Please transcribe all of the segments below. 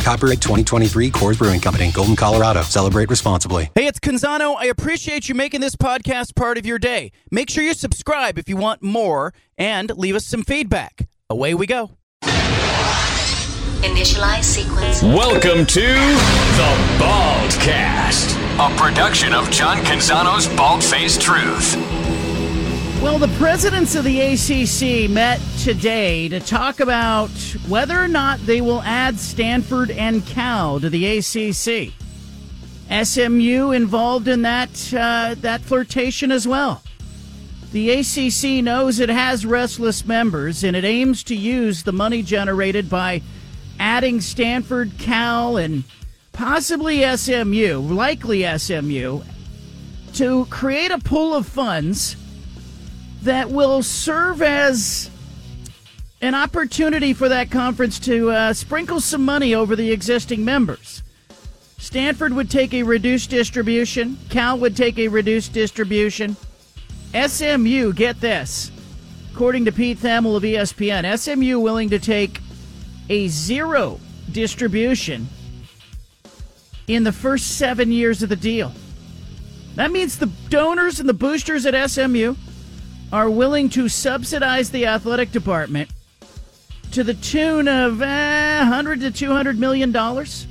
Copyright 2023 Coors Brewing Company, Golden, Colorado. Celebrate responsibly. Hey, it's Canzano. I appreciate you making this podcast part of your day. Make sure you subscribe if you want more and leave us some feedback. Away we go. Initialize sequence. Welcome to the Baldcast, a production of John Canzano's Bald Faced Truth. Well, the presidents of the ACC met today to talk about whether or not they will add Stanford and Cal to the ACC. SMU involved in that uh, that flirtation as well. The ACC knows it has restless members, and it aims to use the money generated by adding Stanford, Cal, and possibly SMU, likely SMU, to create a pool of funds that will serve as an opportunity for that conference to uh, sprinkle some money over the existing members. Stanford would take a reduced distribution, Cal would take a reduced distribution. SMU, get this, according to Pete Thamel of ESPN, SMU willing to take a zero distribution in the first seven years of the deal. That means the donors and the boosters at SMU are willing to subsidize the athletic department to the tune of eh, 100 to 200 million dollars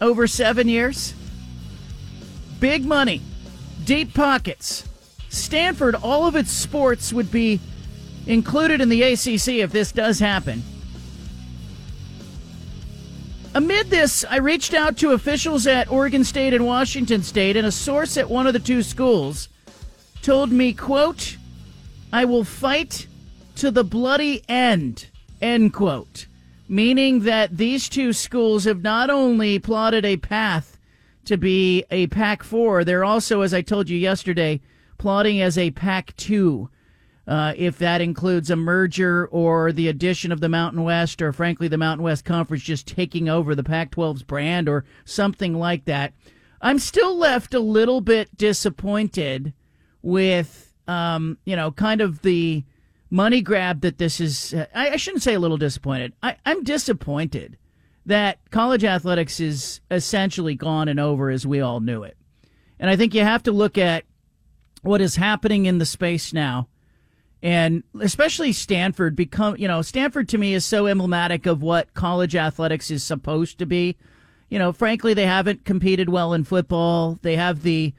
over 7 years. Big money, deep pockets. Stanford all of its sports would be included in the ACC if this does happen. Amid this, I reached out to officials at Oregon State and Washington State, and a source at one of the two schools told me, quote, I will fight to the bloody end, end quote. Meaning that these two schools have not only plotted a path to be a Pac 4, they're also, as I told you yesterday, plotting as a Pac 2. Uh, if that includes a merger or the addition of the Mountain West, or frankly, the Mountain West Conference just taking over the Pac 12's brand or something like that. I'm still left a little bit disappointed with, um, you know, kind of the money grab that this is. I, I shouldn't say a little disappointed. I, I'm disappointed that college athletics is essentially gone and over as we all knew it. And I think you have to look at what is happening in the space now. And especially Stanford become, you know, Stanford to me is so emblematic of what college athletics is supposed to be. You know, frankly, they haven't competed well in football. They have the,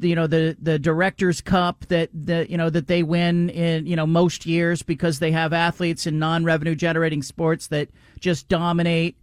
you know, the the directors cup that that you know that they win in you know most years because they have athletes in non-revenue generating sports that just dominate.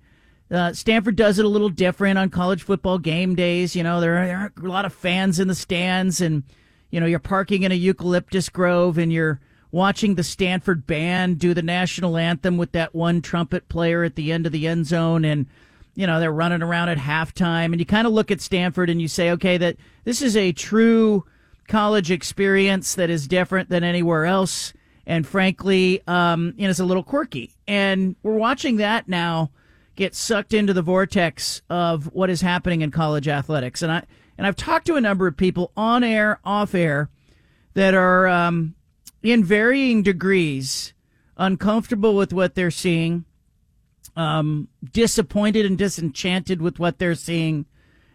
Uh, Stanford does it a little different on college football game days. You know, there there are a lot of fans in the stands, and you know, you're parking in a eucalyptus grove, and you're watching the Stanford band do the national anthem with that one trumpet player at the end of the end zone, and you know they're running around at halftime, and you kind of look at Stanford and you say, okay, that this is a true college experience that is different than anywhere else, and frankly, um, you know, it's a little quirky, and we're watching that now get sucked into the vortex of what is happening in college athletics. And I and I've talked to a number of people on air, off air, that are um, in varying degrees uncomfortable with what they're seeing, um, disappointed and disenchanted with what they're seeing,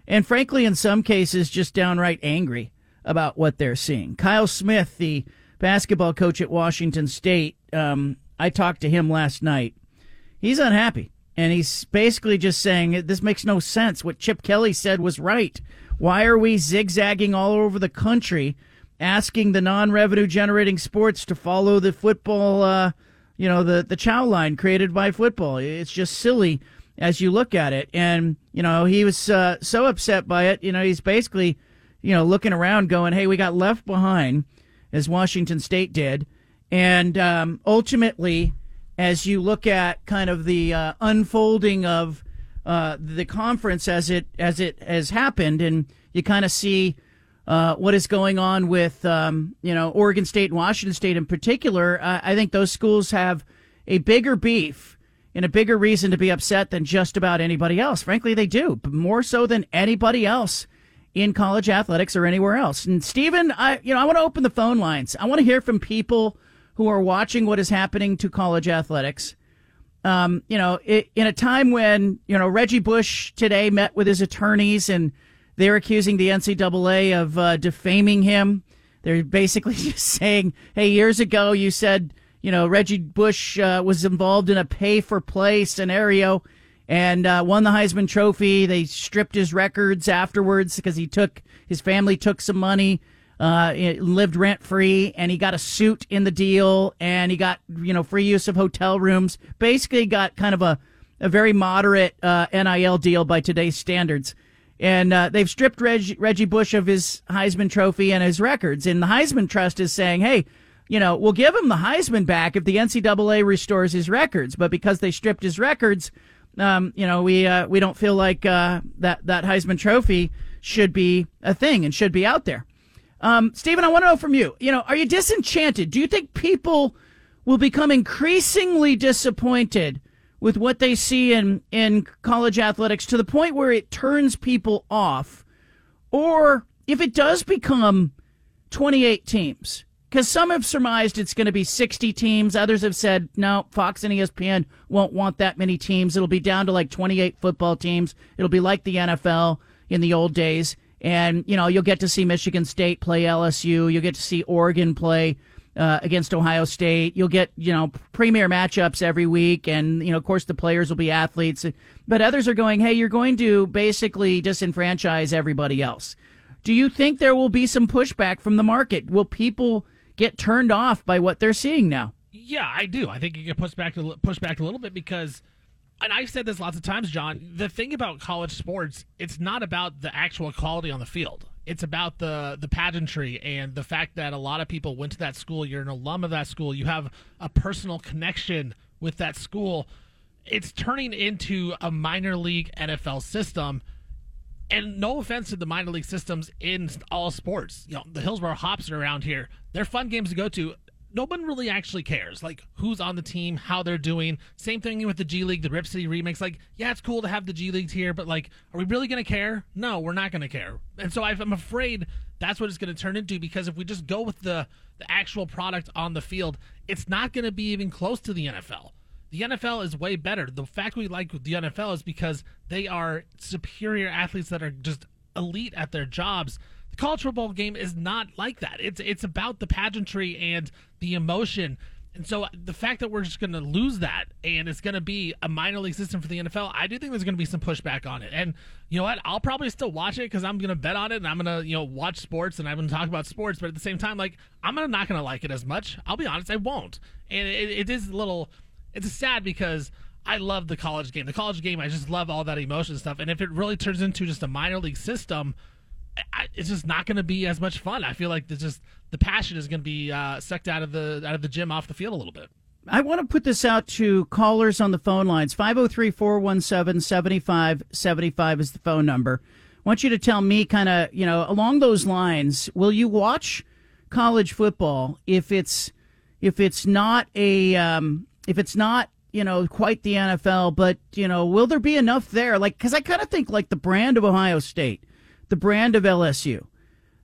and frankly, in some cases, just downright angry about what they're seeing. Kyle Smith, the basketball coach at Washington State, um, I talked to him last night. He's unhappy. And he's basically just saying this makes no sense. What Chip Kelly said was right. Why are we zigzagging all over the country, asking the non-revenue generating sports to follow the football, uh, you know, the the chow line created by football? It's just silly as you look at it. And you know, he was uh, so upset by it. You know, he's basically, you know, looking around, going, "Hey, we got left behind," as Washington State did, and um, ultimately as you look at kind of the uh, unfolding of uh, the conference as it as it has happened, and You kind of see uh, what is going on with um, you know Oregon State and Washington State in particular. Uh, I think those schools have a bigger beef and a bigger reason to be upset than just about anybody else. Frankly, they do, more so than anybody else in college athletics or anywhere else. And Stephen, I you know I want to open the phone lines. I want to hear from people who are watching what is happening to college athletics. Um, you know, it, in a time when you know Reggie Bush today met with his attorneys and they're accusing the NCAA of uh, defaming him. They're basically just saying, "Hey, years ago you said." you know, Reggie Bush uh, was involved in a pay for play scenario and uh, won the Heisman Trophy. They stripped his records afterwards because he took his family took some money, uh, lived rent free, and he got a suit in the deal, and he got you know free use of hotel rooms. Basically, got kind of a a very moderate uh, NIL deal by today's standards. And uh, they've stripped Reg- Reggie Bush of his Heisman Trophy and his records. And the Heisman Trust is saying, hey, you know, we'll give him the Heisman back if the NCAA restores his records. But because they stripped his records, um, you know, we uh, we don't feel like uh, that that Heisman Trophy should be a thing and should be out there. Um, Stephen, I want to know from you. You know, are you disenchanted? Do you think people will become increasingly disappointed with what they see in in college athletics to the point where it turns people off, or if it does become 28 teams? Because some have surmised it's going to be 60 teams. Others have said, no, Fox and ESPN won't want that many teams. It'll be down to like 28 football teams. It'll be like the NFL in the old days. And, you know, you'll get to see Michigan State play LSU. You'll get to see Oregon play uh, against Ohio State. You'll get, you know, premier matchups every week. And, you know, of course, the players will be athletes. But others are going, hey, you're going to basically disenfranchise everybody else. Do you think there will be some pushback from the market? Will people get turned off by what they're seeing now. Yeah, I do. I think you can push back to push back a little bit because, and I've said this lots of times, John. The thing about college sports, it's not about the actual quality on the field. It's about the the pageantry and the fact that a lot of people went to that school. You're an alum of that school. You have a personal connection with that school. It's turning into a minor league NFL system and no offense to the minor league systems in all sports. You know, the Hillsboro Hops are around here. They're fun games to go to. No one really actually cares, like who's on the team, how they're doing. Same thing with the G League, the Rip City remix Like, yeah, it's cool to have the G Leagues here, but like, are we really to care? No, we're not to care. And so I'm afraid that's what it's to turn into because if we just go with the the actual product on the field, it's not to be even close to the NFL the NFL is way better. The fact we like the NFL is because they are superior athletes that are just elite at their jobs. The college football game is not like that. It's it's about the pageantry and the emotion. And so the fact that we're just going to lose that and it's going to be a minor league system for the NFL, I do think there's going to be some pushback on it. And you know what? I'll probably still watch it because I'm going to bet on it and I'm going to you know watch sports and I'm going to talk about sports. But at the same time, like I'm not going to like it as much. I'll be honest, I won't. And it, it is a little it's sad because I love the college game. The college game, I just love all that emotion stuff. And if it really turns into just a minor league system, It's just not going to be as much fun. I feel like just the passion is going to be uh, sucked out of the out of the gym off the field a little bit. I want to put this out to callers on the phone lines. 503 417 7575 is the phone number. I want you to tell me, kind of, you know, along those lines, will you watch college football if it's if it's not a um, if it's not you know quite the NFL, but you know will there be enough there? Like because I kind of think like the brand of Ohio State, the brand of LSU,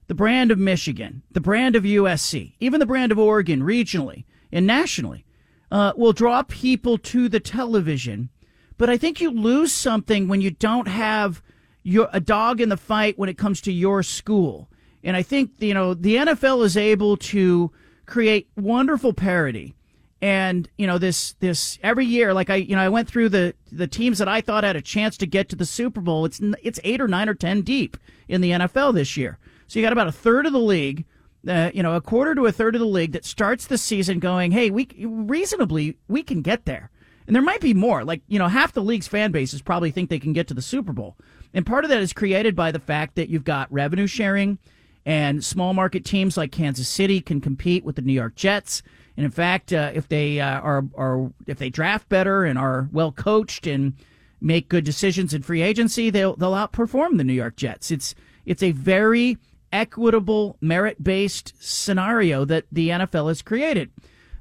the brand of Michigan, the brand of USC, even the brand of Oregon regionally and nationally uh, will draw people to the television. But I think you lose something when you don't have your a dog in the fight when it comes to your school. And I think you know the NFL is able to create wonderful parity and you know this this every year like i you know i went through the the teams that i thought had a chance to get to the super bowl. It's it's 8 or 9 or 10 deep in the nfl this year. So you got about a third of the league uh, you know a quarter to a third of the league that starts the season going hey we reasonably we can get there. And there might be more. Like you know half the league's fan bases probably think they can get to the super bowl. And part of that is created by the fact that you've got revenue sharing and small market teams like kansas city can compete with the new york jets and in fact, uh, if they uh, are, are if they draft better and are well coached and make good decisions in free agency, they'll they'll outperform the New York Jets. It's It's a very equitable, merit based scenario that the NFL has created.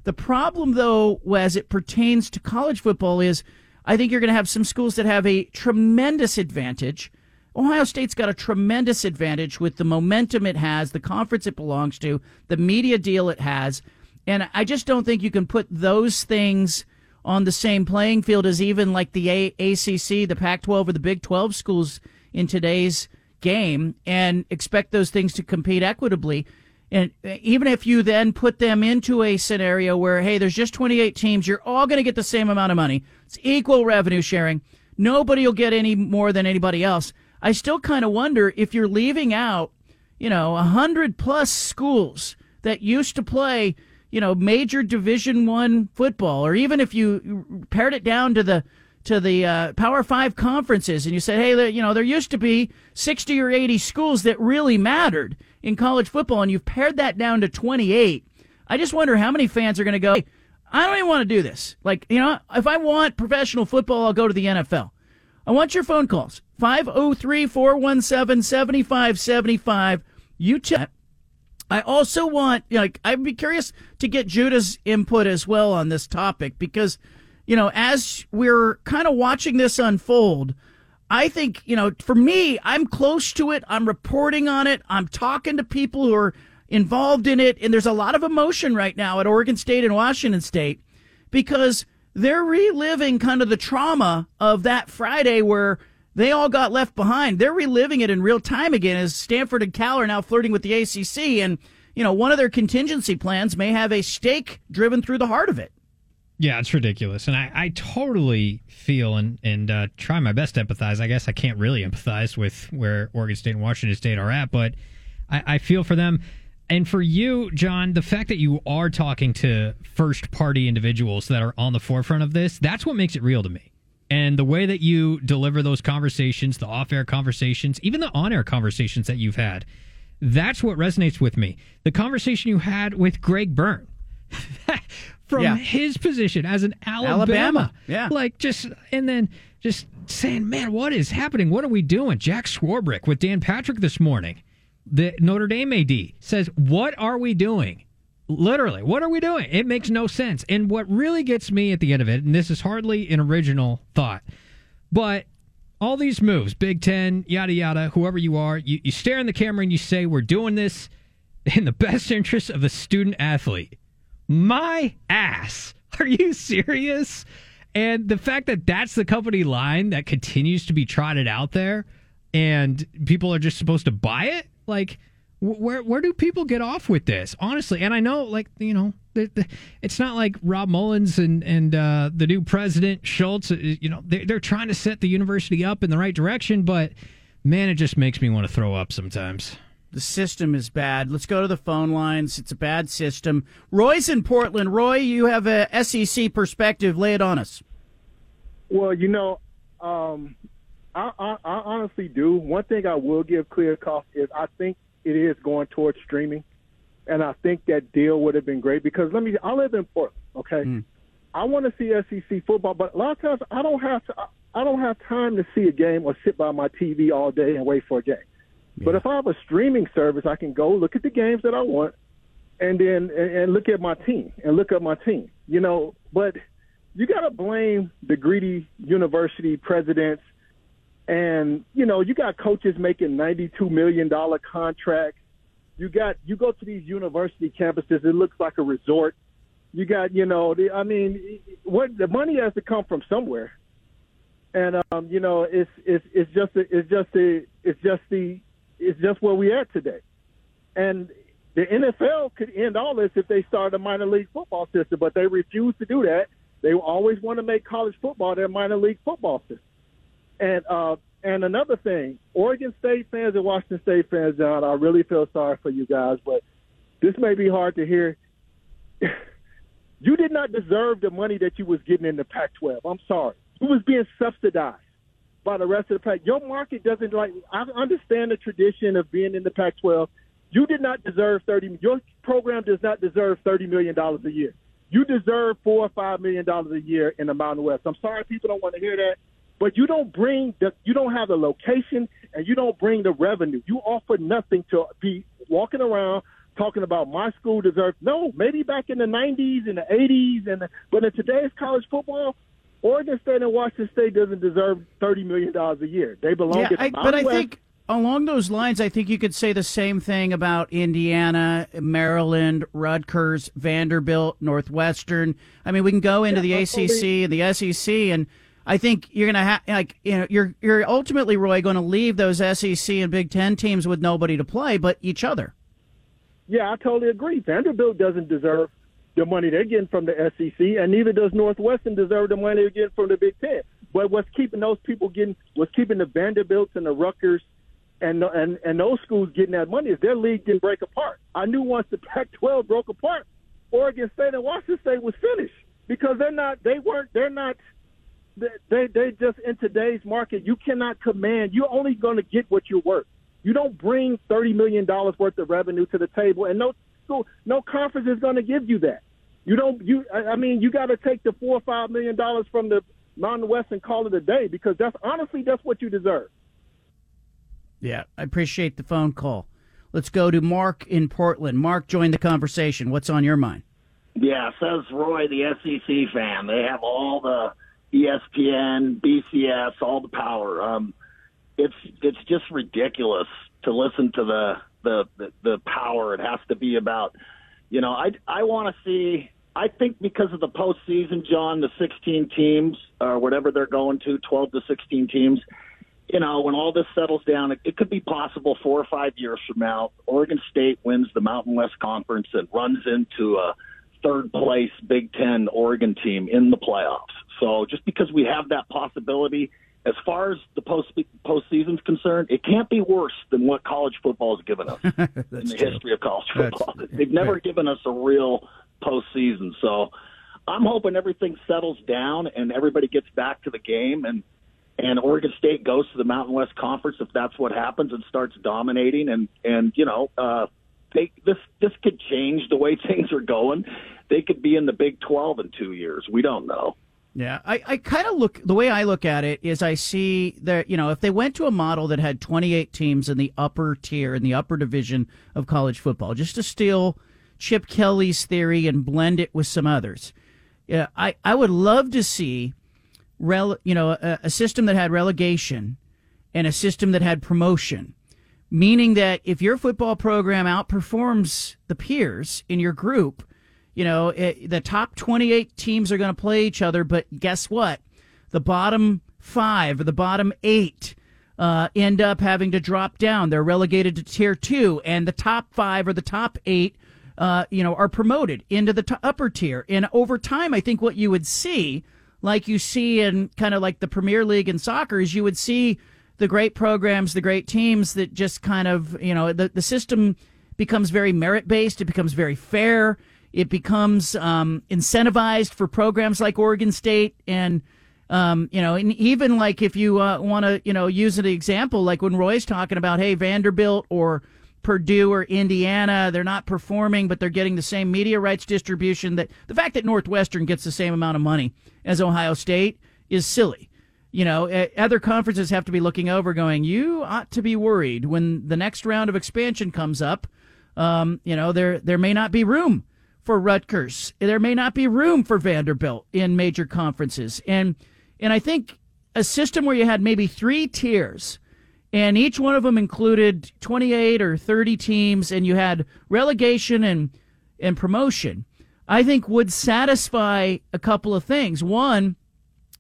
The problem, though, as it pertains to college football, is I think you're going to have some schools that have a tremendous advantage. Ohio State's got a tremendous advantage with the momentum it has, the conference it belongs to, the media deal it has. And I just don't think you can put those things on the same playing field as even like the a- ACC, the Pac 12, or the Big 12 schools in today's game and expect those things to compete equitably. And uh, even if you then put them into a scenario where, hey, there's just 28 teams, you're all going to get the same amount of money. It's equal revenue sharing. Nobody will get any more than anybody else. I still kind of wonder if you're leaving out, you know, a hundred plus schools that used to play, you know, major Division One football, or even if you pared it down to the to the uh, Power Five conferences, and you said, hey, you know, there used to be 60 or 80 schools that really mattered in college football, and you've pared that down to 28. I just wonder how many fans are going to go. Hey, I don't even want to do this. Like, you know, if I want professional football, I'll go to the NFL. I want your phone calls 503 417 7575. You chat. I also want, like, I'd be curious to get Judah's input as well on this topic because, you know, as we're kind of watching this unfold, I think, you know, for me, I'm close to it. I'm reporting on it. I'm talking to people who are involved in it. And there's a lot of emotion right now at Oregon State and Washington State because they're reliving kind of the trauma of that Friday where they all got left behind. They're reliving it in real time again as Stanford and Cal are now flirting with the ACC. And, you know, one of their contingency plans may have a stake driven through the heart of it. Yeah, it's ridiculous, and I, I totally feel and and uh, try my best to empathize. I guess I can't really empathize with where Oregon State and Washington State are at, but I, I feel for them. And for you, John, the fact that you are talking to first party individuals that are on the forefront of this, that's what makes it real to me. And the way that you deliver those conversations, the off air conversations, even the on air conversations that you've had, that's what resonates with me. The conversation you had with Greg Byrne. From Yeah. his position as an Alabama, Alabama, yeah. like just and then just saying, "Man, what is happening? What are we doing?" Jack Swarbrick with Dan Patrick this morning, the Notre Dame AD says, "What are we doing?" Literally, what are we doing? It makes no sense. And what really gets me at the end of it, and this is hardly an original thought, but all these moves, Big Ten, yada yada, whoever you are, you, you stare in the camera and you say, "We're doing this in the best interest of the student athlete." My ass. Are you serious? And the fact that that's the company line that continues to be trotted out there and people are just supposed to buy it? Like, where where do people get off with this? Honestly, and I know, like, you know, the, the, it's not like Rob Mullens and and uh, the new president Scholz. uh, You know, they're, they're trying to set the university up in the right direction, but man, it just makes me want to throw up sometimes. The system is bad. Let's go to the phone lines. It's a bad system. Roy's in Portland. Roy, you have a SEC perspective. Lay it on us. Well, you know, um, I, I, I honestly do. One thing I will give clear cost is I think it is going towards streaming, and I think that deal would have been great because let me. I live in Portland. Okay, mm. I want to see SEC football, but a lot of times I don't have to. I don't have time to see a game or sit by my TV all day and wait for a game. But if I have a streaming service, I can go look at the games that I want, and then and, and look at my team and look at my team. You know, but you got to blame the greedy university presidents, and you know you got coaches making ninety-two million dollar contracts. You got you go to these university campuses, it looks like a resort. You got you know, the, I mean, what the money has to come from somewhere, and um, you know it's it's it's just a, it's just the it's just the it's just where we at today, and the NFL could end all this if they started a minor league football system, but they refuse to do that. They always want to make college football their minor league football system. And uh, and another thing, Oregon State fans and Washington State fans, John, I really feel sorry for you guys, but this may be hard to hear. you did not deserve the money that you was getting in the Pac-12. I'm sorry. You was being subsidized by the rest of the Pac. Your market doesn't like. I understand the tradition of being in the Pac-12. You did not deserve thirty. Your program does not deserve thirty million dollars a year. You deserve four or five million dollars a year in the Mountain West. I'm sorry people don't want to hear that, but you don't bring the you don't have the location and you don't bring the revenue. You offer nothing to be walking around talking about my school deserves no maybe back in the 90s and the 80s and the, but in today's college football Oregon State and Washington State doesn't deserve thirty million dollars a year. They belong. Yeah, to I, but I think along those lines, I think you could say the same thing about Indiana, Maryland, Rutgers, Vanderbilt, Northwestern. I mean, we can go into Yeah, the ACC and the SEC, and I think you're to have like you know you're you're ultimately Roy going to leave those SEC and Big Ten teams with nobody to play but each other. Yeah, I totally agree. Vanderbilt doesn't deserve the money they're getting from the SEC, and neither does Northwestern deserve the money they're getting from the Big Ten. But what's keeping those people getting, what's keeping the Vanderbilts and the Rutgers and and and those schools getting that money is their league didn't break apart. I knew once the Pac-12 broke apart, Oregon State and Washington State was finished because they're not, they weren't, they're not. They they, they just in today's market, you cannot command. You're only going to get what you're worth. You don't bring thirty million dollars worth of revenue to the table, and no school, no conference is going to give you that. You don't. You. I I mean, you got to take the four or five million dollars from the Mountain West and call it a day because that's honestly that's what you deserve. Yeah, I appreciate the phone call. Let's go to Mark in Portland. Mark, join the conversation. What's on your mind? Yeah, says Roy, the SEC fan. They have all the ESPN, BCS, all the power. Um, it's it's just ridiculous to listen to the the the, power. It has to be about, you know, I I want to see. I think because of the postseason, John, the 16 teams or whatever they're going to, 12 to 16 teams. You know, when all this settles down, it, it could be possible four or five years from now, Oregon State wins the Mountain West Conference and runs into a third place Big Ten Oregon team in the playoffs. So just because we have that possibility, as far as the post postseason's concerned, it can't be worse than what college football has given us in the true. history of college That's- football. They've never given us a real postseason. So I'm hoping everything settles down and everybody gets back to the game and and Oregon State goes to the Mountain West Conference if that's what happens and starts dominating and and you know uh they this this could change the way things are going. They could be in the Big 12 in 2 years. We don't know. Yeah, I, I kind of look the way I look at it is I see that you know if they went to a model that had 28 teams in the upper tier in the upper division of college football, just to steal Chip Kelly's theory and blend it with some others, yeah, I I would love to see, rel you know a, a system that had relegation, and a system that had promotion, meaning that if your football program outperforms the peers in your group you know, it, the top 28 teams are going to play each other, but guess what? The bottom five or the bottom eight uh, end up having to drop down. They're relegated to tier two, and the top five or the top eight, uh, you know, are promoted into the t- upper tier. And over time, I think what you would see, like you see in kind of like the Premier League in soccer, is you would see the great programs, the great teams that just kind of, you know, the, the system becomes very merit based. It becomes very fair. It becomes um, incentivized for programs like Oregon State and, um, you know, and even like if you uh, want to, you know, use an example, like when Roy's talking about, hey, Vanderbilt or Purdue or Indiana, they're not performing, but they're getting the same media rights distribution. That the fact that Northwestern gets the same amount of money as Ohio State is silly. You know, other conferences have to be looking over, going, you ought to be worried when the next round of expansion comes up. Um, you know, there there may not be room for Rutgers. There may not be room for Vanderbilt in major conferences. And and I think a system where you had maybe three tiers and each one of them included 28 or 30 teams and you had relegation and and promotion, I think would satisfy a couple of things. One,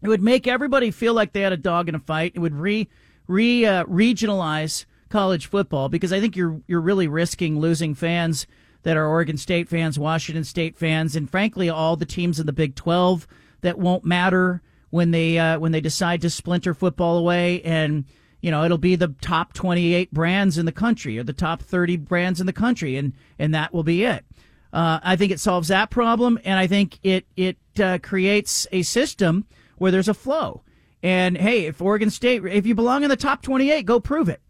it would make everybody feel like they had a dog in a fight. It would re re uh, regionalize college football because I think you're you're really risking losing fans that are Oregon State fans, Washington State fans, and frankly all the teams in the Big 12 that won't matter when they uh, when they decide to splinter football away and you know it'll be the top 28 brands in the country or the top 30 brands in the country and and that will be it. Uh, I think it solves that problem, and I think it it uh, creates a system where there's a flow. And hey, if Oregon State, if you belong in the top 28, go prove it.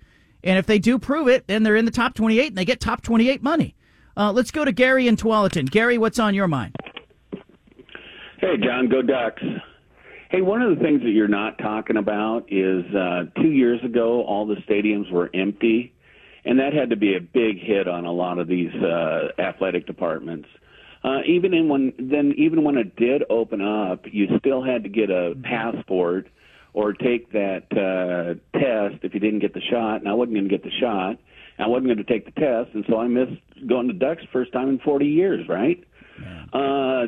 And if they do prove it, then they're in the top 28 and they get top 28 money. Uh, let's go to Gary in Tualatin. Gary, what's on your mind? Hey, John, go Ducks. Hey, one of the things that you're not talking about is uh, two years ago, all the stadiums were empty, and that had to be a big hit on a lot of these uh, athletic departments. Uh, even in when then, even when it did open up, you still had to get a passport or take that uh, test if you didn't get the shot. And I wasn't going to get the shot. I wasn't going to take the test, and so I missed going to Ducks first time in 40 years, right? Uh,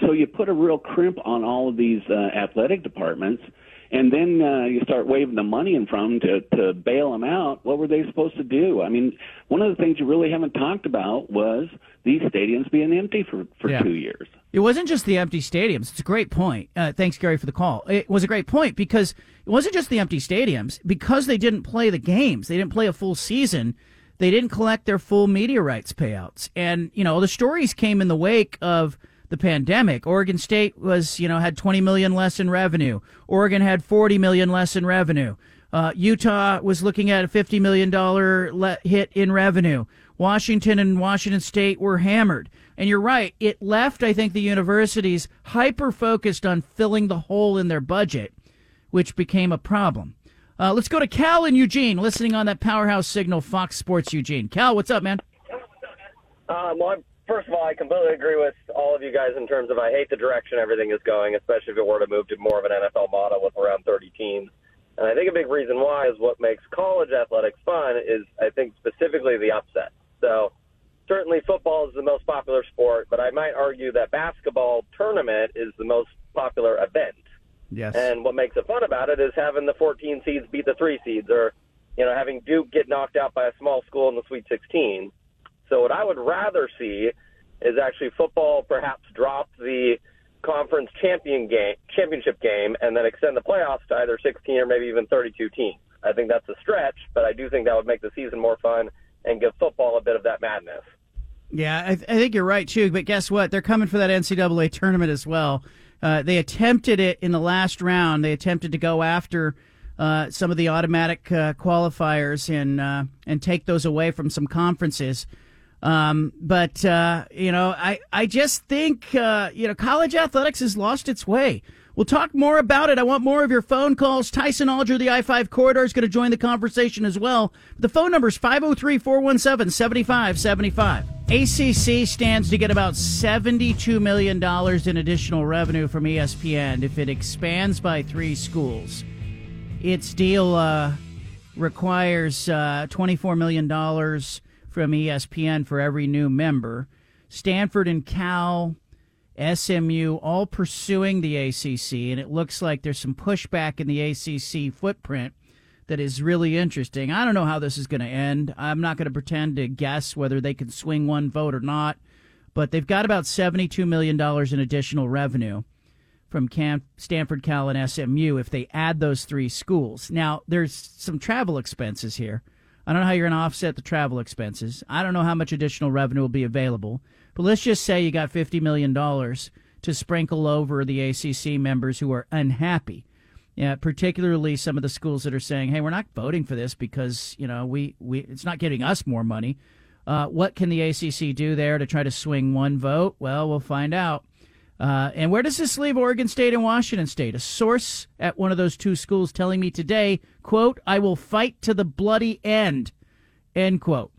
so you put a real crimp on all of these uh, athletic departments, and then uh, you start waving the money in from to to bail them out. What were they supposed to do? I mean, one of the things you really haven't talked about was these stadiums being empty for for Yeah. two years. It wasn't just the empty stadiums. It's a great point. Uh, thanks, Gary, for the call. It was a great point because it wasn't just the empty stadiums. Because they didn't play the games, they didn't play a full season. They didn't collect their full media rights payouts, and you know the stories came in the wake of the pandemic. Oregon State was, you know, had 20 million less in revenue. Oregon had 40 million less in revenue. Uh, Utah was looking at a 50 million dollar le- hit in revenue. Washington and Washington State were hammered. And you're right, it left, I think, the universities hyper focused on filling the hole in their budget, which became a problem. Uh, let's go to Cal in Eugene, listening on that powerhouse signal, Fox Sports Eugene. Cal, what's up, man? Um, well, first of all, I completely agree with all of you guys in terms of I hate the direction everything is going, especially if it were to move to more of an NFL model with around 30 teams. And I think a big reason why is what makes college athletics fun is I think specifically the upset. So certainly football is the most popular sport, but I might argue that basketball tournament is the most popular event. Yes. And what makes it fun about it is having the 14 seeds beat the three seeds, or you know having Duke get knocked out by a small school in the Sweet 16. So what I would rather see is actually football perhaps drop the conference champion game, championship game, and then extend the playoffs to either 16 or maybe even 32 teams. I think that's a stretch, but I do think that would make the season more fun and give football a bit of that madness. Yeah, I, th- I think you're right too. But guess what? They're coming for that NCAA tournament as well. Uh, they attempted it in the last round. They attempted to go after uh, some of the automatic uh, qualifiers and uh, and take those away from some conferences. Um, but uh, you know, I I just think uh, you know college athletics has lost its way. We'll talk more about it. I want more of your phone calls. Tyson Alger, the I 5 corridor, is going to join the conversation as well. The phone number is 503 417 7575. ACC stands to get about $72 million in additional revenue from ESPN if it expands by three schools. Its deal uh, requires uh, $24 million from ESPN for every new member. Stanford and Cal, SMU, all pursuing the ACC, and it looks like there's some pushback in the ACC footprint that is really interesting. I don't know how this is going to end. I'm not going to pretend to guess whether they can swing one vote or not, but they've got about $72 million in additional revenue from Cam- Stanford, Cal, and SMU if they add those three schools. Now, there's some travel expenses here. I don't know how you're going to offset the travel expenses. I don't know how much additional revenue will be available. But let's just say you got $50 million to sprinkle over the ACC members who are unhappy. Yeah, particularly some of the schools that are saying, "Hey, we're not voting for this because you know we, we it's not giving us more money." Uh, what can the ACC do there to try to swing one vote? Well, we'll find out. Uh, and where does this leave Oregon State and Washington State? A source at one of those two schools telling me today, "quote I will fight to the bloody end," end quote.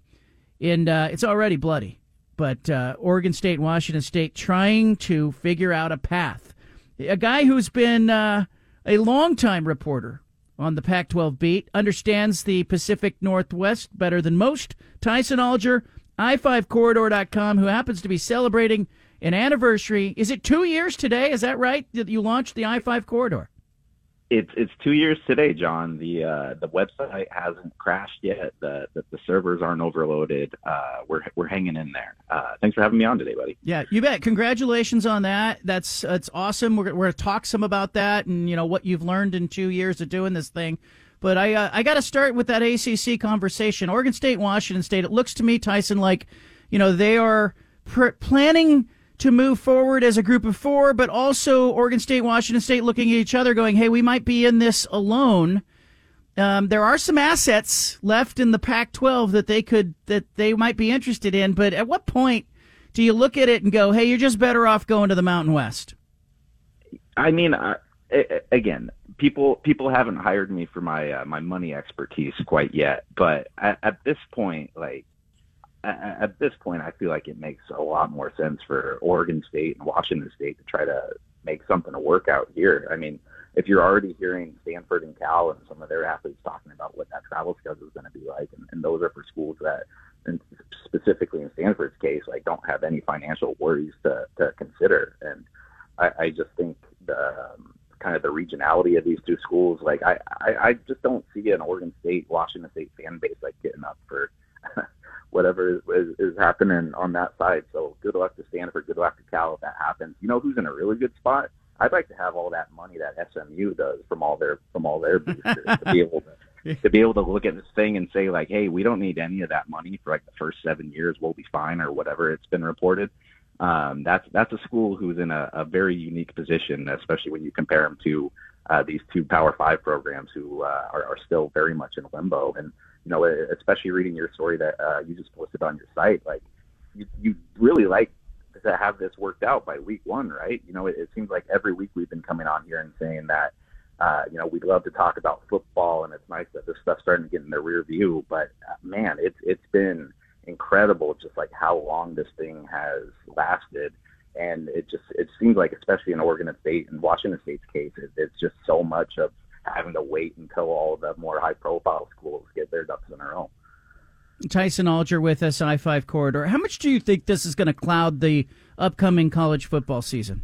And uh, it's already bloody, but uh, Oregon State and Washington State trying to figure out a path. A guy who's been uh, a longtime reporter on the Pac 12 beat, understands the Pacific Northwest better than most. Tyson Alger, i5corridor.com, who happens to be celebrating an anniversary. Is it two years today? Is that right? That you launched the I 5 corridor? It's it's two years today, John. The uh, the website hasn't crashed yet. The the, the servers aren't overloaded. Uh, we're we're hanging in there. Uh, thanks for having me on today, buddy. Yeah, you bet. Congratulations on that. That's that's awesome. We're, we're going to talk some about that and you know what you've learned in two years of doing this thing. But I uh, I got to start with that ACC conversation. Oregon State, Washington State. It looks to me, Tyson, like you know they are pr- planning to move forward as a group of four, but also Oregon State, Washington State looking at each other, going, "Hey, we might be in this alone." Um, there are some assets left in the Pac-12 that they could that they might be interested in, but at what point do you look at it and go, "Hey, you're just better off going to the Mountain West"? I mean, again, people people haven't hired me for my uh, my money expertise quite yet, but at, at this point, like at, this point, I feel like it makes a lot more sense for Oregon State and Washington State to try to make something to work out here. I mean, if you're already hearing Stanford and Cal and some of their athletes talking about what that travel schedule is going to be like, and, and those are for schools that, and specifically in Stanford's case, like don't have any financial worries to, to consider. And I, I just think the um, kind of the regionality of these two schools, like I, I, I just don't see an Oregon State, Washington State fan base like getting up for whatever is, is happening on that side. So good luck to Stanford, good luck to Cal if that happens. You know who's in a really good spot? I'd like to have all that money that SMU does from all their from all their boosters to be able to to be able to look at this thing and say like, hey, we don't need any of that money for like the first seven years. We'll be fine or whatever it's been reported. Um, that's that's a school who's in a, a very unique position, especially when you compare them to uh, these two Power Five programs who uh, are, are still very much in limbo. And you know, especially reading your story that uh, you just posted on your site, like you you really like to have this worked out by week one, right? You know, it, it seems like every week we've been coming on here and saying that, uh, you know, we'd love to talk about football, and it's nice that this stuff's starting to get in the rear view. But uh, man, it's it's been incredible, just like how long this thing has lasted, and it just it seems like, especially in Oregon State and Washington State's case, it, it's just so much of having to wait until all the more high profile schools get their ducks in a row. Tyson Alger with us, I 5 Corridor. How much do you think this is going to cloud the upcoming college football season?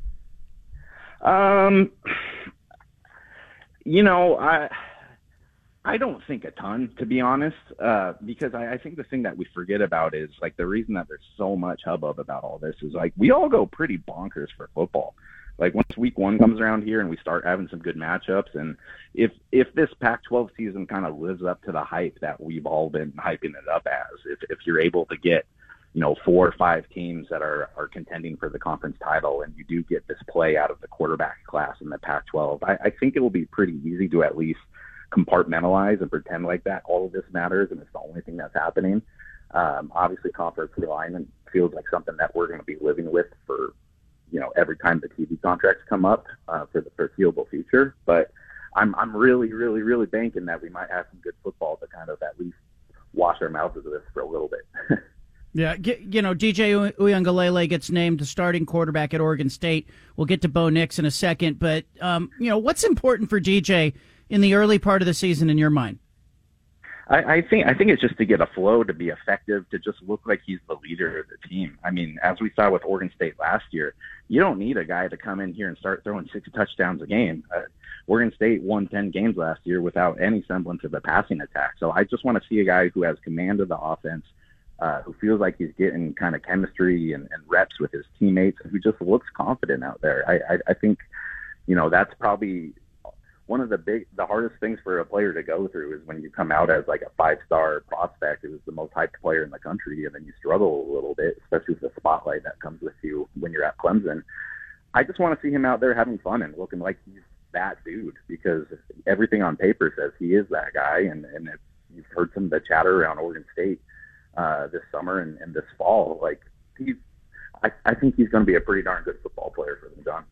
Um, you know, I I don't think a ton, to be honest, uh, because I, I think the thing that we forget about is like the reason that there's so much hubbub about all this is like we all go pretty bonkers for football like once week one comes around here and we start having some good matchups and if if this pac 12 season kind of lives up to the hype that we've all been hyping it up as if if you're able to get you know four or five teams that are are contending for the conference title and you do get this play out of the quarterback class in the pac 12 I, I think it will be pretty easy to at least compartmentalize and pretend like that all of this matters and it's the only thing that's happening. Um, obviously conference realignment feels like something that we're going to be living with for you know every time the TV contracts come up uh, for the foreseeable future. But I'm I'm really really really banking that we might have some good football to kind of at least wash our mouths of this for a little bit. yeah, you know, DJ Uiagalelei gets named the starting quarterback at Oregon State. We'll get to Bo Nix in a second, but um, you know, what's important for DJ in the early part of the season in your mind? I, I think I think it's just to get a flow, to be effective, to just look like he's the leader of the team. I mean, as we saw with Oregon State last year, you don't need a guy to come in here and start throwing six touchdowns a game. Uh, Oregon State won 10 games last year without any semblance of a passing attack. So I just want to see a guy who has command of the offense, uh, who feels like he's getting kind of chemistry and, and reps with his teammates, who just looks confident out there. I, I, I think, you know, that's probably one of the big, the hardest things for a player to go through is when you come out as like a five star prospect who's the most hyped player in the country, and then you struggle a little bit, especially with the spotlight that comes with you when you're at Clemson. I just want to see him out there having fun and looking like he's that dude because everything on paper says he is that guy, and and if you've heard some of the chatter around Oregon State uh, this summer and, and this fall, like he's, I, I think he's going to be a pretty darn good football player for them, John.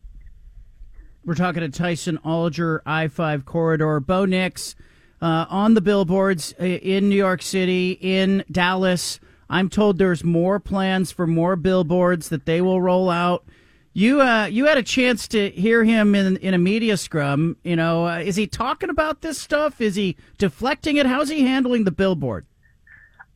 We're talking to Tyson Alger, I 5 Corridor. Bo Nix uh, on the billboards uh, in New York City, in Dallas. I'm told there's more plans for more billboards that they will roll out. You uh, you had a chance to hear him in in a media scrum. You know, uh, is he talking about this stuff? Is he deflecting it? How's he handling the billboard?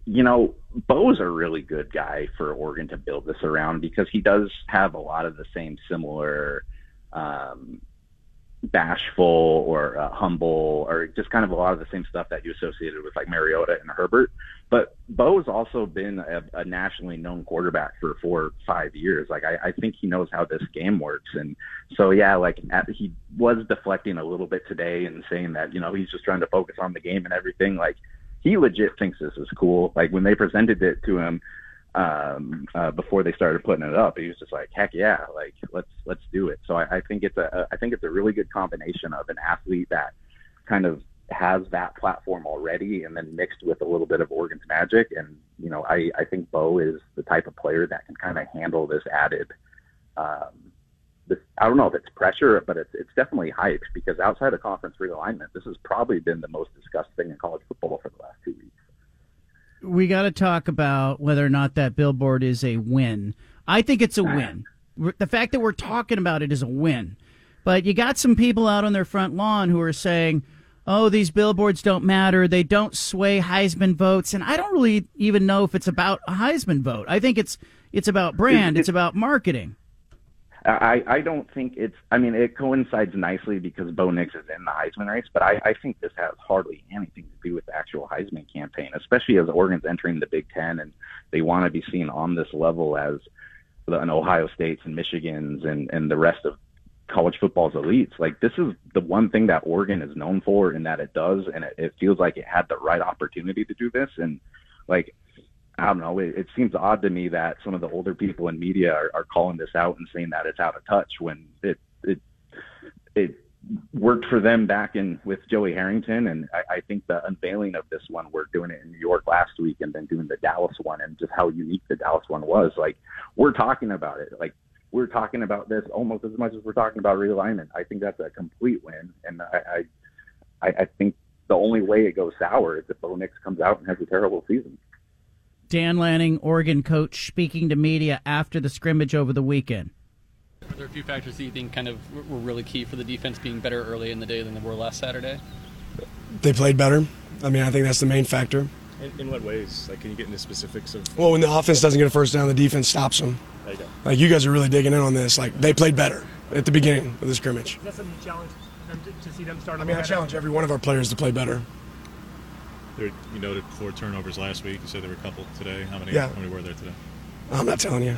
You know, Bo's a really good guy for Oregon to build this around because he does have a lot of the same similar um, bashful or uh, humble or just kind of a lot of the same stuff that you associated with like Mariota and Herbert. But Bo's also been a, a nationally known quarterback for four or five years. Like I, I think he knows how this game works. And so, yeah, like at, he was deflecting a little bit today and saying that, you know, he's just trying to focus on the game and everything. Like he legit thinks this is cool. Like when they presented it to him, um, uh, before they started putting it up. He was just like, heck yeah, like let's do it. So I, I think it's a I think it's a really good combination of an athlete that kind of has that platform already, and then mixed with a little bit of Oregon's magic. And you know, I I think Bo is the type of player that can kind of handle this added um, this I don't know if it's pressure, but it's it's definitely hype because outside of conference realignment, this has probably been the most discussed thing in college football for the last two weeks. We got to talk about whether or not that billboard is a win. I think it's a win. The fact that we're talking about it is a win. But you got some people out on their front lawn who are saying, "Oh, these billboards don't matter. They don't sway Heisman votes." And I don't really even know if it's about a Heisman vote. I think it's it's about brand. It's about marketing. I, I don't think it's. I mean, it coincides nicely because Bo Nix is in the Heisman race, but I, I think this has hardly anything to do with the actual Heisman campaign, especially as Oregon's entering the Big Ten and they want to be seen on this level as the an Ohio States and Michigans and and the rest of college football's elites. Like this is the one thing that Oregon is known for, and that it does, and it, it feels like it had the right opportunity to do this, and like I don't know. It, it seems odd to me that some of the older people in media are, are calling this out and saying that it's out of touch when it it it worked for them back in with Joey Harrington, and I, I think the unveiling of this one, we're doing it in New York last week, and then doing the Dallas one, and just how unique the Dallas one was. Like we're talking about it, like we're talking about this almost as much as we're talking about realignment. I think that's a complete win, and I I, I think the only way it goes sour is if Bo Nix comes out and has a terrible season. Dan Lanning, Oregon coach, speaking to media after the scrimmage over the weekend. Are there a few factors that you think kind of were really key for the defense being better early in the day than they were last Saturday? They played better. I mean, I think that's the main factor. In, in what ways? Like, can you get into specifics of? Well, when the offense doesn't get a first down, the defense stops them. There you go. Like you guys are really digging in on this. Like they played better at the beginning of the scrimmage. Is that something you challenge them to, to see them start? I mean, I challenge every one of our players to play better. There, you noted four turnovers last week. You said there were a couple today. How many? Yeah. How many were there today? I'm not telling you.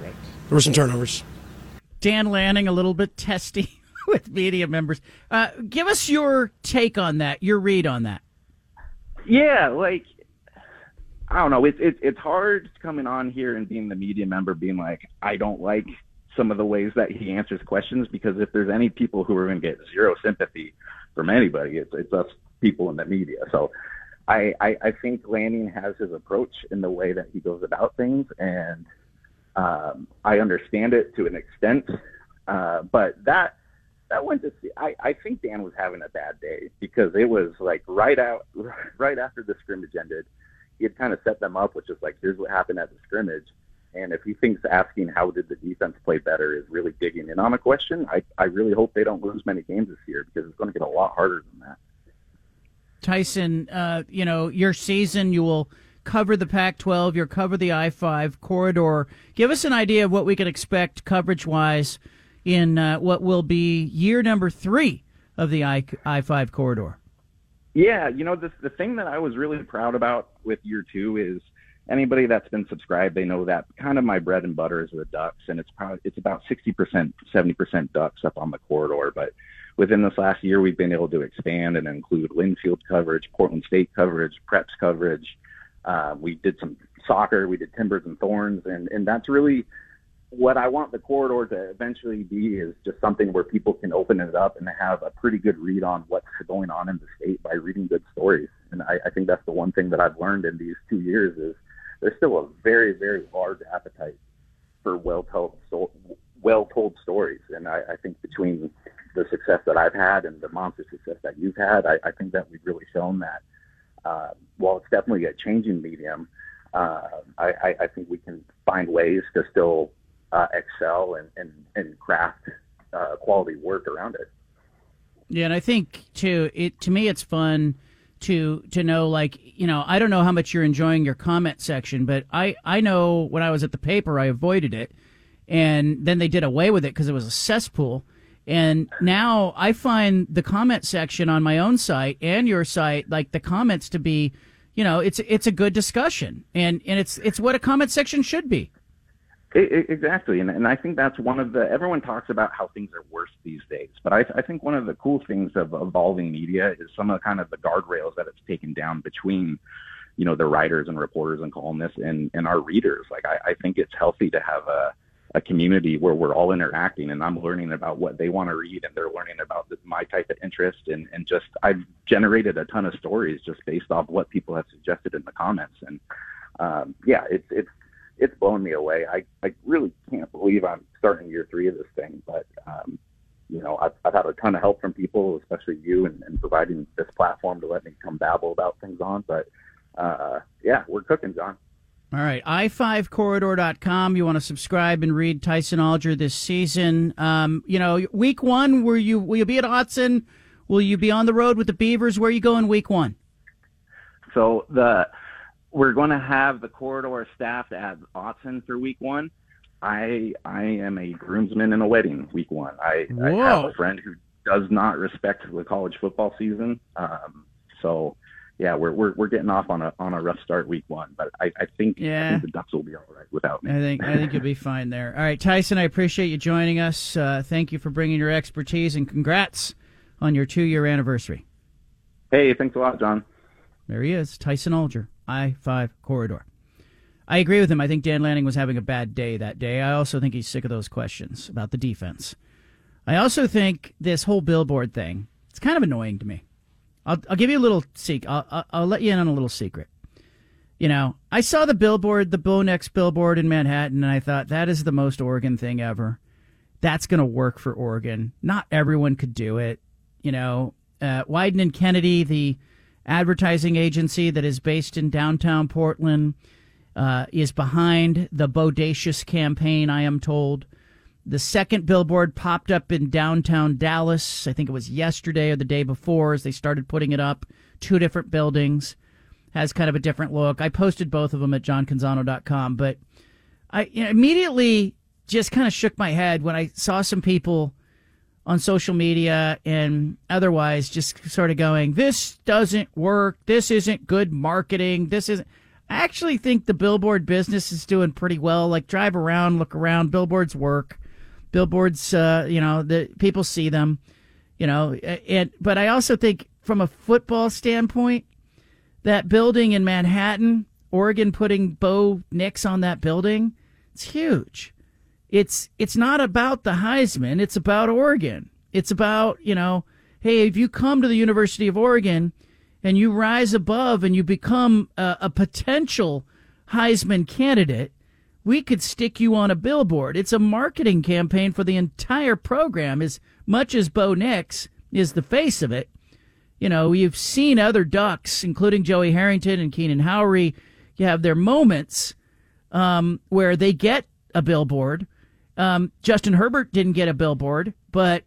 Right. There were some turnovers. Dan Lanning, a little bit testy with media members. Uh, give us your take on that, your read on that. Yeah, like I don't know. It's it's it's hard coming on here and being the media member, being like, I don't like some of the ways that he answers questions because if there's any people who are going to get zero sympathy from anybody, it's it's us people in the media. So I, I I think Lanning has his approach in the way that he goes about things, and um, I understand it to an extent. Uh, but that that went to see. I, I think Dan was having a bad day because it was like right out right after the scrimmage ended, he had kind of set them up, which is like here's what happened at the scrimmage. And if he thinks asking how did the defense play better is really digging in on a question, I, I really hope they don't lose many games this year because it's going to get a lot harder than that. Tyson, uh, you know, your season, you will cover the Pac 12, you'll cover the I 5 corridor. Give us an idea of what we can expect coverage wise in uh, what will be year number three of the I 5 corridor. Yeah, you know, the, the thing that I was really proud about with year two is anybody that's been subscribed, they know that kind of my bread and butter is the ducks, and it's probably it's about 60%, 70% ducks up on the corridor. But within this last year, we've been able to expand and include Linfield coverage, Portland State coverage, Preps coverage. Uh, we did some soccer, we did Timbers and Thorns, and and that's really what I want the corridor to eventually be is just something where people can open it up and have a pretty good read on what's going on in the state by reading good stories. And I, I think that's the one thing that I've learned in these two years is there's still a very, very large appetite for well-told, so, well-told stories. And I, I think between the success that I've had and the monster success that you've had, I, I think that we've really shown that uh, while it's definitely a changing medium, uh, I, I, think we can find ways to still uh, excel and, and, and craft uh, quality work around it. Yeah, and I think too, it to me it's fun to to know like you know I don't know how much you're enjoying your comment section, but I I know when I was at the paper I avoided it, and then they did away with it because it was a cesspool. And now I find the comment section on my own site and your site, like the comments to be, you know, it's it's a good discussion, and and it's it's what a comment section should be. It, exactly, and, and I think that's one of the. Everyone talks about how things are worse these days, but I, I think one of the cool things of evolving media is some of the kind of the guardrails that it's taken down between, you know, the writers and reporters and columnists and and our readers. Like I, I think it's healthy to have a a community where we're all interacting and I'm learning about what they want to read and they're learning about my type of interest and, and just I've generated a ton of stories just based off what people have suggested in the comments and um, yeah it's it's it's blown me away. I I really can't believe I'm starting year three of this thing, but um, you know, I've, I've had a ton of help from people, especially you, and, and providing this platform to let me come babble about things on. But uh, yeah, we're cooking, John. All right, i5corridor.com. You want to subscribe and read Tyson Alger this season. Um, you know, week one, will you will you be at Autzen? Will you be on the road with the Beavers? Where are you going week one? So the we're going to have the corridor staff at Autzen for week one. I I am a groomsman in a wedding week one. I, I have a friend who does not respect the college football season. Um, so yeah, we're we're we're getting off on a on a rough start week one, but I, I think Yeah. I think the Ducks will be all right without me. I think I think you'll be fine there. All right, Tyson, I appreciate you joining us. Uh, thank you for bringing your expertise and congrats on your two year anniversary. Hey, thanks a lot, John. There he is, Tyson Alger, I five corridor. I agree with him. I think Dan Lanning was having a bad day that day. I also think he's sick of those questions about the defense. I also think this whole billboard thing, it's kind of annoying to me. I'll, I'll give you a little secret. I'll, I'll, let you in on a little secret. You know, I saw the billboard, the Bo Nix billboard in Manhattan, and I thought that is the most Oregon thing ever. That's going to work for Oregon. Not everyone could do it. You know, uh, Wieden and Kennedy, the advertising agency that is based in downtown Portland, uh, is behind the Bodacious campaign, I am told. The second billboard popped up in downtown Dallas. I think it was yesterday or the day before as they started putting it up. Two different buildings. Has kind of a different look. I posted both of them at johncanzano.com, but I you know, immediately just kind of shook my head when I saw some people on social media and otherwise just sort of going, this doesn't work. This isn't good marketing. This isn't. I actually think the billboard business is doing pretty well. Like drive around, look around, billboards work. Billboards, uh, you know, the people see them, you know, and but I also think from a football standpoint, that building in Manhattan, Oregon putting Bo Nix on that building, it's huge. It's it's not about the Heisman, it's about Oregon. It's about, you know, hey, if you come to the University of Oregon and you rise above and you become a, a potential Heisman candidate, we could stick you on a billboard. It's a marketing campaign for the entire program as much as Bo Nix is the face of it. You know, you've seen other Ducks, including Joey Harrington and Keenan Howry, you have their moments um, where they get a billboard. Um, Justin Herbert didn't get a billboard, but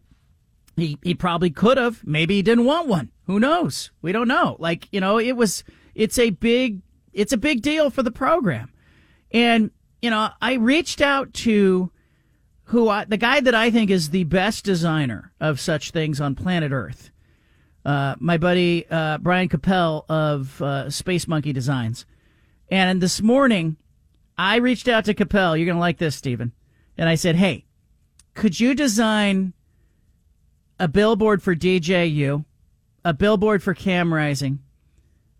he he probably could have. Maybe he didn't want one. Who knows? We don't know. Like you know, it was it's a big it's a big deal for the program, and you know, I reached out to who I, the guy that I think is the best designer of such things on planet Earth. Uh, my buddy uh, Brian Capel of uh, Space Monkey Designs, and this morning I reached out to Capel. You're gonna like this, Stephen. And I said, "Hey, could you design a billboard for DJU, a billboard for Cam Rising,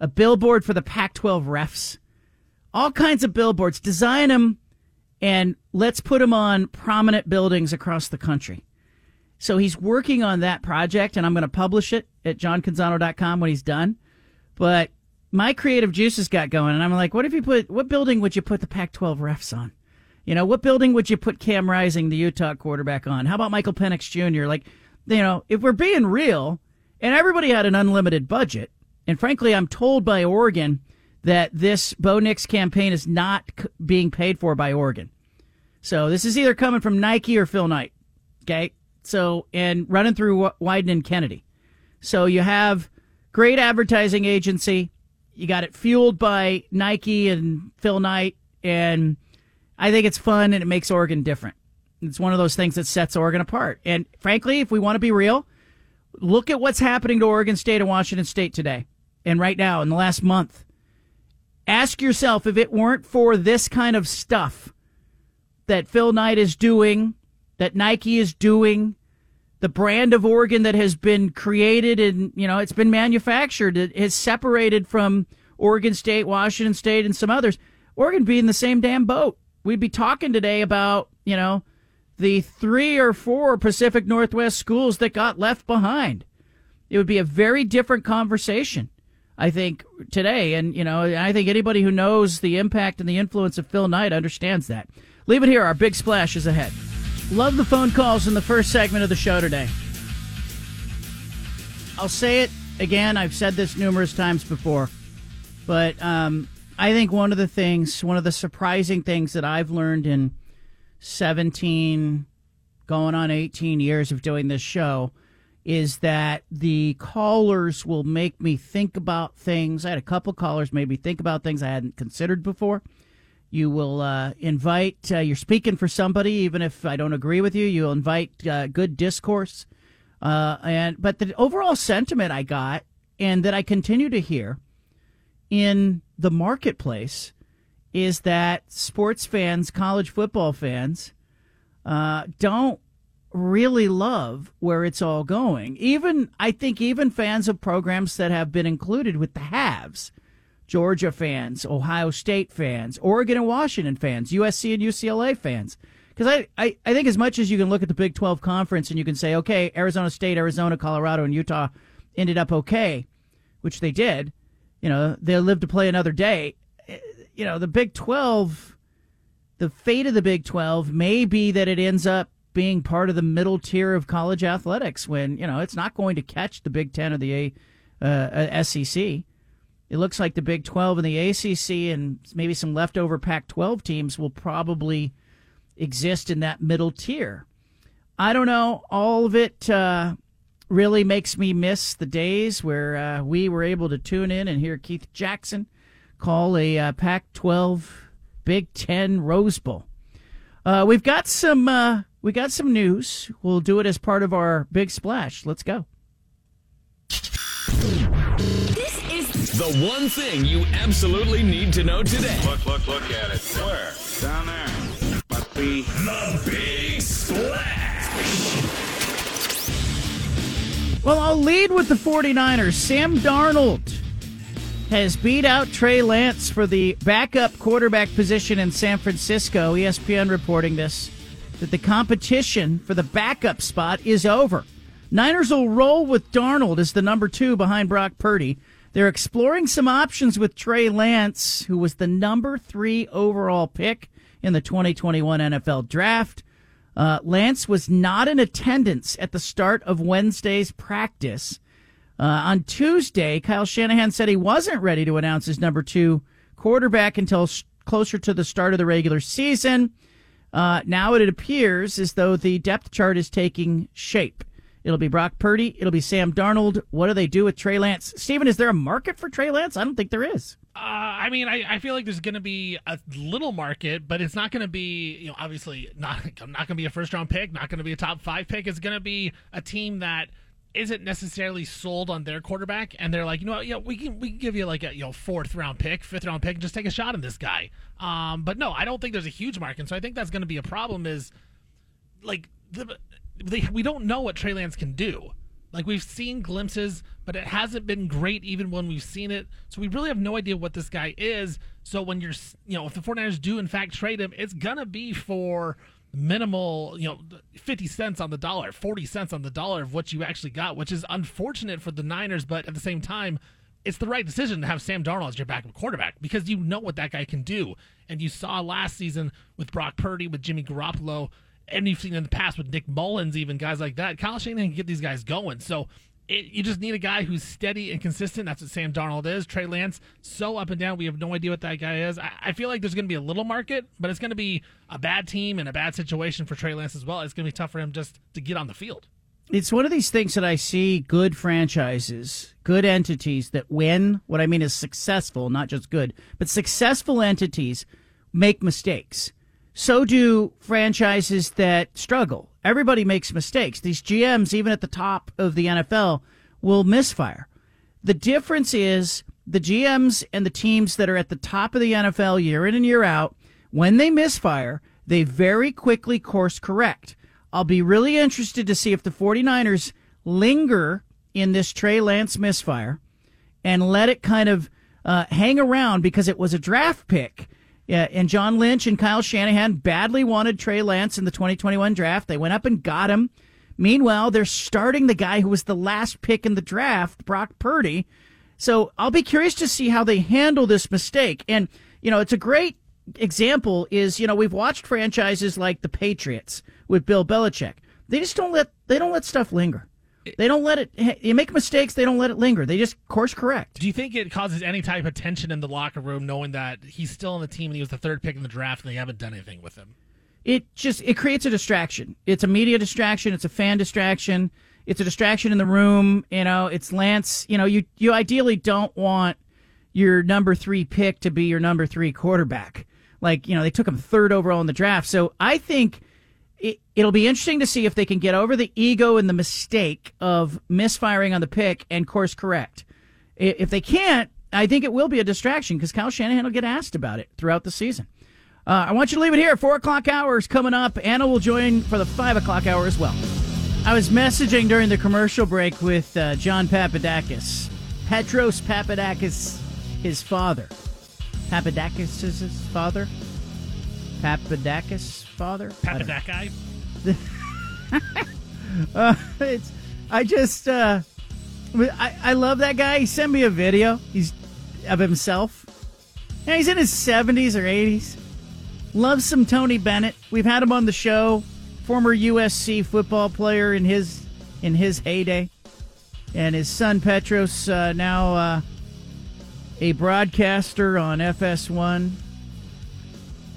a billboard for the Pac-12 refs, all kinds of billboards. Design them, and let's put them on prominent buildings across the country." So he's working on that project, and I'm going to publish it at johncanzano.com when he's done. But my creative juices got going, and I'm like, what if you put what building would you put the Pac-12 refs on? You know, what building would you put Cam Rising, the Utah quarterback, on? How about Michael Penix Jr.? Like, you know, if we're being real, and everybody had an unlimited budget, and frankly, I'm told by Oregon that this Bo Nix campaign is not c- being paid for by Oregon. So this is either coming from Nike or Phil Knight. Okay. So, and running through Wy- Wieden and Kennedy. So you have great advertising agency. You got it fueled by Nike and Phil Knight. And I think it's fun and it makes Oregon different. It's one of those things that sets Oregon apart. And frankly, if we want to be real, look at what's happening to Oregon State and Washington State today and right now in the last month. Ask yourself if it weren't for this kind of stuff that Phil Knight is doing, that Nike is doing, the brand of Oregon that has been created and, you know, it's been manufactured, it is separated from Oregon State, Washington State, and some others. Oregon be in the same damn boat. We'd be talking today about, you know, the three or four Pacific Northwest schools that got left behind. It would be a very different conversation. I think today, and you know, I think anybody who knows the impact and the influence of Phil Knight understands that. Leave it here. Our big splash is ahead. Love the phone calls in the first segment of the show today. I'll say it again. I've said this numerous times before, but um, I think one of the things, one of the surprising things that I've learned in 17, going on 18 years of doing this show is that the callers will make me think about things. I had a couple callers made me think about things I hadn't considered before. You will uh, invite, uh, you're speaking for somebody, even if I don't agree with you, you'll invite uh, good discourse. Uh, and But the overall sentiment I got, and that I continue to hear in the marketplace, is that sports fans, college football fans, uh, don't really love where it's all going. Even I think even fans of programs that have been included with the halves, Georgia fans, Ohio State fans, Oregon and Washington fans, USC and UCLA fans. Because I, I, I think as much as you can look at the Big 12 conference and you can say, okay, Arizona State, Arizona, Colorado, and Utah ended up okay, which they did. You know, they'll live to play another day. Eh, you know, the Big 12, the fate of the Big 12 may be that it ends up being part of the middle tier of college athletics when you know it's not going to catch the Big Ten or the uh, SEC. It looks like the Big Twelve and the ACC and maybe some leftover Pac-12 teams will probably exist in that middle tier. I don't know. All of it uh, really makes me miss the days where uh, we were able to tune in and hear Keith Jackson call a uh, Pac-12 Big Ten Rose Bowl. Uh, we've got some uh, we got some news. We'll do it as part of our big splash. Let's go. This is the one thing you absolutely need to know today. Look, look, look at it. Where? Down there. Must be the big splash. Well, I'll lead with the 49ers. Sam Darnold has beat out Trey Lance for the backup quarterback position in San Francisco. ESPN reporting this that the competition for the backup spot is over. Niners will roll with Darnold as the number two behind Brock Purdy. They're exploring some options with Trey Lance, who was the number three overall pick in the 2021 NFL Draft. Uh, Lance was not in attendance at the start of Wednesday's practice. Uh, on Tuesday, Kyle Shanahan said he wasn't ready to announce his number two quarterback until closer to the start of the regular season. Uh, now it appears as though the depth chart is taking shape. It'll be Brock Purdy. It'll be Sam Darnold. What do they do with Trey Lance? Stephen, is there a market for Trey Lance? I don't think there is. Uh, I mean, I, I feel like there's going to be a little market, but it's not going to be, you know, obviously not not going to be a first round pick, not going to be a top five pick. It's going to be a team that isn't necessarily sold on their quarterback, and they're like, you know, what, we can we can give you like a you know fourth round pick, fifth round pick, and just take a shot on this guy. Um, but no, I don't think there's a huge market, so I think that's going to be a problem. Is like the they, we don't know what Trey Lance can do. Like we've seen glimpses, but it hasn't been great even when we've seen it. So we really have no idea what this guy is. So when you're, you know, if the 49ers do in fact trade him, it's gonna be for minimal, you know, 50 cents on the dollar, 40 cents on the dollar of what you actually got, which is unfortunate for the Niners, but at the same time, it's the right decision to have Sam Darnold as your backup quarterback because you know what that guy can do. And you saw last season with Brock Purdy, with Jimmy Garoppolo, and you've seen in the past with Nick Mullens, even guys like that. Kyle Shanahan can get these guys going. So it, you just need a guy who's steady and consistent. That's what Sam Darnold is. Trey Lance, so up and down. We have no idea what that guy is. I, I feel like there's going to be a little market, but it's going to be a bad team and a bad situation for Trey Lance as well. It's going to be tough for him just to get on the field. It's one of these things that I see good franchises, good entities that win. What I mean is successful, not just good, but successful entities make mistakes. So do franchises that struggle. Everybody makes mistakes. These GMs, even at the top of the NFL, will misfire. The difference is the GMs and the teams that are at the top of the NFL year in and year out, when they misfire, they very quickly course correct. I'll be really interested to see if the 49ers linger in this Trey Lance misfire and let it kind of uh, hang around because it was a draft pick yeah, and John Lynch and Kyle Shanahan badly wanted Trey Lance in the 2021 draft. They went up and got him. Meanwhile, they're starting the guy who was the last pick in the draft, Brock Purdy. So I'll be curious to see how they handle this mistake. And, you know, it's a great example is, you know, we've watched franchises like the Patriots with Bill Belichick. They just don't let, they don't let stuff linger. They don't let it, you make mistakes, they don't let it linger. They just course correct. Do you think it causes any type of tension in the locker room knowing that he's still on the team and he was the third pick in the draft and they haven't done anything with him? it just it creates a distraction. It's a media distraction. It's a fan distraction. It's a distraction in the room. You know, it's Lance. You know, you you ideally don't want your number three pick to be your number three quarterback. Like you know, they took him third overall in the draft. So I think it, it'll be interesting to see if they can get over the ego and the mistake of misfiring on the pick and course correct. If they can't, I think it will be a distraction because Kyle Shanahan will get asked about it throughout the season. Uh, I want you to leave it here. Four o'clock hours coming up. Anna will join for the five o'clock hour as well. I was messaging during the commercial break with uh, John Papadakis, Petros Papadakis, his father. Papadakis is his father. Papadakis' father. I don't know. Papadak guy? Uh, it's I just uh, I I love that guy. He sent me a video. He's of himself. Yeah, he's in his seventies or eighties. Loves some Tony Bennett. We've had him on the show. Former USC football player in his in his heyday, and his son Petros uh, now uh, a broadcaster on FS1.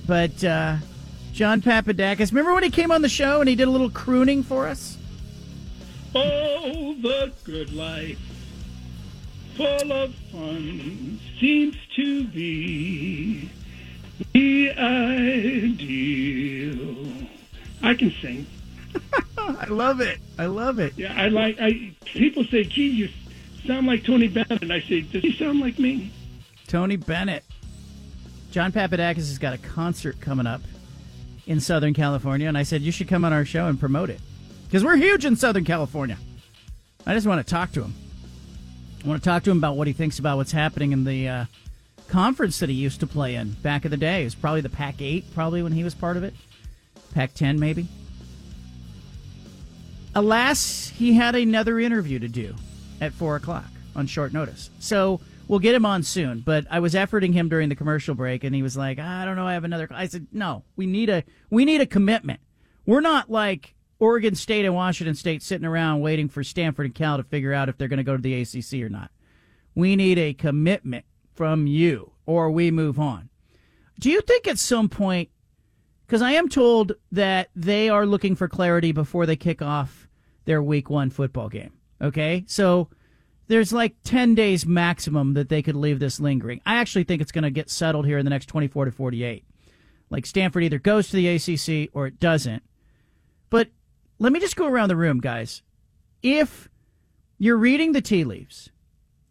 But uh, John Papadakis, remember when he came on the show and he did a little crooning for us? Oh, the good life, full of fun, seems to be the ideal. I can sing. I love it. I love it. Yeah, I like. I people say, "Gee, you sound like Tony Bennett." And I say, "Does he sound like me?" Tony Bennett. John Papadakis has got a concert coming up in Southern California, and I said you should come on our show and promote it because we're huge in Southern California. I just want to talk to him. I want to talk to him about what he thinks about what's happening in the uh, conference that he used to play in back in the day. It was probably the Pac 8, probably when he was part of it. Pac 10, maybe. Alas, he had another interview to do at 4 o'clock on short notice. So we'll get him on soon. But I was efforting him during the commercial break, and he was like, I don't know, I have another. I said, no, we need a, we need a commitment. We're not like Oregon State and Washington State sitting around waiting for Stanford and Cal to figure out if they're going to go to the ACC or not. We need a commitment from you, or we move on. Do you think at some point, because I am told that they are looking for clarity before they kick off their week one football game. Okay? So there's like 10 days maximum that they could leave this lingering. I actually think it's going to get settled here in the next 24 to 48. Like Stanford either goes to the ACC or it doesn't. But let me just go around the room, guys. If you're reading the tea leaves,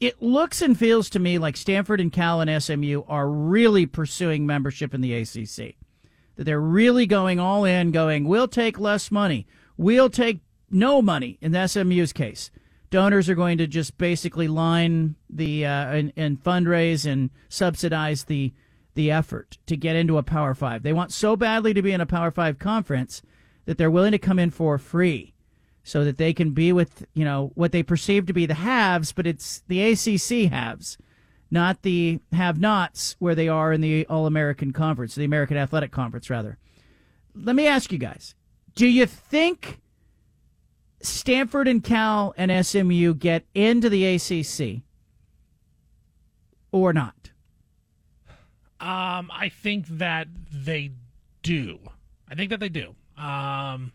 it looks and feels to me like Stanford and Cal and SMU are really pursuing membership in the ACC. That they're really going all in, going, we'll take less money. We'll take no money in the SMU's case. Donors are going to just basically line the uh, and, and fundraise and subsidize the the effort to get into a Power Five. They want so badly to be in a Power Five conference that they're willing to come in for free so that they can be with you know what they perceive to be the haves, but it's the ACC haves, not the have-nots where they are in the All-American Conference, the American Athletic Conference, rather. Let me ask you guys: Do you think Stanford and Cal and SMU get into the ACC or not? Um, I think that they do. I think that they do. Um,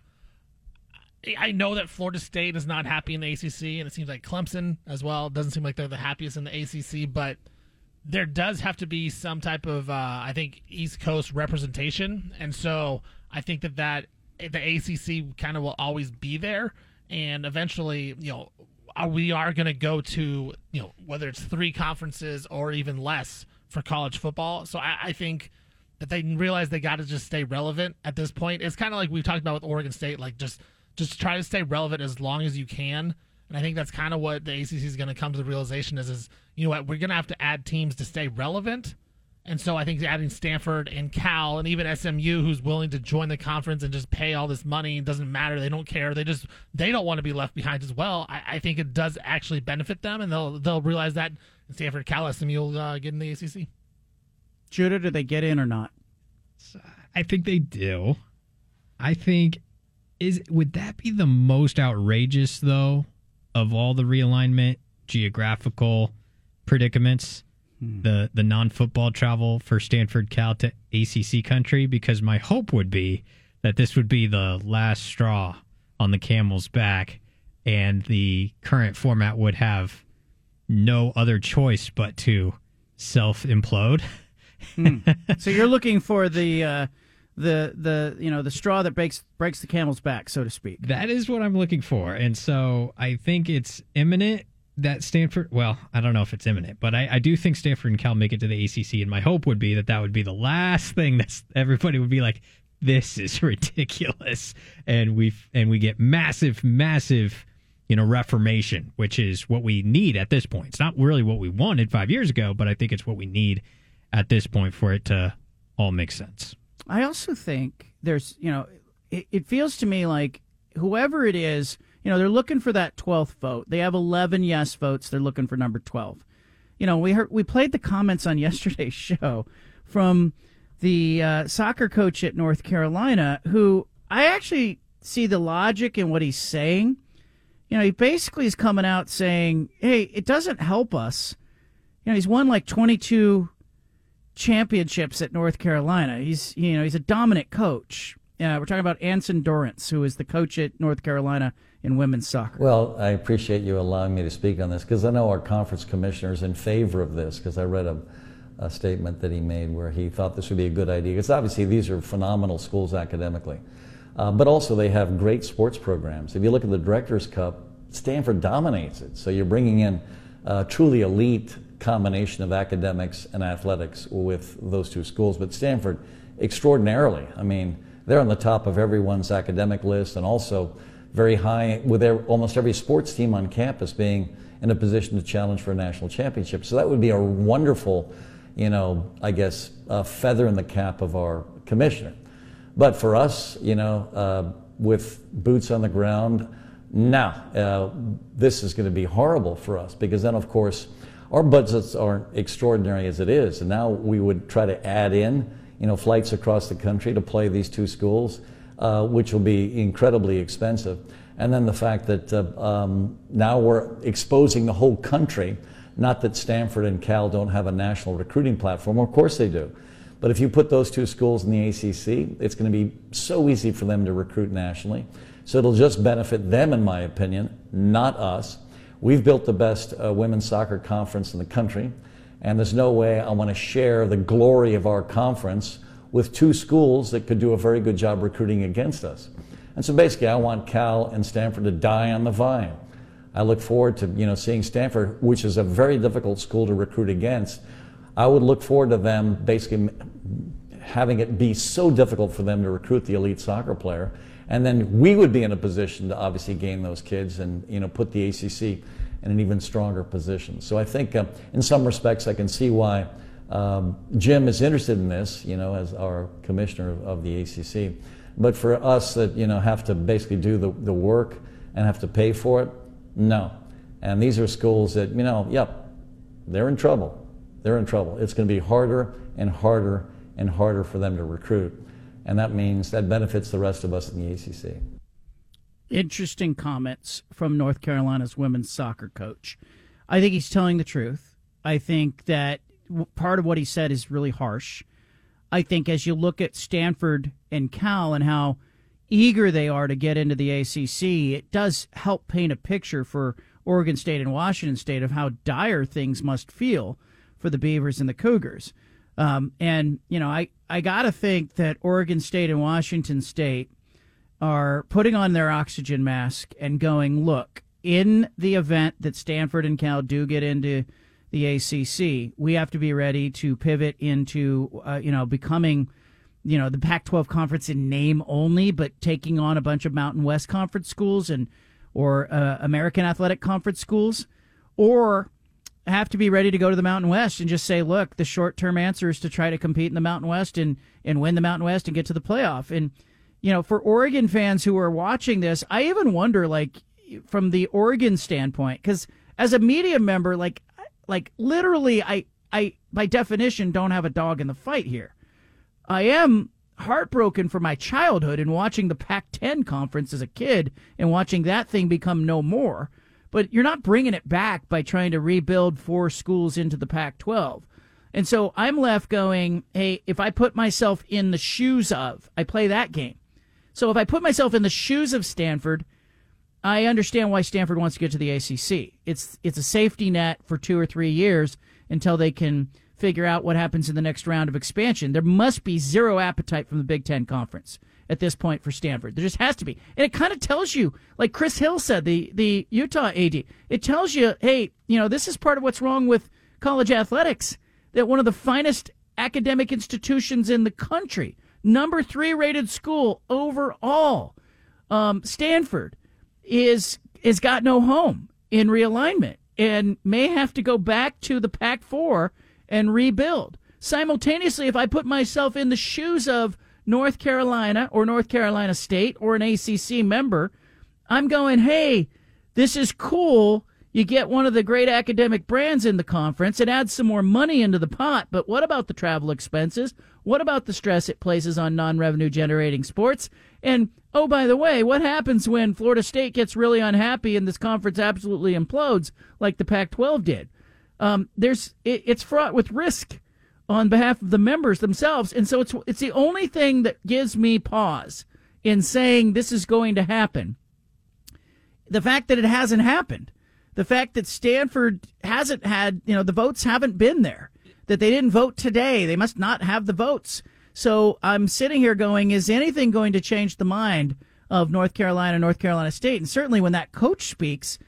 I- know that Florida State is not happy in the ACC, and it seems like Clemson as well doesn't seem like they're the happiest in the ACC. But there does have to be some type of, uh, I think, East Coast representation, and so I think that that the ACC kind of will always be there, and eventually, you know, uh, we are going to go to you know whether it's three conferences or even less for college football. So I, I think that they realize they got to just stay relevant at this point. It's kind of like we've talked about with Oregon State, like just just try to stay relevant as long as you can. And I think that's kind of what the ACC is going to come to the realization is, is you know what, we're going to have to add teams to stay relevant. And so I think adding Stanford and Cal and even SMU, who's willing to join the conference and just pay all this money, it doesn't matter. They don't care. They just they don't want to be left behind as well. I, I think it does actually benefit them, and they'll they'll realize that Stanford, Cal, SMU uh, get in the ACC. Judah, do they get in or not? I think they do. I think is would that be the most outrageous though of all the realignment geographical predicaments? The the non football travel for Stanford Cal to ACC country because my hope would be that this would be the last straw on the camel's back and the current format would have no other choice but to self implode. Hmm. so you're looking for the uh, the the you know the straw that breaks breaks the camel's back, so to speak. That is what I'm looking for. And so I think it's imminent that Stanford, well, I don't know if it's imminent, but I, I do think Stanford and Cal make it to the ACC. And my hope would be that that would be the last thing that everybody would be like, this is ridiculous. And we and we get massive, massive, you know, reformation, which is what we need at this point. It's not really what we wanted five years ago, but I think it's what we need at this point for it to all make sense. I also think there's, you know, it, it feels to me like whoever it is, you know, they're looking for that 12th vote. They have 11 yes votes. They're looking for number 12. You know, we heard we played the comments on yesterday's show from the uh, soccer coach at North Carolina, who I actually see the logic in what he's saying. You know, he basically is coming out saying, "Hey, it doesn't help us." You know, he's won like 22 championships at North Carolina. He's you know he's a dominant coach. Uh, we're talking about Anson Dorrance, who is the coach at North Carolina in women's soccer. Well, I appreciate you allowing me to speak on this because I know our conference commissioner is in favor of this because I read a, a, statement that he made where he thought this would be a good idea. Because obviously these are phenomenal schools academically, uh, but also they have great sports programs. If you look at the Directors Cup, Stanford dominates it. So you're bringing in a truly elite combination of academics and athletics with those two schools. But Stanford, extraordinarily, I mean, they're on the top of everyone's academic list and also very high with almost every sports team on campus being in a position to challenge for a national championship. So that would be a wonderful, you know, I guess, uh, feather in the cap of our commissioner. But for us, you know, uh, with boots on the ground, now uh, this is going to be horrible for us because then, of course, our budgets aren't extraordinary as it is, and now we would try to add in, you know, flights across the country to play these two schools, uh, which will be incredibly expensive. And then the fact that uh, um, now we're exposing the whole country. Not that Stanford and Cal don't have a national recruiting platform, of course they do. But if you put those two schools in the ACC, it's going to be so easy for them to recruit nationally. So it'll just benefit them, in my opinion, not us. We've built the best uh, women's soccer conference in the country, and there's no way I want to share the glory of our conference with two schools that could do a very good job recruiting against us. And so basically, I want Cal and Stanford to die on the vine. I look forward to you know seeing Stanford, which is a very difficult school to recruit against. I would look forward to them basically having it be so difficult for them to recruit the elite soccer player and then we would be in a position to obviously gain those kids and you know put the ACC in an even stronger position. So I think uh, in some respects I can see why um, Jim is interested in this, you know, as our commissioner of, of, the ACC. But for us that you know have to basically do the, the work and have to pay for it, no. And these are schools that you know, yep, they're in trouble. They're in trouble. It's going to be harder and harder and harder for them to recruit and that means that benefits the rest of us in the ACC. Interesting comments from North Carolina's women's soccer coach. I think he's telling the truth. I think that part of what he said is really harsh. I think as you look at Stanford and Cal and how eager they are to get into the ACC, it does help paint a picture for Oregon State and Washington State of how dire things must feel for the Beavers and the Cougars. Um, and you know, I I gotta think that Oregon State and Washington State are putting on their oxygen mask and going, look, in the event that Stanford and Cal do get into the ACC, we have to be ready to pivot into uh, you know becoming you know the Pac-12 conference in name only, but taking on a bunch of Mountain West conference schools and or uh, American Athletic Conference schools, or have to be ready to go to the Mountain West and just say, look, the short term answer is to try to compete in the Mountain West and, and win the Mountain West and get to the playoff. And, you know, for Oregon fans who are watching this, I even wonder, like, from the Oregon standpoint, because as a media member, like, like literally, I, I, by definition, don't have a dog in the fight here. I am heartbroken for my childhood and watching the Pac 10 conference as a kid and watching that thing become no more. But you're not bringing it back by trying to rebuild four schools into the Pac 12. And so I'm left going, hey, if I put myself in the shoes of, I play that game. So if I put myself in the shoes of Stanford, I understand why Stanford wants to get to the ACC. It's it's a safety net for two or three years until they can figure out what happens in the next round of expansion. There must be zero appetite from the Big Ten Conference at this point for Stanford. There just has to be. And it kind of tells you, like Chris Hill said, the, the Utah AD, it tells you, hey, you know, this is part of what's wrong with college athletics, that one of the finest academic institutions in the country, number three rated school overall, um, Stanford, is has got no home in realignment and may have to go back to the Pac 4 and rebuild. Simultaneously, if I put myself in the shoes of North Carolina or North Carolina State or an ACC member, I'm going, hey, this is cool. You get one of the great academic brands in the conference. It adds some more money into the pot. But what about the travel expenses? What about the stress it places on non revenue generating sports? And oh, by the way, what happens when Florida State gets really unhappy and this conference absolutely implodes like the Pac 12 did? Um, there's it, it's fraught with risk on behalf of the members themselves, and so it's it's the only thing that gives me pause in saying this is going to happen. The fact that it hasn't happened, the fact that Stanford hasn't had, you know, the votes haven't been there, that they didn't vote today, they must not have the votes. So I'm sitting here going, is anything going to change the mind of North Carolina, North Carolina State? And certainly when that coach speaks,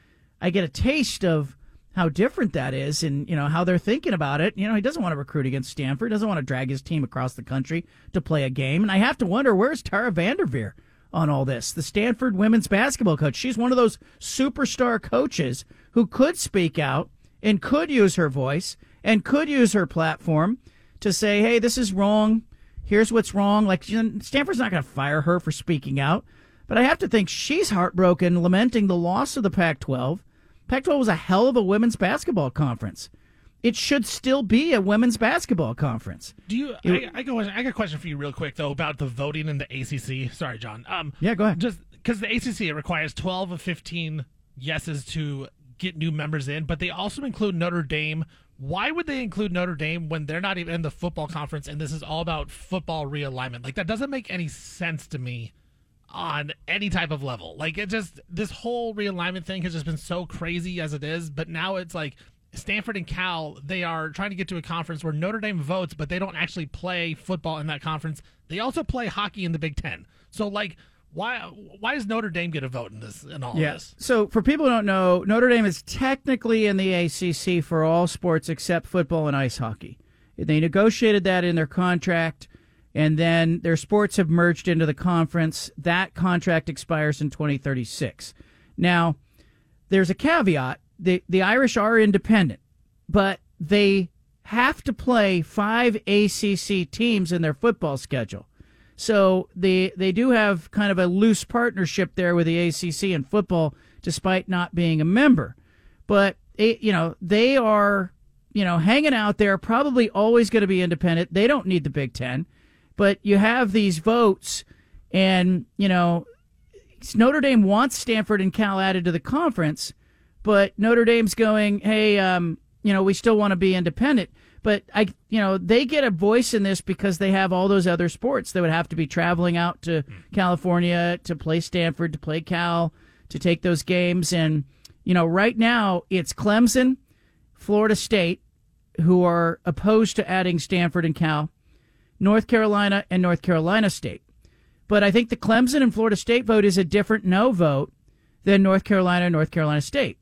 I get a taste of how different that is and you know how they're thinking about it. You know, he doesn't want to recruit against Stanford, doesn't want to drag his team across the country to play a game. And I have to wonder where's Tara VanDerveer on all this? The Stanford women's basketball coach. She's one of those superstar coaches who could speak out and could use her voice and could use her platform to say, "Hey, this is wrong. Here's what's wrong." Like you know, Stanford's not going to fire her for speaking out, but I have to think she's heartbroken, lamenting the loss of the Pac-12 Pac 12 was a hell of a women's basketball conference. It should still be a women's basketball conference. Do you? It- I, I, got, I got a question for you, real quick, though, about the voting in the ACC. Sorry, John. Um, yeah, go ahead. Just because the ACC it requires 12 of 15 yeses to get new members in, but they also include Notre Dame. Why would they include Notre Dame when they're not even in the football conference and this is all about football realignment? Like, that doesn't make any sense to me on any type of level. Like it just this whole realignment thing has just been so crazy as it is, but now it's like Stanford and Cal, they are trying to get to a conference where Notre Dame votes, but they don't actually play football in that conference. They also play hockey in the Big 10. So like why why does Notre Dame get a vote in this in all Yes. this? So for people who don't know, Notre Dame is technically in the ACC for all sports except football and ice hockey. They negotiated that in their contract, and then their sports have merged into the conference. That contract expires in 2036. Now, there's a caveat: the the Irish are independent, but they have to play five ACC teams in their football schedule. So they they do have kind of a loose partnership there with the ACC in football, despite not being a member. But you know they are you know hanging out there, probably always going to be independent. They don't need the Big Ten, but you have these votes, and you know Notre Dame wants Stanford and Cal added to the conference, but Notre Dame's going, hey, um, you know, we still want to be independent. But I, you know, they get a voice in this because they have all those other sports. They would have to be traveling out to hmm. California to play Stanford, to play Cal, to take those games. And you know, right now it's Clemson, Florida State, who are opposed to adding Stanford and Cal, North Carolina and North Carolina State. But I think the Clemson and Florida State vote is a different no vote than North Carolina and North Carolina State.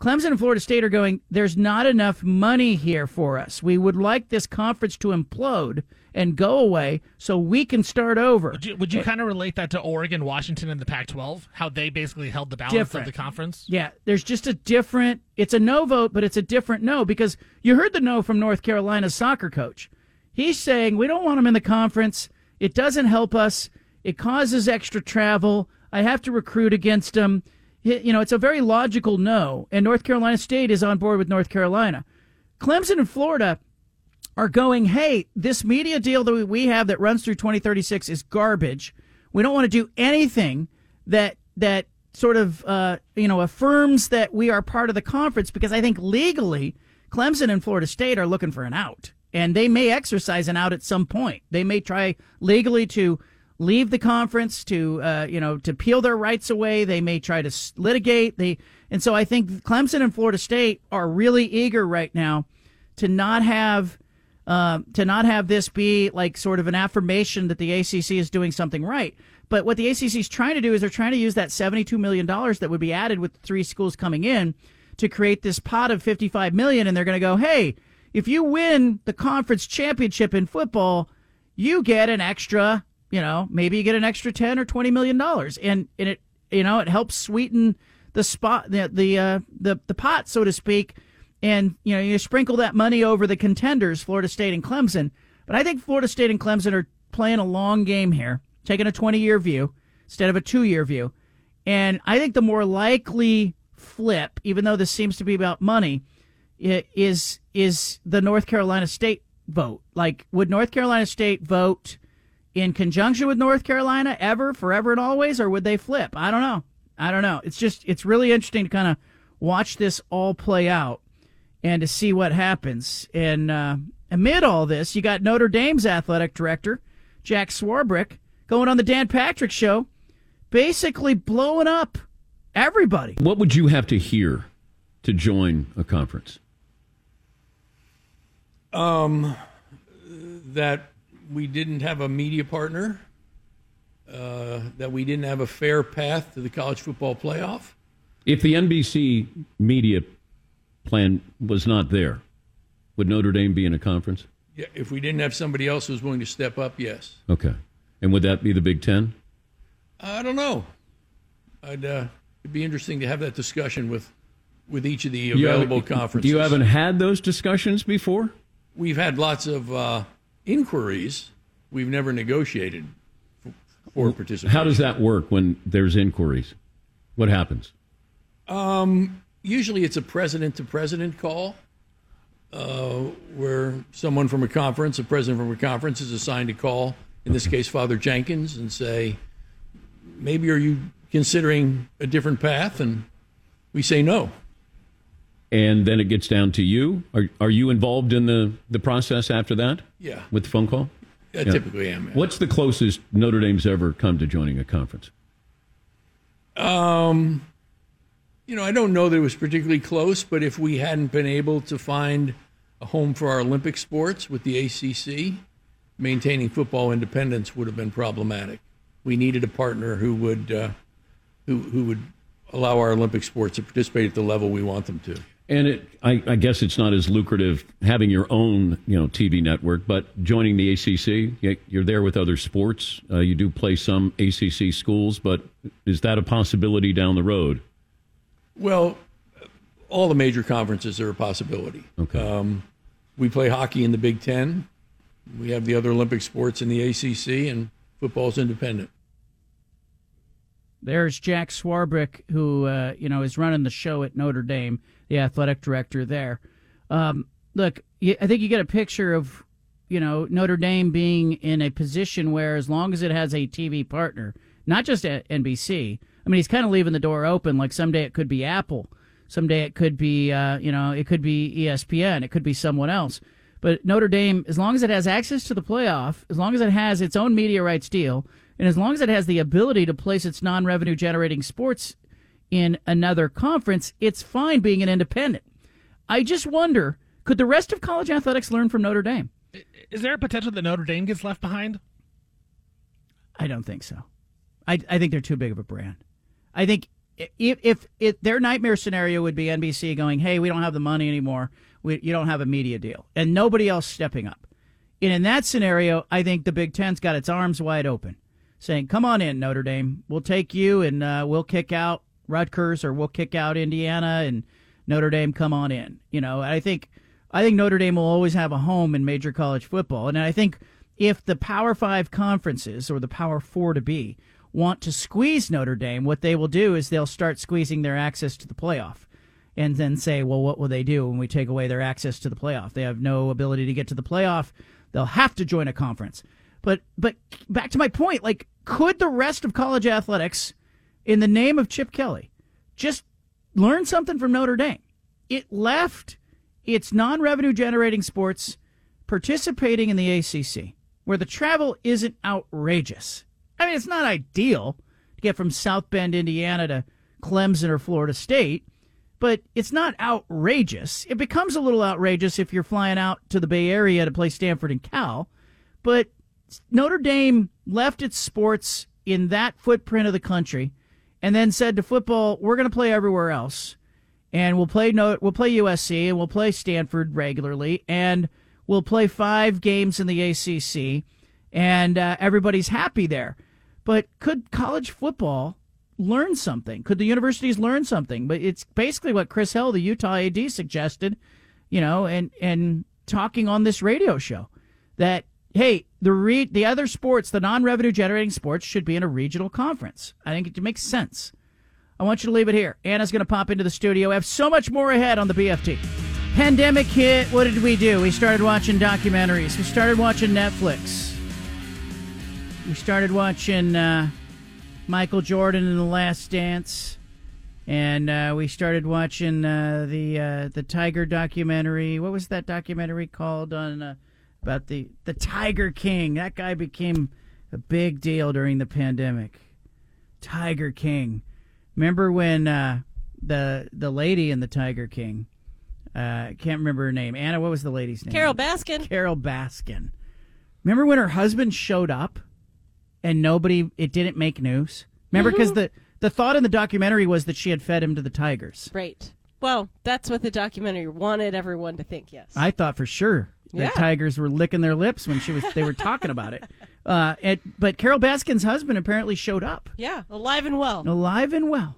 Clemson and Florida State are going, there's not enough money here for us. We would like this conference to implode and go away so we can start over. Would you, would you eh, kind of relate that to Oregon, Washington, and the Pac-12? How they basically held the balance Different. of the conference? Yeah, there's just a different, it's a no vote, but it's a different no because you heard the no from North Carolina's soccer coach. He's saying, we don't want them in the conference. It doesn't help us. It causes extra travel. I have to recruit against him. You know, it's a very logical no. And North Carolina State is on board with North Carolina. Clemson and Florida are going, hey, this media deal that we have that runs through 2036 is garbage. We don't want to do anything that that sort of uh, you know affirms that we are part of the conference because I think legally Clemson and Florida State are looking for an out, and they may exercise an out at some point. They may try legally to leave the conference to uh, you know to peel their rights away. They may try to litigate. They and so I think Clemson and Florida State are really eager right now to not have. Uh, to not have this be like sort of an affirmation that the ACC is doing something right. But what the ACC is trying to do is they're trying to use that $72 million that would be added with three schools coming in to create this pot of 55 million. And they're going to go, hey, if you win the conference championship in football, you get an extra, you know, maybe you get an extra 10 or 20 million dollars. And, and it, you know, it helps sweeten the spot, the, the, uh, the, the pot, so to speak. And, you know, you sprinkle that money over the contenders, Florida State and Clemson. But I think Florida State and Clemson are playing a long game here, taking a 20 year view instead of a two year view. And I think the more likely flip, even though this seems to be about money, is is the North Carolina State vote. Like, would North Carolina State vote in conjunction with North Carolina ever, forever and always, or would they flip? I don't know. I don't know. It's just it's really interesting to kind of watch this all play out and to see what happens. And uh, amid all this, you got Notre Dame's athletic director Jack Swarbrick going on the Dan Patrick Show, basically blowing up everybody. What would you have to hear to join a conference? Um, that we didn't have a media partner, uh, that we didn't have a fair path to the college football playoff. If the NBC media plan was not there, would Notre Dame be in a conference? Yeah, if we didn't have somebody else who was willing to step up, yes. Okay. And would that be the Big Ten? I don't know. I'd uh, it'd be interesting to have that discussion with with each of the You available haven't- conferences. You haven't had those discussions before? We've had lots of uh, inquiries. We've never negotiated for, participation. How does that work when there's inquiries? What happens? Um, usually it's a president to president call uh, where someone from a conference, a president from a conference, is assigned to call, in this case, Father Jenkins, and say, maybe are you considering a different path? And we say no. And then it gets down to you. Are are you involved in the, the process after that? Yeah. With the phone call? I typically am, yeah. What's the closest Notre Dame's ever come to joining a conference? Um, you know, I don't know that it was particularly close, but if we hadn't been able to find a home for our Olympic sports with the ACC, maintaining football independence would have been problematic. We needed a partner who would uh, who who would allow our Olympic sports to participate at the level we want them to. And it, I, I guess it's not as lucrative having your own, you know, TV network, but joining the ACC, you- you're there with other sports. Uh, you do play some ACC schools, but is that a possibility down the road? Well, all the major conferences are a possibility. Okay. Um, we play hockey in the Big Ten. We have the other Olympic sports in the ACC, and football's independent. There's Jack Swarbrick, who uh, you know is running the show at Notre Dame, the athletic director there. Um, look, I think you get a picture of you know Notre Dame being in a position where, as long as it has a TV partner, not just at NBC. I mean, he's kind of leaving the door open. Like someday it could be Apple, someday it could be uh, you know it could be ESPN, it could be someone else. But Notre Dame, as long as it has access to the playoff, as long as it has its own media rights deal, and as long as it has the ability to place its non revenue generating sports in another conference, it's fine being an independent. I just wonder could the rest of college athletics learn from Notre Dame? Is there a potential that Notre Dame gets left behind? I don't think so. I, I think they're too big of a brand. I think if, if it, their nightmare scenario would be NBC going, hey, we don't have the money anymore. We, you don't have a media deal. And nobody else stepping up. And in that scenario, I think the Big Ten's got its arms wide open, saying, come on in, Notre Dame. We'll take you and uh, we'll kick out Rutgers or we'll kick out Indiana and Notre Dame, come on in. You know, I think I think Notre Dame will always have a home in major college football. And I think if the Power Five conferences or the Power Four to be want to squeeze Notre Dame, what they will do is they'll start squeezing their access to the playoff. and then say, well, what will they do when we take away their access to the playoff? They have no ability to get to the playoff. They'll have to join a conference. But but back to my point, like could the rest of college athletics in the name of Chip Kelly just learn something from Notre Dame? It left its non-revenue generating sports participating in the ACC where the travel isn't outrageous. I mean, it's not ideal to get from South Bend, Indiana to Clemson or Florida State, but it's not outrageous. It becomes a little outrageous if you're flying out to the Bay Area to play Stanford and Cal, but Notre Dame left its sports in that footprint of the country and then said to football, we're going to play everywhere else. And we'll play no, we'll play USC and we'll play Stanford regularly and we'll play 5 games in the ACC and uh, everybody's happy there. But could college football learn something? Could the universities learn something? But it's basically what Chris Hill, the Utah AD, suggested, you know, and and talking on this radio show that hey, the re- the other sports, the non-revenue generating sports, should be in a regional conference. I think it makes sense. I want you to leave it here. Anna's going to pop into the studio. We have so much more ahead on the BFT. Pandemic hit. What did we do? We started watching documentaries. We started watching Netflix. We started watching uh, Michael Jordan in The Last Dance, and uh, we started watching uh, the uh, the Tiger documentary. What was that documentary called on uh, about the the Tiger King? That guy became a big deal during the pandemic. Tiger King. Remember when uh, the the lady in the Tiger King? I can't remember her name. Anna, what was the lady's name? Carole Baskin. Carole Baskin. Remember when her husband showed up and nobody, it didn't make news? Remember, because the, the thought in the documentary was that she had fed him to the tigers. Right. Well, that's what the documentary wanted everyone to think. Yes. I thought for sure the Yeah. tigers were licking their lips when she was they were talking about it. Uh, it. But Carole Baskin's husband apparently showed up. Yeah, alive and well. Alive and well.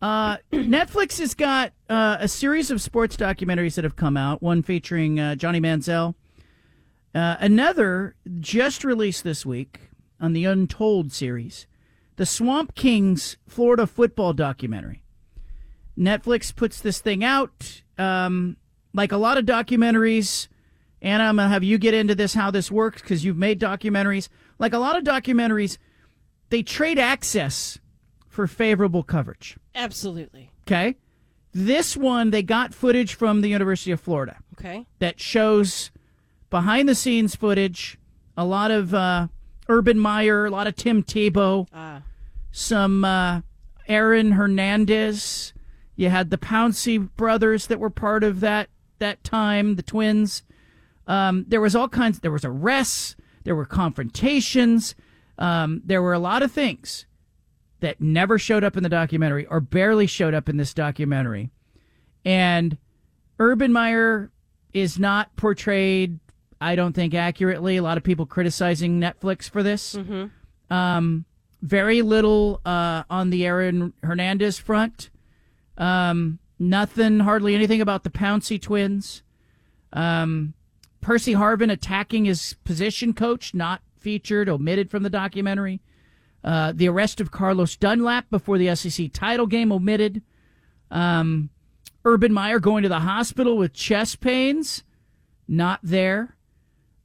Uh, Netflix has got uh, a series of sports documentaries that have come out. One featuring uh, Johnny Manziel. Uh, another just released this week on the Untold series, the Swamp Kings Florida football documentary. Netflix puts this thing out. Um, like a lot of documentaries, Anna, I'm going to have you get into this, how this works, because you've made documentaries. Like a lot of documentaries, they trade access for favorable coverage. Absolutely. Okay. This one, they got footage from the University of Florida Okay. that shows behind the scenes footage, a lot of uh, Urban Meyer, a lot of Tim Tebow, Ah. some uh, Aaron Hernandez. You had the Pouncey brothers that were part of that that time, the twins. Um, there was all kinds. There was arrests. There were confrontations. Um, there were a lot of things that never showed up in the documentary or barely showed up in this documentary. And Urban Meyer is not portrayed, I don't think, accurately. A lot of people criticizing Netflix for this. Mm-hmm. Um, very little uh, on the Aaron Hernandez front. Um, nothing, hardly anything about the Pouncey twins. Um, Percy Harvin attacking his position coach, not featured, omitted from the documentary. Uh, the arrest of Carlos Dunlap before the SEC title game, omitted. Um, Urban Meyer going to the hospital with chest pains, not there.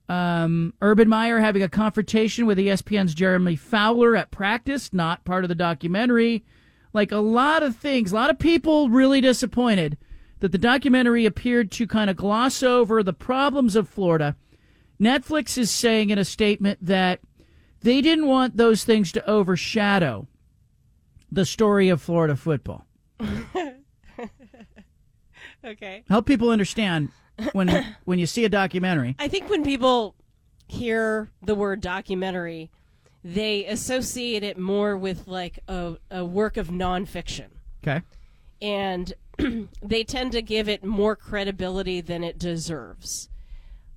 Um, Urban Meyer having a confrontation with ESPN's Jeremy Fowler at practice, not part of the documentary. Like a lot of things, a lot of people really disappointed that the documentary appeared to kind of gloss over the problems of Florida. Netflix is saying in a statement that they didn't want those things to overshadow the story of Florida football. Okay. Help people understand when when you see a documentary. I think when people hear the word documentary, they associate it more with like a, a work of nonfiction. Okay. And they tend to give it more credibility than it deserves.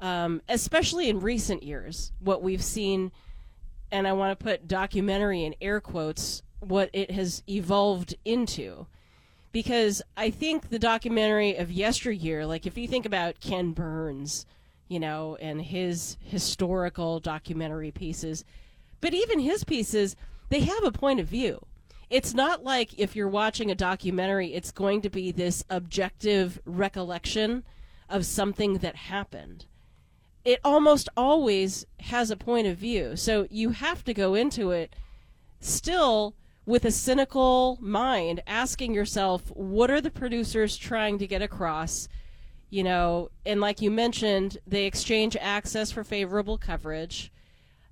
Um, especially in recent years, what we've seen, and I want to put documentary in air quotes, what it has evolved into because I think the documentary of yesteryear, like if you think about Ken Burns, you know, and his historical documentary pieces, but even his pieces, they have a point of view. It's not like if you're watching a documentary, it's going to be this objective recollection of something that happened. It almost always has a point of view. So you have to go into it still with a cynical mind, asking yourself, what are the producers trying to get across? You know, and like you mentioned, they exchange access for favorable coverage.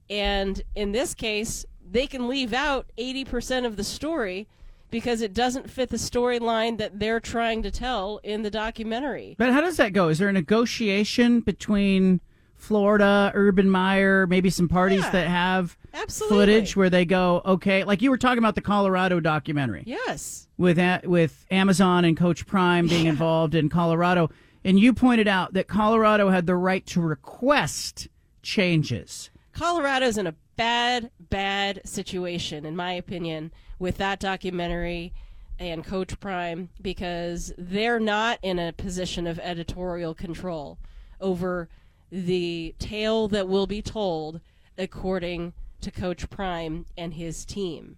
And in this case, they can leave out 80% of the story because it doesn't fit the storyline that they're trying to tell in the documentary. But how does that go? Is there a negotiation between Florida, Urban Meyer, maybe some parties Yeah. that have Absolutely. footage where they go, okay, like you were talking about the Colorado documentary Yes. with a- with Amazon and Coach Prime being involved in Colorado, and you pointed out that Colorado had the right to request changes. Colorado's in a bad, bad situation, in my opinion, with that documentary and Coach Prime because they're not in a position of editorial control over the tale that will be told according to Coach Prime and his team.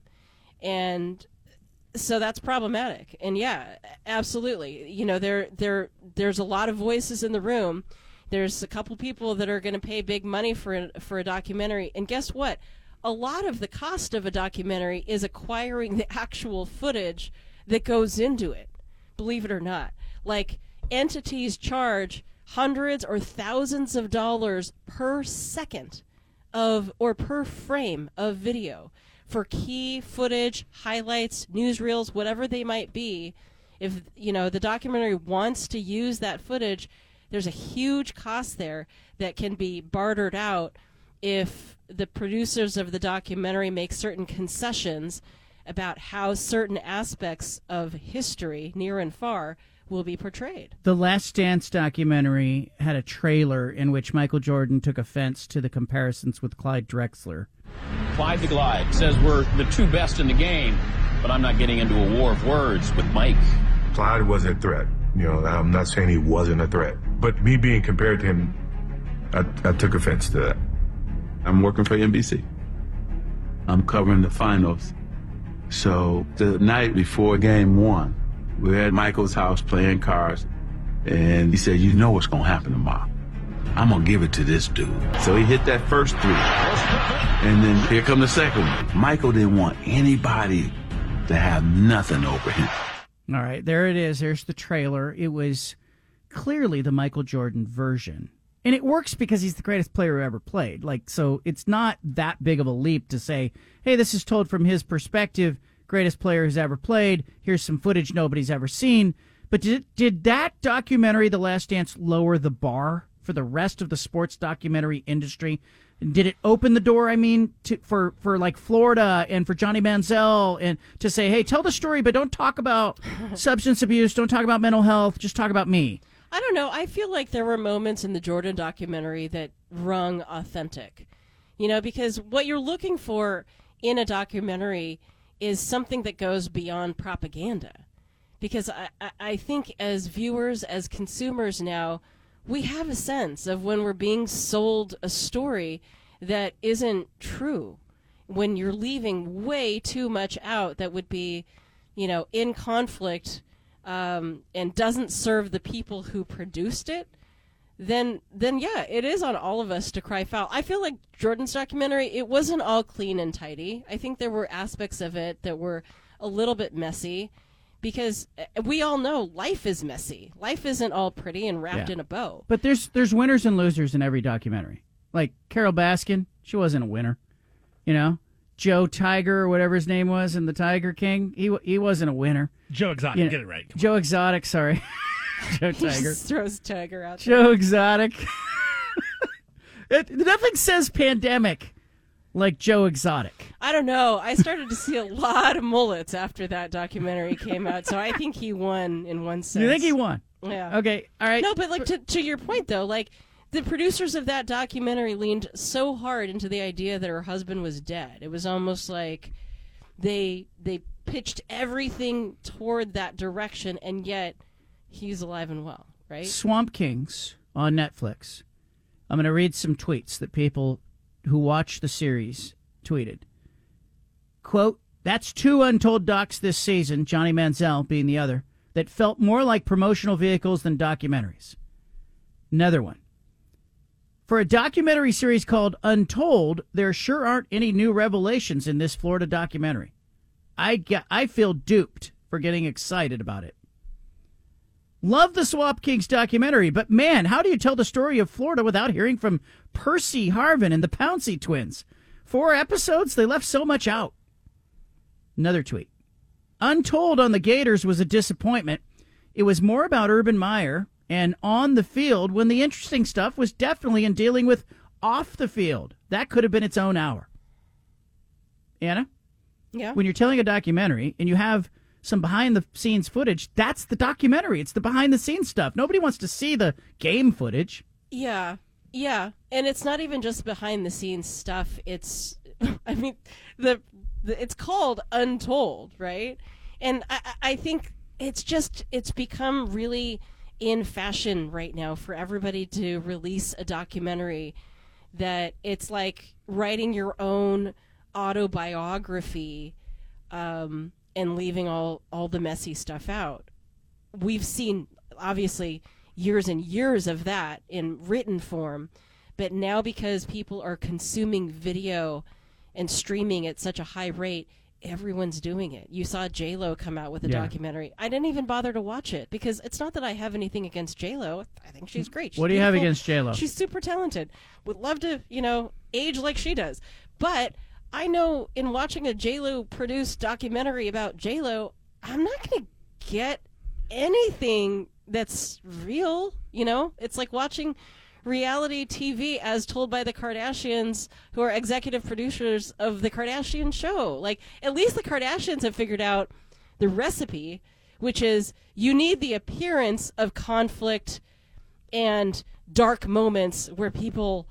And so that's problematic. And yeah, absolutely. You know, there there there's a lot of voices in the room. There's a couple people that are going to pay big money for for a documentary. And guess what? A lot of the cost of a documentary is acquiring the actual footage that goes into it. Believe it or not. Like entities charge hundreds or thousands of dollars per second of or per frame of video for key footage, highlights, newsreels, whatever they might be. If you know the documentary wants to use that footage, there's a huge cost there that can be bartered out if the producers of the documentary make certain concessions about how certain aspects of history, near and far, will be portrayed. The Last Dance documentary had a trailer in which Michael Jordan took offense to the comparisons with Clyde Drexler. Clyde the Glide says we're the two best in the game, but I'm not getting into a war of words with Mike. Clyde wasn't a threat. You know, I'm not saying he wasn't a threat, but me being compared to him, I, I took offense to that. I'm working for NBC. I'm covering the finals. So the night before game one, we're at Michael's house playing cards, and he said, You know what's to happen tomorrow. I'm to give it to this dude. So he hit that first three. And then here come the second one. Michael didn't want anybody to have nothing over him. All right, there it is. There's the trailer. It was clearly the Michael Jordan version. And it works because he's the greatest player who ever played. Like, so it's not that big of a leap to say, hey, this is told from his perspective, greatest player who's ever played. Here's some footage nobody's ever seen. But did, did that documentary, The Last Dance, lower the bar for the rest of the sports documentary industry? Did it open the door? I mean, to, for for like Florida and for Johnny Manziel, and to say, hey, tell the story, but don't talk about substance abuse, don't talk about mental health, just talk about me. I don't know. I feel like there were moments in the Jordan documentary that rung authentic. You know, because what you're looking for in a documentary is something that goes beyond propaganda. Because I, I- think as viewers, as consumers now, we have a sense of when we're being sold a story that isn't true. When you're leaving way too much out that would be, you know, in conflict um, and doesn't serve the people who produced it, then then yeah, it is on all of us to cry foul. I feel like Jordan's documentary, it wasn't all clean and tidy. I think there were aspects of it that were a little bit messy because uh, we all know life is messy. Life isn't all pretty and wrapped Yeah. in a bow. But there's there's winners and losers in every documentary. Like Carole Baskin, she wasn't a winner. You know, Joe Tiger or whatever his name was in the Tiger King, he he wasn't a winner. Joe Exotic, You know, get it right. Joe Exotic, sorry, Joe He Tiger. just throws Tiger out. there. Joe Exotic. it, nothing says pandemic like Joe Exotic. I don't know. I started to see a lot of mullets after that documentary came out, so I think he won in one sense. You think he won? Yeah. Okay. All right. No, but like to to your point though, like the producers of that documentary leaned so hard into the idea that her husband was dead. It was almost like they they pitched everything toward that direction, and yet he's alive and well, right? Swamp Kings on Netflix. I'm going to read some tweets that people who watched the series tweeted. Quote, That's two untold docs this season, Johnny Manziel being the other, that felt more like promotional vehicles than documentaries. Another one. For a documentary series called Untold, there sure aren't any new revelations in this Florida documentary. I get, I feel duped for getting excited about it. Love the Swamp Kings documentary, but man, how do you tell the story of Florida without hearing from Percy Harvin and the Pouncey twins? Four episodes, they left so much out. Another tweet. Untold on the Gators was a disappointment. It was more about Urban Meyer and on the field when the interesting stuff was definitely in dealing with off the field. That could have been its own hour. Anna? Yeah. When you're telling a documentary and you have some behind the scenes footage, that's the documentary. It's the behind the scenes stuff. Nobody wants to see the game footage. Yeah, yeah, and it's not even just behind the scenes stuff. It's, I mean, the, the it's called Untold, right? And I, I I think it's just it's become really in fashion right now for everybody to release a documentary that it's like writing your own autobiography um, and leaving all all the messy stuff out. We've seen obviously years and years of that in written form, but now because people are consuming video and streaming at such a high rate, everyone's doing it. You saw J Lo come out with a Yeah. documentary. I didn't even bother to watch it because it's not that I have anything against J Lo. I think she's great. She's What do you have against against J.Lo? She's super talented. Would love to, you know, age like she does. But I know in watching a J Lo produced documentary about J Lo, I'm not going to get anything that's real. You know, it's like watching reality TV as told by the Kardashians, who are executive producers of the Kardashian show. Like, at least the Kardashians have figured out the recipe, which is you need the appearance of conflict and dark moments where people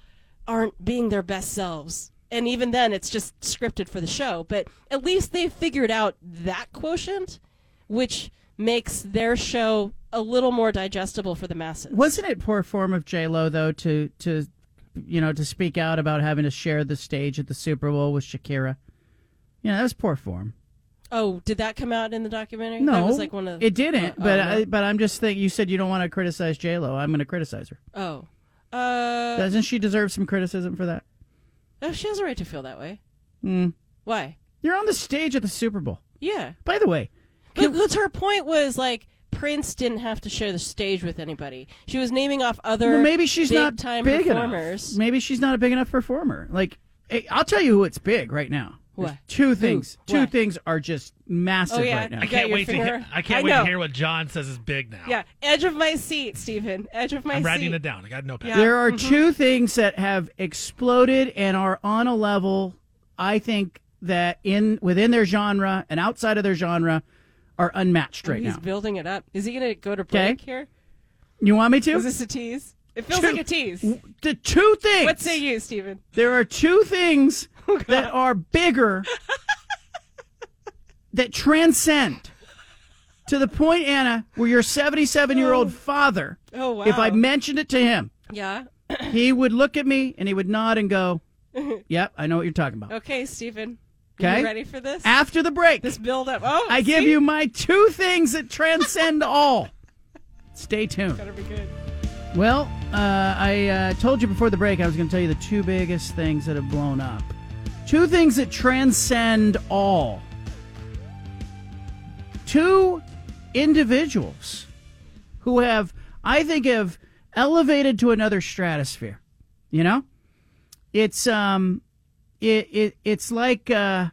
aren't being their best selves. And even then, it's just scripted for the show. But at least they've figured out that quotient, which makes their show a little more digestible for the masses. Wasn't it poor form of J Lo though to to you know to speak out about having to share the stage at the Super Bowl with Shakira? You know that was poor form. Oh, did that come out in the documentary? No, that was like one of it didn't. uh, but oh, no? I, but I'm just thinking. You said you don't want to criticize J Lo. I'm going to criticize her. oh, uh, Doesn't she deserve some criticism for that? oh, she has a right to feel that way. Hmm. Why? You're on the stage at the Super Bowl. Yeah. By the way, But because her point was like Prince didn't have to share the stage with anybody. She was naming off other well, maybe she's big not time big performers. enough. Maybe she's not a big enough performer. Like hey, I'll tell you who it's big right now. There's What? Two Who? things. Two What? things are just massive Oh, yeah. right now. I I can't your wait to hear, I can't I wait know. to hear what John says is big now. Yeah, edge of my seat, Stephen. Edge of my I'm seat. writing it down. I got no pen. Yeah. There are Mhm. two things that have exploded and are on a level I think that in within their genre and outside of their genre are unmatched Oh, right he's now. He's building it up. Is he going to go to break here? You want me to? Is this a tease? It feels Two- like a tease. The two things. What say you, Stephen? There are two things Oh, that are bigger that transcend to the point, Anna, where your 77 year old father, Oh, wow. if I mentioned it to him, Yeah. he would look at me and he would nod and go, Yep, I know what you're talking about. Okay, Stephen. Okay. You ready for this? After the break, this build up. Oh, I give you my two things that transcend all. Stay tuned. Better be good. Well, uh, I uh, told you before the break I was going to tell you the two biggest things that have blown up. Two things that transcend all. Two individuals who have, I think, have elevated to another stratosphere. You know, it's um, it, it it's like uh,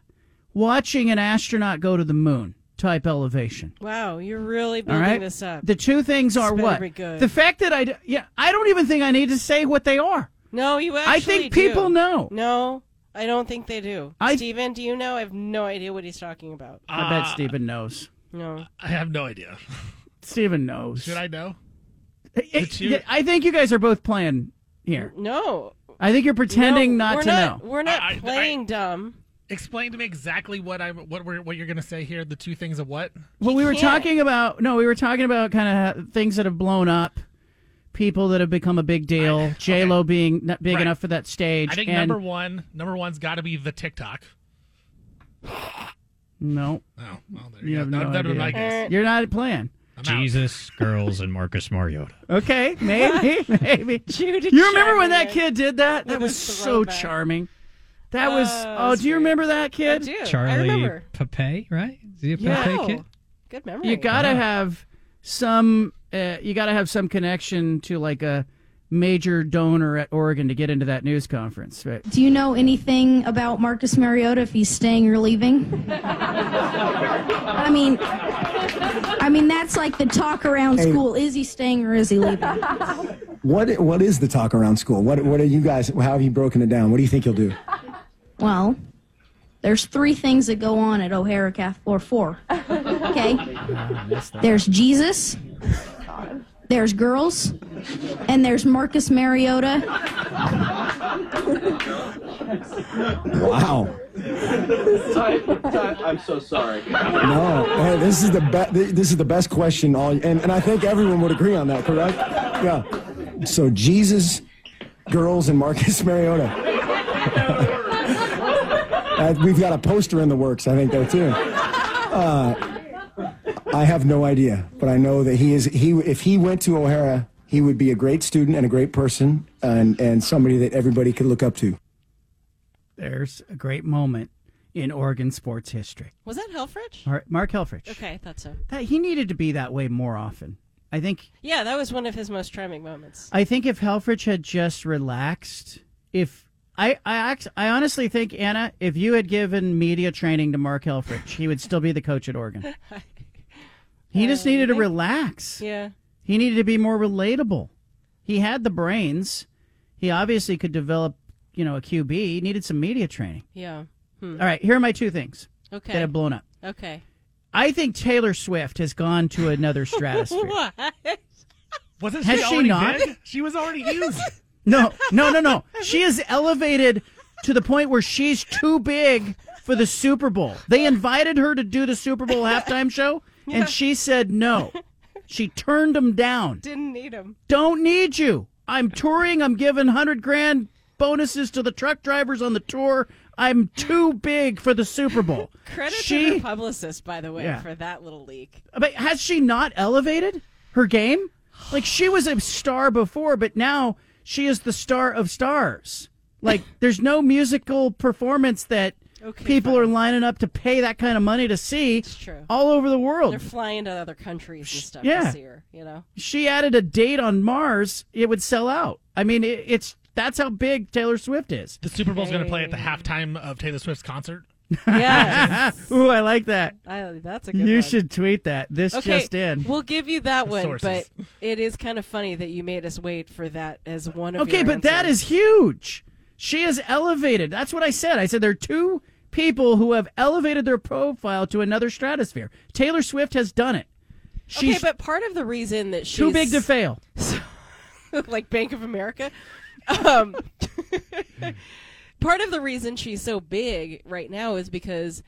watching an astronaut go to the moon type elevation. Wow, you're really All building right. this up. The two things are what? good. The fact that I d- yeah, I don't even think I need to say what they are. no, you actually I think people do. know. No, I don't think they do. I- Stephen, do you know? I have no idea what he's talking about. I bet Stephen knows. No. I have no idea. Stephen knows. Should I know? It- two- yeah, I think you guys are both playing here. No. I think you're pretending No, not to not, know. We're not I- I- playing dumb. Explain to me exactly what I'm what we're what you're gonna say here. The two things of what? Well, we were talking about no, we were talking about kind of things that have blown up, people that have become a big deal. J Lo being not big Right. enough for that stage. I think and number one, number one's got to be the TikTok. No. Oh, well, there You you have go. no That- idea. my guess. Er. You're not playing. Jesus, girls, and Marcus Mariota. Okay, maybe, maybe. Judy you remember when that kid did that? That was so charming. That was. Oh, Oh, do you great. remember that kid? I do. Charlie remember. Pape, right? Is he a Yeah. Pape Oh, kid? Good memory. You gotta Wow. have some. Uh, you gotta have some connection to like a major donor at Oregon to get into that news conference. Right? Do you know anything about Marcus Mariota if he's staying or leaving? I mean, I mean that's like the talk around Hey. school. Is he staying or is he leaving? What what is the talk around school? What what are you guys? How have you broken it down? What do you think he'll do? Well, there's three things that go on at O'Hara Catholic, or four. Okay, there's Jesus, there's girls, and there's Marcus Mariota. Wow. I'm so sorry. No, hey, this is the best. This is the best question. All and, and I think everyone would agree on that. Correct? Yeah. So Jesus, girls, and Marcus Mariota. Uh, we've got a poster in the works. I think there too. Uh, I have no idea, but I know that he is. He if he went to O'Hara, he would be a great student and a great person, and and somebody that everybody could look up to. There's a great moment in Oregon sports history. Was that Helfrich? All right, Mark Helfrich. Okay, I thought so. That he needed to be that way more often. I think. Yeah, that was one of his most charming moments. I think if Helfrich had just relaxed, if I I I honestly think Anna, if you had given media training to Mark Helfrich, he would still be the coach at Oregon. He just needed to uh, relax. Yeah. He needed to be more relatable. He had the brains. He obviously could develop, you know, a QB. He needed some media training. Yeah. Hmm. All right, here are my two things Okay. that have blown up. Okay. I think Taylor Swift has gone to another stratosphere. what? Wasn't Has she she already not? big? She was already huge. No, no, no, no. She is elevated to the point where she's too big for the Super Bowl. They invited her to do the Super Bowl halftime show, Yeah. and she said no. She turned them down. Didn't need him. Don't need you. I'm touring. I'm giving 100 grand bonuses to the truck drivers on the tour. I'm too big for the Super Bowl. Credit she, to her publicist, by the way, Yeah. for that little leak. But has she not elevated her game? Like she was a star before, but now she is the star of stars. Like there's no musical performance that people are lining up to pay that kind of money to see true. all over the world. They're flying to other countries and stuff yeah. to see her, you know? she added a date on Mars, it would sell out. I mean, it, it's that's how big Taylor Swift is. The Super Bowl's going to play at the halftime of Taylor Swift's concert. Yes. Ooh, I like that. I, that's a good You one. should tweet that. This okay, just in. We'll give you that one, Sources. but it is kind of funny that you made us wait for that as one of Okay, your but that answers. is huge. She is elevated. That's what I said. I said there are two people who have elevated their profile to another stratosphere. Taylor Swift has done it. She's okay, but part of the reason that she's too big to fail. like Bank of America. Um, part of the reason she's so big right now is because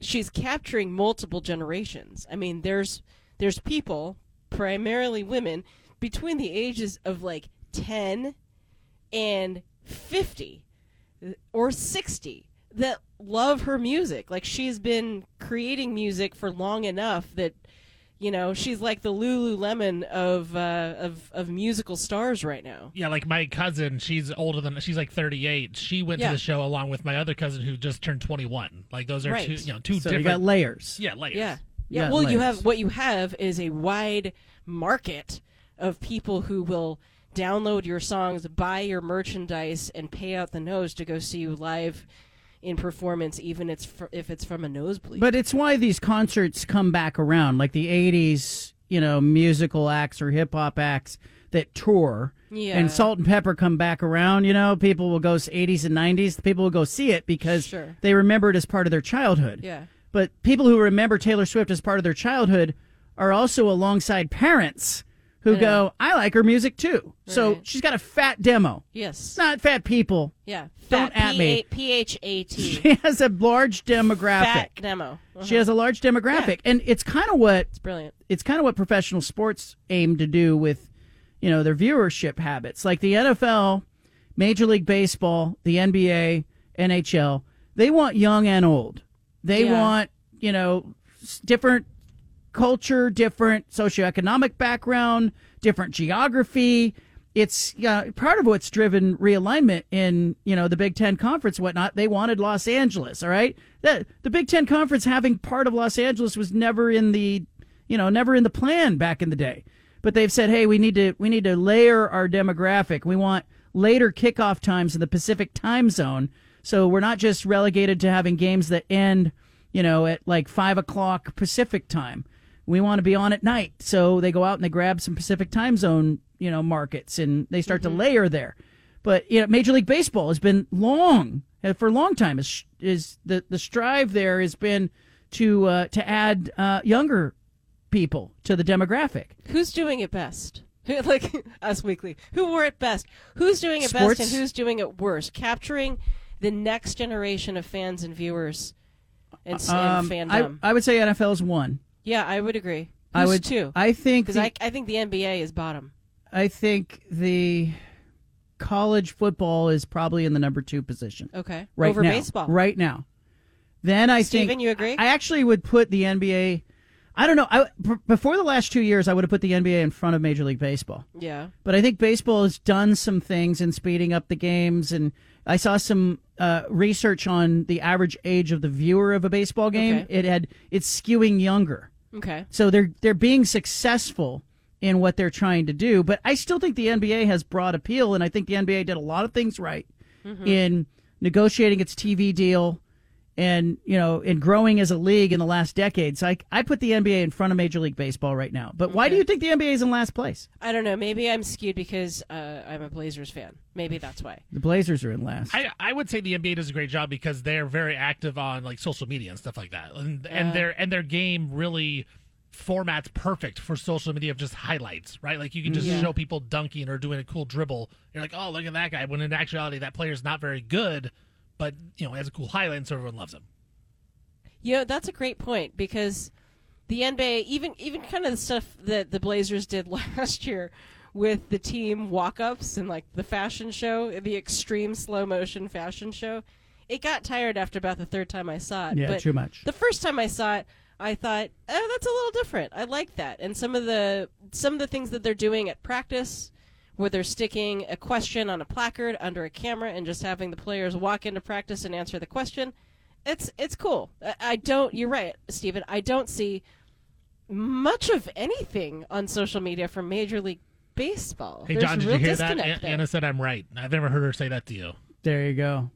she's capturing multiple generations. I mean, there's there's people, primarily women, between the ages of like 10 and 50 or 60 that love her music. Like she's been creating music for long enough that you know, she's like the Lululemon of uh, of of musical stars right now. Yeah, like my cousin, she's older than she's like 38. She went Yeah. to the show along with my other cousin who just turned 21. Like those are Right. two, you know, two So you different got layers. Yeah, layers. Yeah. Yeah. got Well, you have what you have is a wide market of people who will download your songs, buy your merchandise, and pay out the nose to go see you live in performance, even it's fr- if it's from a nosebleed. But it's why these concerts come back around, like the '80s, you know, musical acts or hip hop acts that tour. Yeah. And Salt-N-Pepa come back around. You know, people will go '80s and '90s. People will go see it because Sure. they remember it as part of their childhood. Yeah. But people who remember Taylor Swift as part of their childhood are also alongside parents who I go, "I like her music too." So she's got a fat demo. yes. Not fat people. Yeah. Don't Fat at me. P H A T. She has a large demographic. Fat demo. Uh-huh. She has a large demographic, and it's kind of what it's brilliant. It's kind of what professional sports aim to do with, you know, their viewership habits. Like the NFL, Major League Baseball, the NBA, NHL, they want young and old. They Yeah. want you know, different culture, different socioeconomic background, different geography. It's yeah, part of what's driven realignment in you know the Big Ten conference, whatnot. They wanted Los Angeles, all right. The the Big Ten conference having part of Los Angeles was never in the you know never in the plan back in the day. But they've said, hey, we need to we need to layer our demographic. We want later kickoff times in the Pacific time zone, so we're not just relegated to having games that end you know at like five o'clock Pacific time we want to be on at night. So they go out and they grab some Pacific time zone, you know, markets and they start to layer there. But you know, Major League Baseball has been long uh, for a long time. Is is the the strive there has been to uh, to add uh, younger people to the demographic. Who's doing it best? like Us Weekly. Who wore it best? Who's doing it Sports? best and who's doing it worst? Capturing the next generation of fans and viewers and, Um, and I, fandom. I would say NFL's one. Yeah, I would agree. I would too. I think because the- I, I think the NBA is bottom. I think the college football is probably in the number two position. Okay. right Over now. baseball. Right now. Then I Stephen, think you agree? I actually would put the NBA. I don't know. I, b- before the last two years, I would have put the NBA in front of Major League Baseball. Yeah. But I think baseball has done some things in speeding up the games, and I saw some uh, research on the average age of the viewer of a baseball game. Okay. It had it's skewing younger. Okay. So they're they're being successful in what they're trying to do, but I still think the NBA has broad appeal, and I think the NBA did a lot of things right Mhm. in negotiating its TV deal and you know in growing as a league in the last decade. So I I put the NBA in front of Major League Baseball right now. But why do you think the NBA is in last place? I don't know. Maybe I'm skewed because uh, I'm a Blazers fan. Maybe that's why. The Blazers are in last. I, I would say the NBA does a great job because they're very active on like social media and stuff like that, and and Uh. their and their game really formats perfect for social media of just highlights, right? Like you can just Yeah. show people dunking or doing a cool dribble. You're like, oh, look at that guy. When in actuality, that player's not very good, but you know it has a cool highlight, and so everyone loves him. You know, that's a great point because the NBA, even even kind of the stuff that the Blazers did last year with the team walk-ups and like the fashion show, the extreme slow motion fashion show, it got tired after about the third time I saw it. Yeah, but too much. The first time I saw it, I thought, oh, that's a little different. I like that, and some of the some of the things that they're doing at practice. Where they're sticking a question on a placard under a camera and just having the players walk into practice and answer the question it's it's cool. I, I don't. You're right, Stephen. I don't see much of anything on social media from Major League Baseball. Hey, There's John, did real you hear that? disconnect An- there. Anna said I'm right. I've never heard her say that to you. There you go,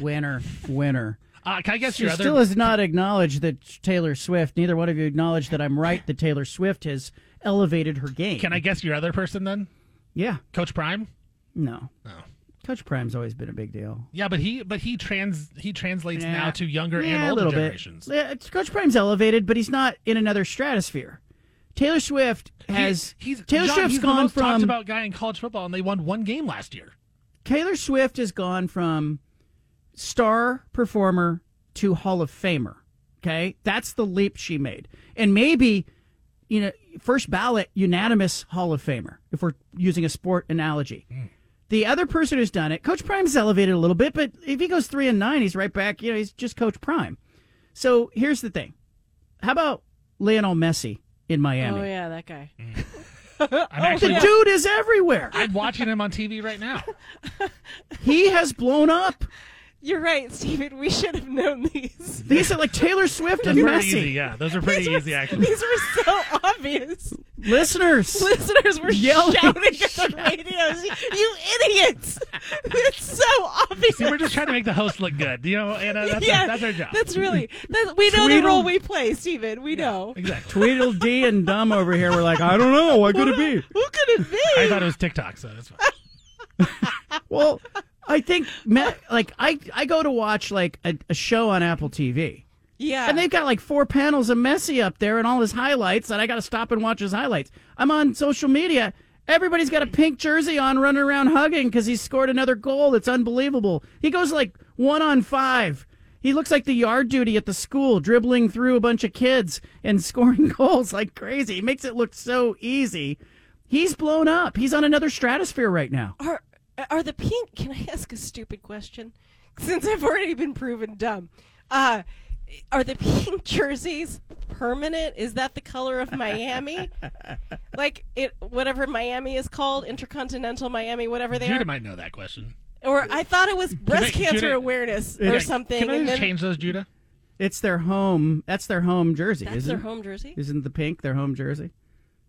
winner, winner. Uh, can I guess She your other? still has not acknowledged that Taylor Swift. Neither one of you acknowledged that I'm right. That Taylor Swift has elevated her game. Can I guess your other person then? Yeah. Coach Prime. No. No. Coach Prime's always been a big deal. Yeah, but he but he trans he translates Yeah. now to younger Yeah, and a older little generations. bit. Yeah, Coach Prime's elevated, but he's not in another stratosphere. Taylor Swift has. He- he's Taylor John, Swift's he's gone most talked from about guy in college football, and they won one game last year. Taylor Swift has gone from star performer to Hall of Famer. Okay, that's the leap she made, and maybe you know first ballot unanimous Hall of Famer if we're using a sport analogy. Hmm. The other person who's done it, Coach Prime's elevated a little bit, but if he goes three and nine, he's right back. You know, he's just Coach Prime. So here's the thing: how about Lionel Messi in Miami? Oh yeah, that guy. Hmm. I'm oh, the dude is everywhere. I'm watching him on TV right now. He has blown up. You're right, Stephen. We should have known these. These are like Taylor Swift and are pretty Messi. easy. Yeah, those are pretty easy. Actually, These were so obvious. Listeners, Listeners were Yelling. shouting at the radios. You idiots! It's so obvious. See, we're just trying to make the host look good. You know, and uh, that's, yeah, our, that's our job. That's really. That's, we know the Tweedle- role we play, Stephen. We know. exactly. Tweedledee and Dumb over here were like, I don't know. What could it be? Who could it be? I thought it was TikTok, so that's fine. Well, I think, like, I, I go to watch, like, a, a show on Apple TV. Yeah. And they've got like four panels of Messi up there and all his highlights, and I got to stop and watch his highlights. I'm on social media. Everybody's got a pink jersey on, running around hugging because he scored another goal. It's unbelievable. He goes like one on five. He looks like the yard duty at the school, dribbling through a bunch of kids and scoring goals like crazy. He makes it look so easy. He's blown up. He's on another stratosphere right now. Are are the pink? Can I ask a stupid question? Since I've already been proven dumb, uh, are the pink jerseys permanent? Is that the color of Miami? like it, whatever Miami is called, Intercontinental Miami, whatever they Judah are. might know that question. Or I thought it was breast I- cancer Judah- awareness Yeah. or something. Can I and just then- change those, Judah? It's their home. That's their home jersey. That's isn't their it? home jersey? Isn't the pink their home jersey?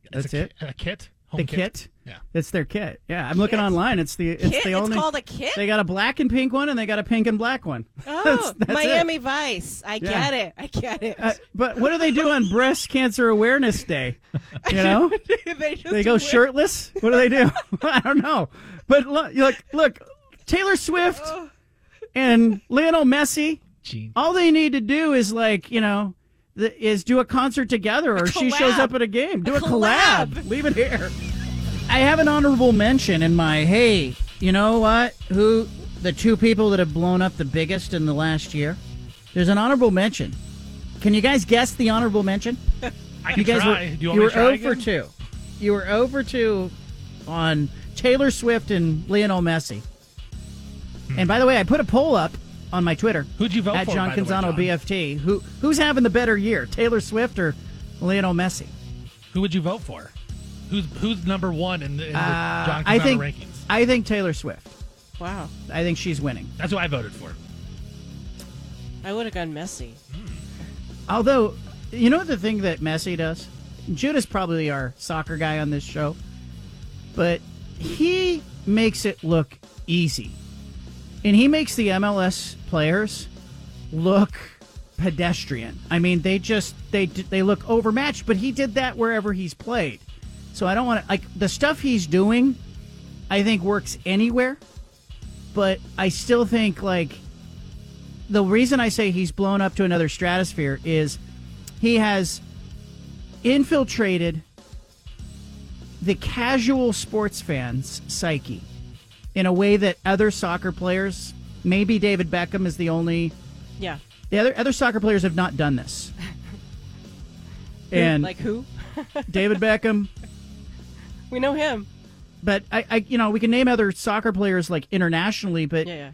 It's That's a it. ki- a kit? The kit. kit? Yeah. It's their kit. Yeah, I'm looking Kit? online. It's the it's Kit? the It's only. called a kit? They got a black and pink one, and they got a pink and black one. Oh, That's- that's it. Miami Vice. I Yeah. get it. I get it. Uh, but what do they do on Breast Cancer Awareness Day? You know, they they go wear- shirtless. What do they do? I don't know. But look, look, look, Taylor Swift Oh. and Lionel Messi. All they need to do is like you know, the, is do a concert together, or she shows up at a game. Do A a, collab. collab. Leave it here. I have an honorable mention in my hey. You know what? Who the two people that have blown up the biggest in the last year? There's an honorable mention. Can you guys guess the honorable mention? I you can guys try. were Do you want you me were to try 0 for again? 2. You were 0 for 2 on Taylor Swift and Lionel Messi. And by the way, I put a poll up on my Twitter. Who'd you vote at for, John by way, Canzano John? BFT. Who who's having the better year, Taylor Swift or Lionel Messi? Who would you vote for? Who's who's number one in the, in the Uh, John I think rankings? I think Taylor Swift. Wow. I think she's winning. That's who I voted for. I would have gone Messi. Although, you know the thing that Messi does? Judah's probably our soccer guy on this show, but he makes it look easy. And he makes the MLS players look pedestrian. I mean, they just they they look overmatched, but he did that wherever he's played. So I don't want to like the stuff he's doing I think works anywhere, but I still think like the reason I say he's blown up to another stratosphere is he has infiltrated the casual sports fans' psyche in a way that other soccer players, maybe David Beckham is the only. Yeah. The other other soccer players have not done this. and like who? David Beckham, We know him. but I, I, you know, we can name other soccer players like internationally, but Yeah, yeah.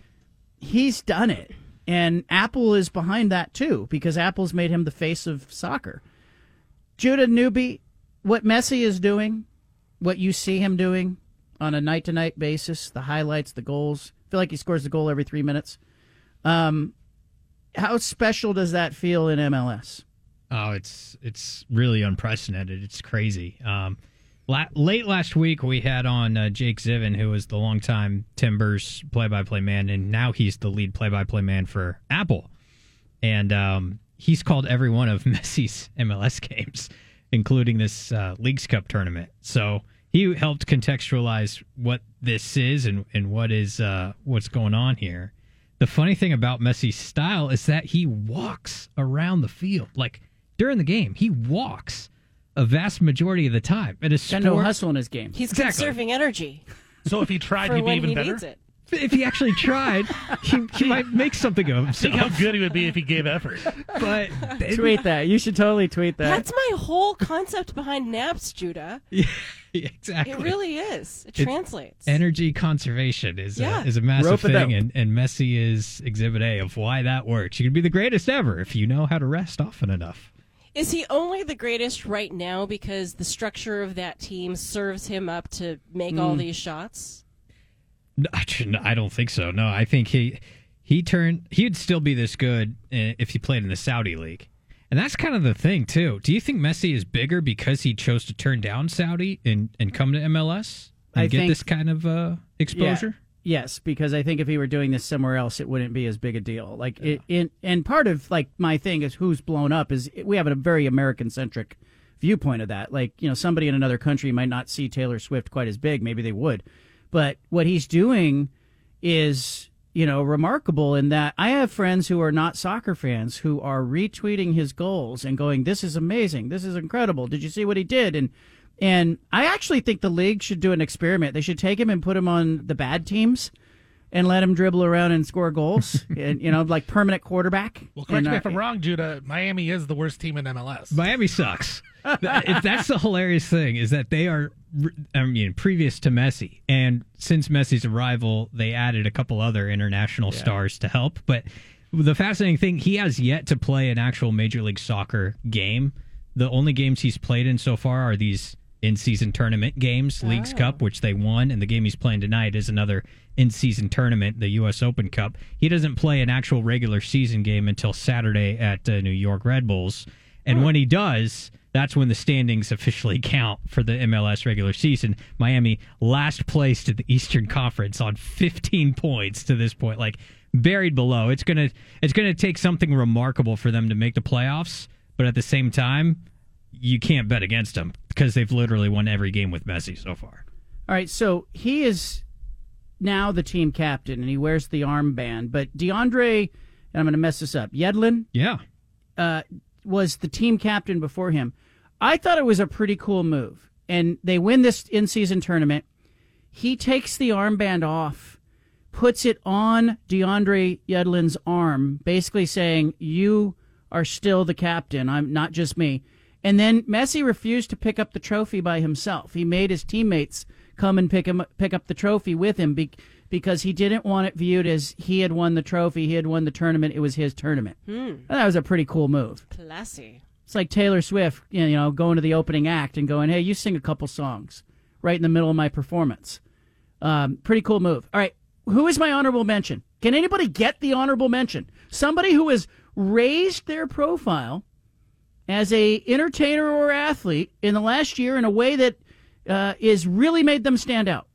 he's done it. And Apple is behind that too, because Apple's made him the face of soccer. Judah Newby, what Messi is doing, what you see him doing on a night to night basis, the highlights, the goals. Feel like he scores a goal every three minutes. Um, how special does that feel in MLS? Oh, it's it's really unprecedented. It's crazy. Um, la- late last week, we had on uh, Jake Zivin, who was the longtime Timbers play-by-play man, and now he's the lead play-by-play man for Apple. And um, he's called every one of Messi's MLS games, including this uh, Leagues Cup tournament. So he helped contextualize what this is and and what is uh, what's going on here. The funny thing about Messi's style is that he walks around the field. Like during the game, he walks a vast majority of the time. At a Got no hustle in his game. He's Exactly. conserving energy. So if he tried, he'd be even he better. Needs it. if he actually tried, he, he might make something of Think himself. how good he would be if he gave effort. But tweet that. You should totally tweet that. That's my whole concept behind naps, Judah. Yeah, exactly. It really is. It It- translates. Energy conservation is Yeah. a, is a massive Rope thing, and, and Messi is Exhibit A of why that works. You can be the greatest ever if you know how to rest often enough. Is he only the greatest right now because the structure of that team serves him up to make all Mm. these shots? I don't think so. No, I think he he turned he'd still be this good uh, if he played in the Saudi league. And that's kind of the thing too. Do you think Messi is bigger because he chose to turn down Saudi and, and come to MLS and I get think- this kind of uh, exposure? Yeah. Yes, because I think if he were doing this somewhere else, it wouldn't be as big a deal. Like it, in, and part of like my thing is who's blown up is we have a very American centric viewpoint of that. Like you know, somebody in another country might not see Taylor Swift quite as big. Maybe they would, but what he's doing is you know remarkable in that I have friends who are not soccer fans who are retweeting his goals and going, "This is amazing. This is incredible. Did you see what he did?" and and I actually think the league should do an experiment. They should take him and put him on the bad teams and let him dribble around and score goals. and you know, like permanent quarterback. Well, correct And, me uh, if I'm wrong, Judah. Miami is the worst team in MLS. Miami sucks. That's the hilarious thing is that they are. I mean, previous to Messi, and since Messi's arrival, they added a couple other international stars to help. But the fascinating thing, he has yet to play an actual Major League Soccer game. The only games he's played in so far are these in-season tournament games, Leagues Oh. Cup, which they won, and the game he's playing tonight is another in-season tournament, the U.S. Open Cup. He doesn't play an actual regular season game until Saturday at uh, New York Red Bulls, and when he does, that's when the standings officially count for the MLS regular season. Miami last place in the Eastern Conference on 15 points to this point, like buried below. It's gonna it's gonna take something remarkable for them to make the playoffs, but at the same time, you can't bet against them because they've literally won every game with Messi so far. All right, so he is now the team captain and he wears the armband, but DeAndre, and I'm going to mess this up, Yedlin Yeah. uh, was the team captain before him. I thought it was a pretty cool move. And they win this in season tournament. He takes the armband off, puts it on DeAndre Yedlin's arm, basically saying, You are still the captain. I'm not just me. And then Messi refused to pick up the trophy by himself. He made his teammates come and pick him pick up the trophy with him be, because he didn't want it viewed as he had won the trophy, he had won the tournament, it was his tournament. Hmm. That was a pretty cool move. Classy. It's like Taylor Swift, you know, going to the opening act and going, "Hey, you sing a couple songs right in the middle of my performance." Um, pretty cool move. All right, who is my honorable mention? Can anybody get the honorable mention? Somebody who has raised their profile as a entertainer or athlete in the last year in a way that uh, is really made them stand out.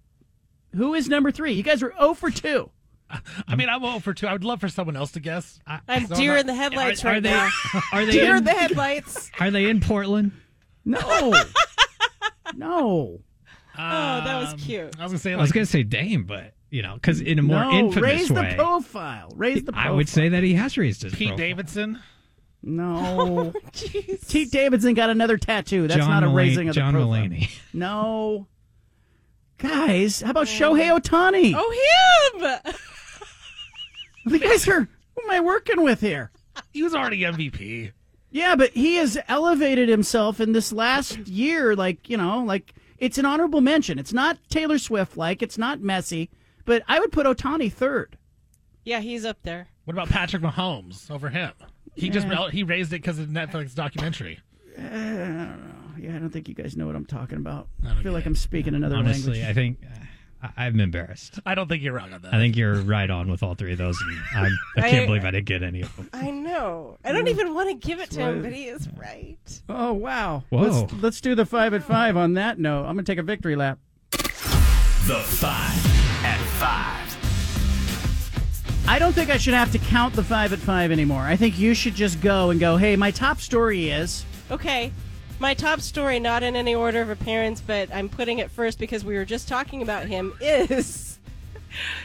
Who is number three? You guys are 0 for 2. I mean, I'm 0 for 2. I would love for someone else to guess. I'm So deer not- in the headlights Are- are right they- now. are they deer in- in the headlights? Are they in Portland? No. no. oh, that was Um, cute. I was gonna say I like was gonna say Dame, but you know, because in a more no, infamous raise way, the profile. Raise the profile. I would say that he has raised his Pete profile. Davidson. No. Oh, Pete Davidson got another tattoo. That's John not a Mulaney- raising of the John profile. Mulaney. No. Guys, how about oh. Shohei Ohtani? Oh, him! the guys are who am I working with here? He was already MVP. Yeah, but he has elevated himself in this last year. Like you know, like it's an honorable mention. It's not Taylor Swift like. It's not Messi, but I would put Ohtani third. Yeah, he's up there. What about Patrick Mahomes over him? He just Yeah. he raised it because of the Netflix documentary. Uh, I don't know. Yeah, I don't think you guys know what I'm talking about. I I, feel like it. I'm speaking another Honestly, language. I think uh, I- I'm embarrassed. I don't think you're wrong on that. I think you're right on with all three of those. And I'm, I I- can't believe I didn't get any of them. I know. I don't even want to give it to him, but he is right. Oh wow! Whoa. Let's let's do the five at five. On that note, I'm gonna take a victory lap. The Five at Five. I don't think I should have to count the five at five anymore. I think you should just go and go. Hey, my top story is. Okay. My top story, not in any order of appearance, but I'm putting it first because we were just talking about him, is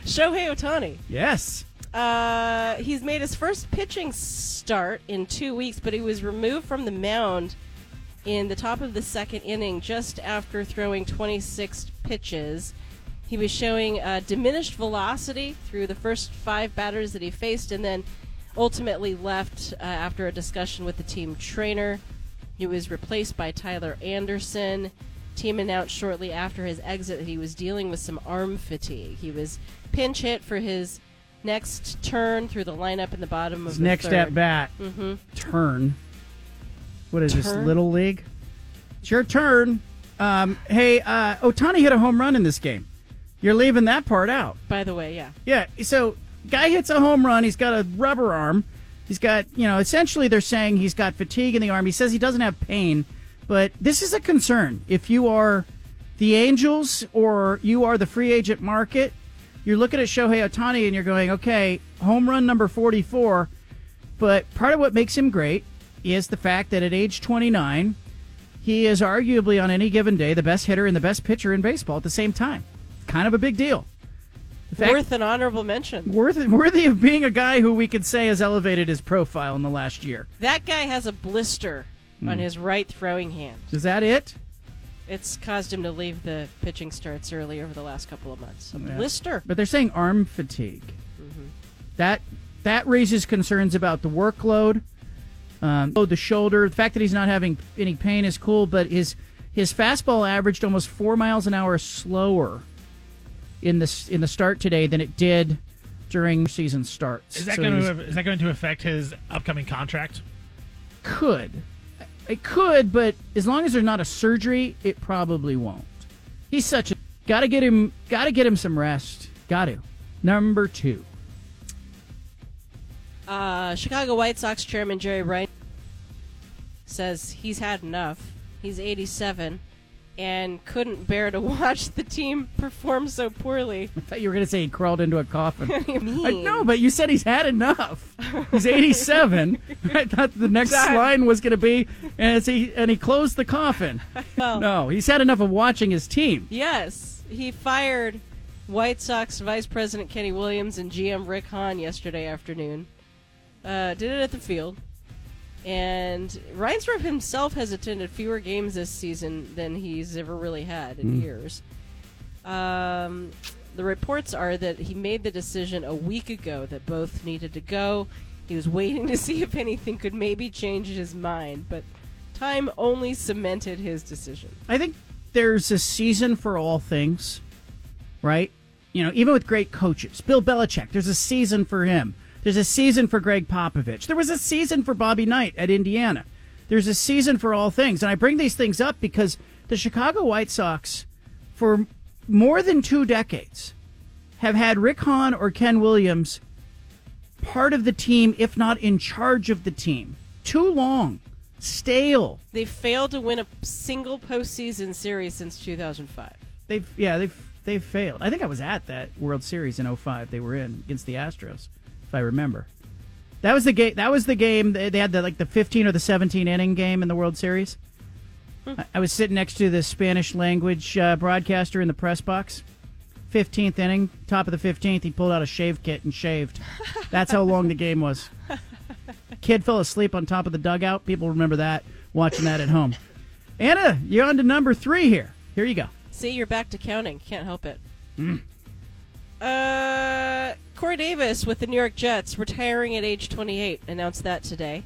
Shohei Ohtani. Yes. Uh, he's made his first pitching start in two weeks, but he was removed from the mound in the top of the second inning just after throwing 26 pitches. He was showing uh, diminished velocity through the first five batters that he faced, and then ultimately left uh, after a discussion with the team trainer. He was replaced by Tyler Anderson. Team announced shortly after his exit that he was dealing with some arm fatigue. He was pinch hit for his next turn through the lineup in the bottom of His the next third. at bat. hmm Turn. What is this? Little league. It's your turn. Um, hey, uh, Ohtani hit a home run in this game. You're leaving that part out. By the way, yeah. Yeah. So, guy hits a home run. He's got a rubber arm. He's got, you know, essentially they're saying he's got fatigue in the arm. He says he doesn't have pain, but this is a concern. If you are the Angels or you are the free agent market, you're looking at Shohei Ohtani and you're going, okay, home run number 44. But part of what makes him great is the fact that at age 29, he is arguably on any given day the best hitter and the best pitcher in baseball at the same time. Kind of a big deal. Fact- Worth an honorable mention. worthy, worthy of being a guy who we could say has elevated his profile in the last year. That guy has a blister on Hmm. his right throwing hand. Is that it? It's caused him to leave the pitching starts early over the last couple of months. A Yeah. blister. But they're saying arm fatigue. Mm-hmm. That that raises concerns about the workload, um, oh, the shoulder. The fact that he's not having any pain is cool, but his his fastball averaged almost four miles an hour slower in the in the start today than it did during season starts. Is that So going to is that going to affect his upcoming contract? could. It could, but as long as there's not a surgery, it probably won't. He's such a got to get him got to get him some rest. Got to. Number 2. Uh, Chicago White Sox chairman Jerry Ryan says he's had enough. He's 87 and couldn't bear to watch the team perform so poorly. I thought you were going to say he crawled into a coffin. What do you mean? I know, but you said he's had enough. He's 87. I thought the next Done. line was going to be, and he and he closed the coffin. Well- no, he's had enough of watching his team. Yes, he fired White Sox Vice President Kenny Williams and GM Rick Hahn yesterday afternoon. Uh, did it at the field. And Reinsdorf himself has attended fewer games this season than he's ever really had in Mm. years. Um, the reports are that he made the decision a week ago that both needed to go. He was waiting to see if anything could maybe change his mind, but time only cemented his decision. I think there's a season for all things, right? You know, even with great coaches, Bill Belichick, there's a season for him. There's a season for Gregg Popovich. There was a season for Bobby Knight at Indiana. There's a season for all things. And I bring these things up because the Chicago White Sox, for more than two decades, have had Rick Hahn or Ken Williams part of the team, if not in charge of the team. Too long. Stale. They failed to win a single postseason series since 2005. They've yeah they've they've failed. I think I was at that World Series in 05 they were in against the Astros, if I remember. That was the game. That was the game. They had the like the 15 or the 17 inning game in the World Series. I, I was sitting next to the Spanish language uh, broadcaster in the press box. 15th inning, top of the 15th, he pulled out a shave kit and shaved. That's how long the game was. Kid fell asleep on top of the dugout. People remember that watching that at home. Anna, you're on to number three here. Here you go. See, you're back to counting. Can't help it. Mm. Uh, Corey Davis with the New York Jets retiring at age 28 announced that today.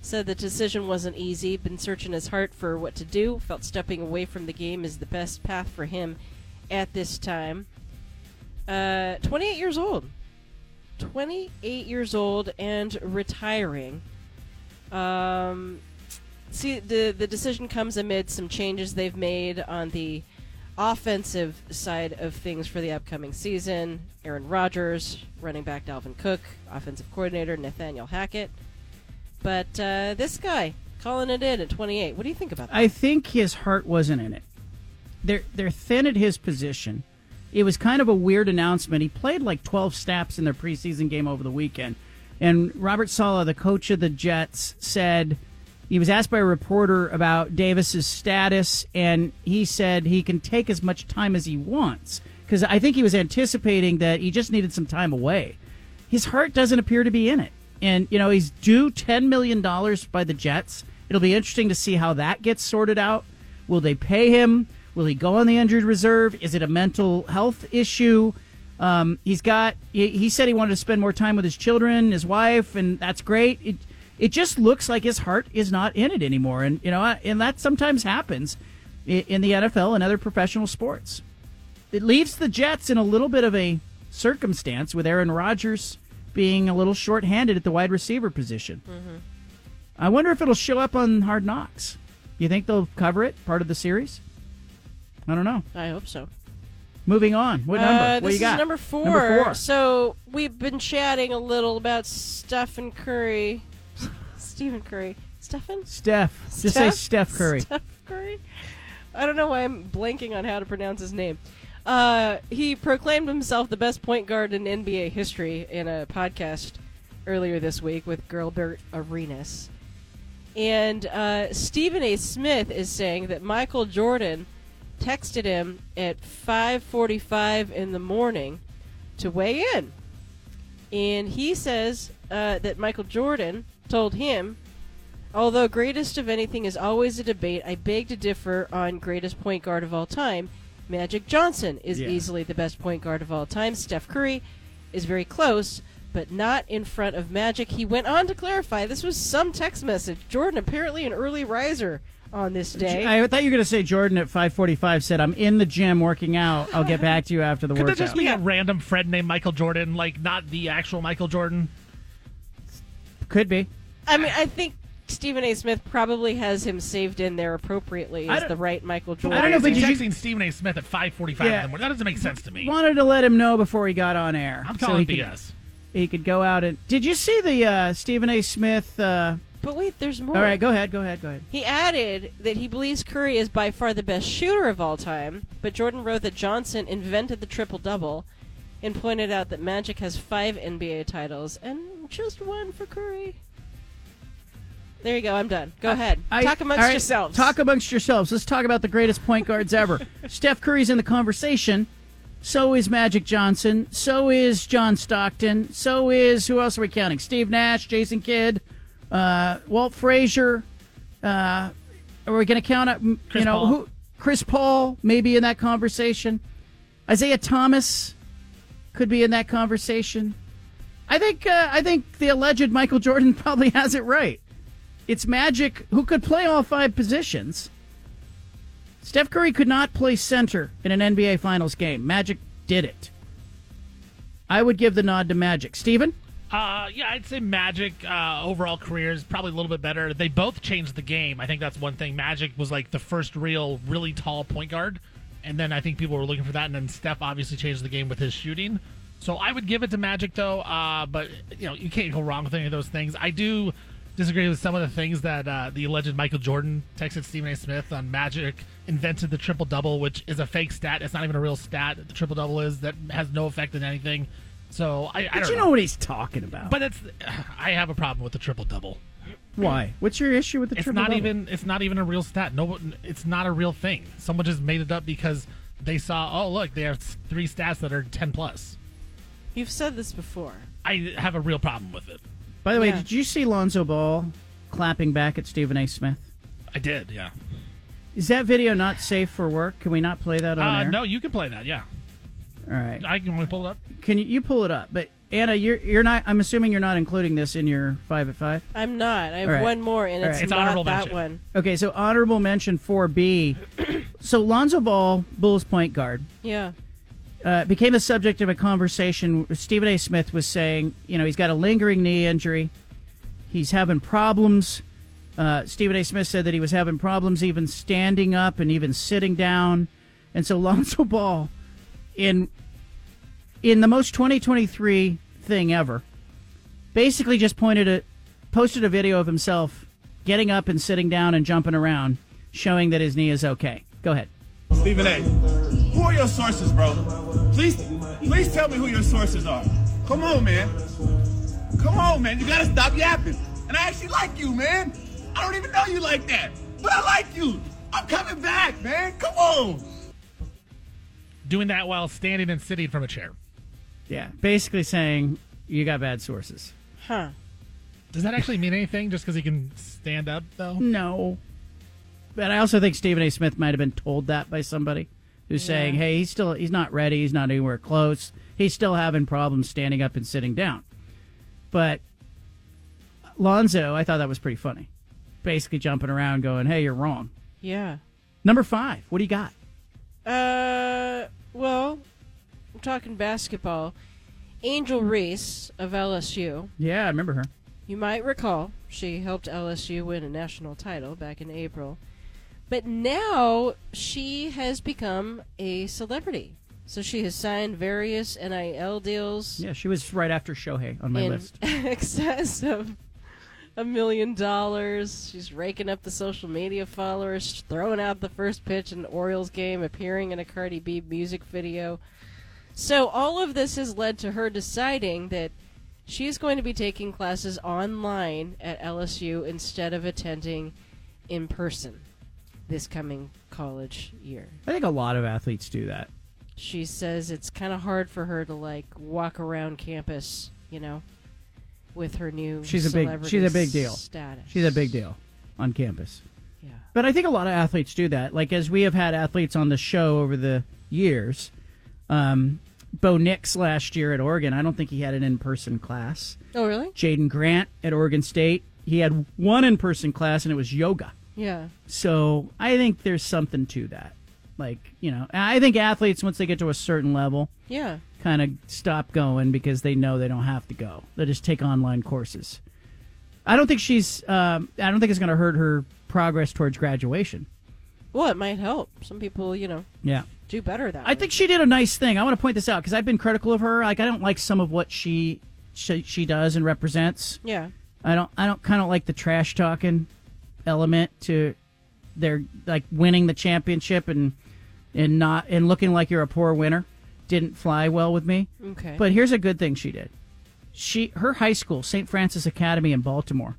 Said the decision wasn't easy. Been searching his heart for what to do. Felt stepping away from the game is the best path for him at this time. Uh, 28 years old. 28 years old and retiring. Um, see, the the decision comes amid some changes they've made on the offensive side of things for the upcoming season. Aaron Rodgers, running back Dalvin Cook, offensive coordinator Nathaniel Hackett. But uh, this guy calling it in at 28. What do you think about that? I think his heart wasn't in it. They're they're thin at his position. It was kind of a weird announcement. He played like 12 snaps in their preseason game over the weekend. And Robert Saleh, the coach of the Jets, said he was asked by a reporter about Davis's status, and he said he can take as much time as he wants because I think he was anticipating that he just needed some time away. His heart doesn't appear to be in it, and you know he's due ten million dollars by the Jets. It'll be interesting to see how that gets sorted out. Will they pay him? Will he go on the injured reserve? Is it a mental health issue? Um, he's got. He, he said he wanted to spend more time with his children, his wife, and that's great. It it just looks like his heart is not in it anymore, and you know, and that sometimes happens in the NFL and other professional sports. It leaves the Jets in a little bit of a circumstance with Aaron Rodgers being a little short-handed at the wide receiver position. Mhm. I wonder if it'll show up on Hard Knocks. You think they'll cover it, part of the series? I don't know. I hope so. Moving on. What number? Uh, what this you got? is number four. Number four. So we've been chatting a little about Stephen Curry. Stephen Curry. Stephen? Steph. Just say Steph Curry. Steph Curry? I don't know why I'm blanking on how to pronounce his name. Uh, he proclaimed himself the best point guard in NBA history in a podcast earlier this week with Gilbert Arenas. And uh, Stephen A. Smith is saying that Michael Jordan texted him at 5:45 in the morning to weigh in, and he says uh, that Michael Jordan told him, "Although greatest of anything is always a debate, I beg to differ on greatest point guard of all time. Magic Johnson is Yeah. easily the best point guard of all time. Steph Curry is very close." But not in front of Magic. He went on to clarify this was some text message. Jordan, apparently an early riser, on this day. I thought you were going to say Jordan at 5:45 said, "I'm in the gym working out. I'll get back to you after the Could there workout." just be a random friend named Michael Jordan, like not the actual Michael Jordan? Could be. I mean, I think Stephen A. Smith probably has him saved in there appropriately I as the right Michael Jordan. I don't know, but He's did you- Stephen A. Smith at 5:45 Yeah. in the morning. That doesn't make sense to me. Wanted to let him know before he got on air. I'm so calling he could, he could go out and. Did you see the uh, Stephen A. Smith? Uh, But wait, there's more. all right, go ahead. Go ahead. Go ahead. He added that he believes Curry is by far the best shooter of all time, but Jordan wrote that Johnson invented the triple double and pointed out that Magic has five NBA titles and just one for Curry. There you go. I'm done. Go ahead. I- Talk amongst all right, yourselves. Talk amongst yourselves. Let's talk about the greatest point guards ever. Steph Curry's in the conversation. So is Magic Johnson. So is John Stockton. So is who else are we counting? Steve Nash, Jason Kidd, uh, Walt Frazier. Uh, are we going to count up? You Chris know Paul. who? Chris Paul maybe in that conversation. Isiah Thomas could be in that conversation. I think uh, I think the alleged Michael Jordan probably has it right. It's Magic who could play all five positions. Steph Curry could not play center in an NBA Finals game. Magic did it. I would give the nod to Magic. Steven? Uh, yeah, I'd say Magic uh, overall career is probably a little bit better. They both changed the game. I think that's one thing. Magic was like the first real, really tall point guard, and then I think people were looking for that. And then Steph obviously changed the game with his shooting. So I would give it to Magic though. Uh, but you know you can't go wrong with any of those things. I do disagree with some of the things that uh, the alleged Michael Jordan texted Stephen A. Smith on Magic invented the triple double, which is a fake stat. It's not even a real stat. The triple double is that has no effect in anything. So I, I But don't you know what he's talking about. but it's I have a problem with the triple double. Why? What's your issue with the It's triple not even it's not even a real stat. No, it's not a real thing. Someone just made it up because they saw. Oh, look, they have three stats that are ten plus. You've said this before. I have a real problem with it. By the way, Yeah. did you see Lonzo Ball clapping back at Stephen A. Smith? I did, yeah. Is that video not safe for work? Can we not play that on Uh, air? no, you can play that. Yeah, All right. I can only pull it up. Can you, you pull it up? But Anna, you're you're not. I'm assuming you're not including this in your five at five. I'm not. I have All right. one more, and All it's right. It's not honorable that mention. one. Okay, so honorable mention 4B. so Lonzo Ball, Bulls point guard, Yeah. Uh, became the subject of a conversation. Stephen A. Smith was saying, you know, he's got a lingering knee injury. He's having problems. Uh, Stephen A. Smith said that he was having problems even standing up and even sitting down. And so Lonzo Ball, in in the most 2023 thing ever, basically just pointed at, posted a video of himself getting up and sitting down and jumping around, showing that his knee is okay. Go ahead. Stephen A. Who are your sources, bro? Please, please tell me who your sources are. Come on, man. Come on, man. You gotta stop yapping. And I actually like you, man. I don't even know you like that, but I like you. I'm coming back, man. Come on. Doing that while standing and sitting from a chair. Yeah, basically saying you got bad sources. Huh. Does that actually mean anything? Just because he can stand up, though. No. But I also think Stephen A. Smith might have been told that by somebody who's saying, "Hey, he's still he's not ready. He's not anywhere close. He's still having problems standing up and sitting down." But Lonzo, I thought that was pretty funny. Basically jumping around going, "Hey, you're wrong." Yeah. Number 5. What do you got? Uh, well, I'm talking basketball. Angel Reese of LSU. Yeah, I remember her. You might recall she helped LSU win a national title back in April. But now she has become a celebrity. So she has signed various NIL deals Yeah, she was right after Shohei on my in list. excess of a million dollars. She's raking up the social media followers, throwing out the first pitch in the Orioles game, appearing in a Cardi B music video. So all of this has led to her deciding that she's going to be taking classes online at LSU instead of attending in person this coming college year. I think a lot of athletes do that. She says it's kind of hard for her to like walk around campus, you know, with her new She's a big she's a big deal. status. She's a big deal on campus. Yeah. But I think a lot of athletes do that. Like as we have had athletes on the show over the years, um, Bo Nix last year at Oregon, I don't think he had an in-person class. Oh, really? Jaydon Grant at Oregon State, he had one in-person class and it was yoga. Yeah. So I think there's something to that. Like, you know, I think athletes, once they get to a certain level, Yeah. kind of stop going because they know they don't have to go. They just take online courses. I don't think she's, um, I don't think it's going to hurt her progress towards graduation. Well, it might help. Some people, you know, Yeah. do better that I think she did a nice thing. I want to point this out because I've been critical of her. Like, I don't like some of what she, she, she does and represents. Yeah. I don't I don't kind of like the trash talking element to their like winning the championship and and not and looking like you're a poor winner didn't fly well with me. Okay. But here's a good thing she did. She her high school, St. Francis Academy in Baltimore.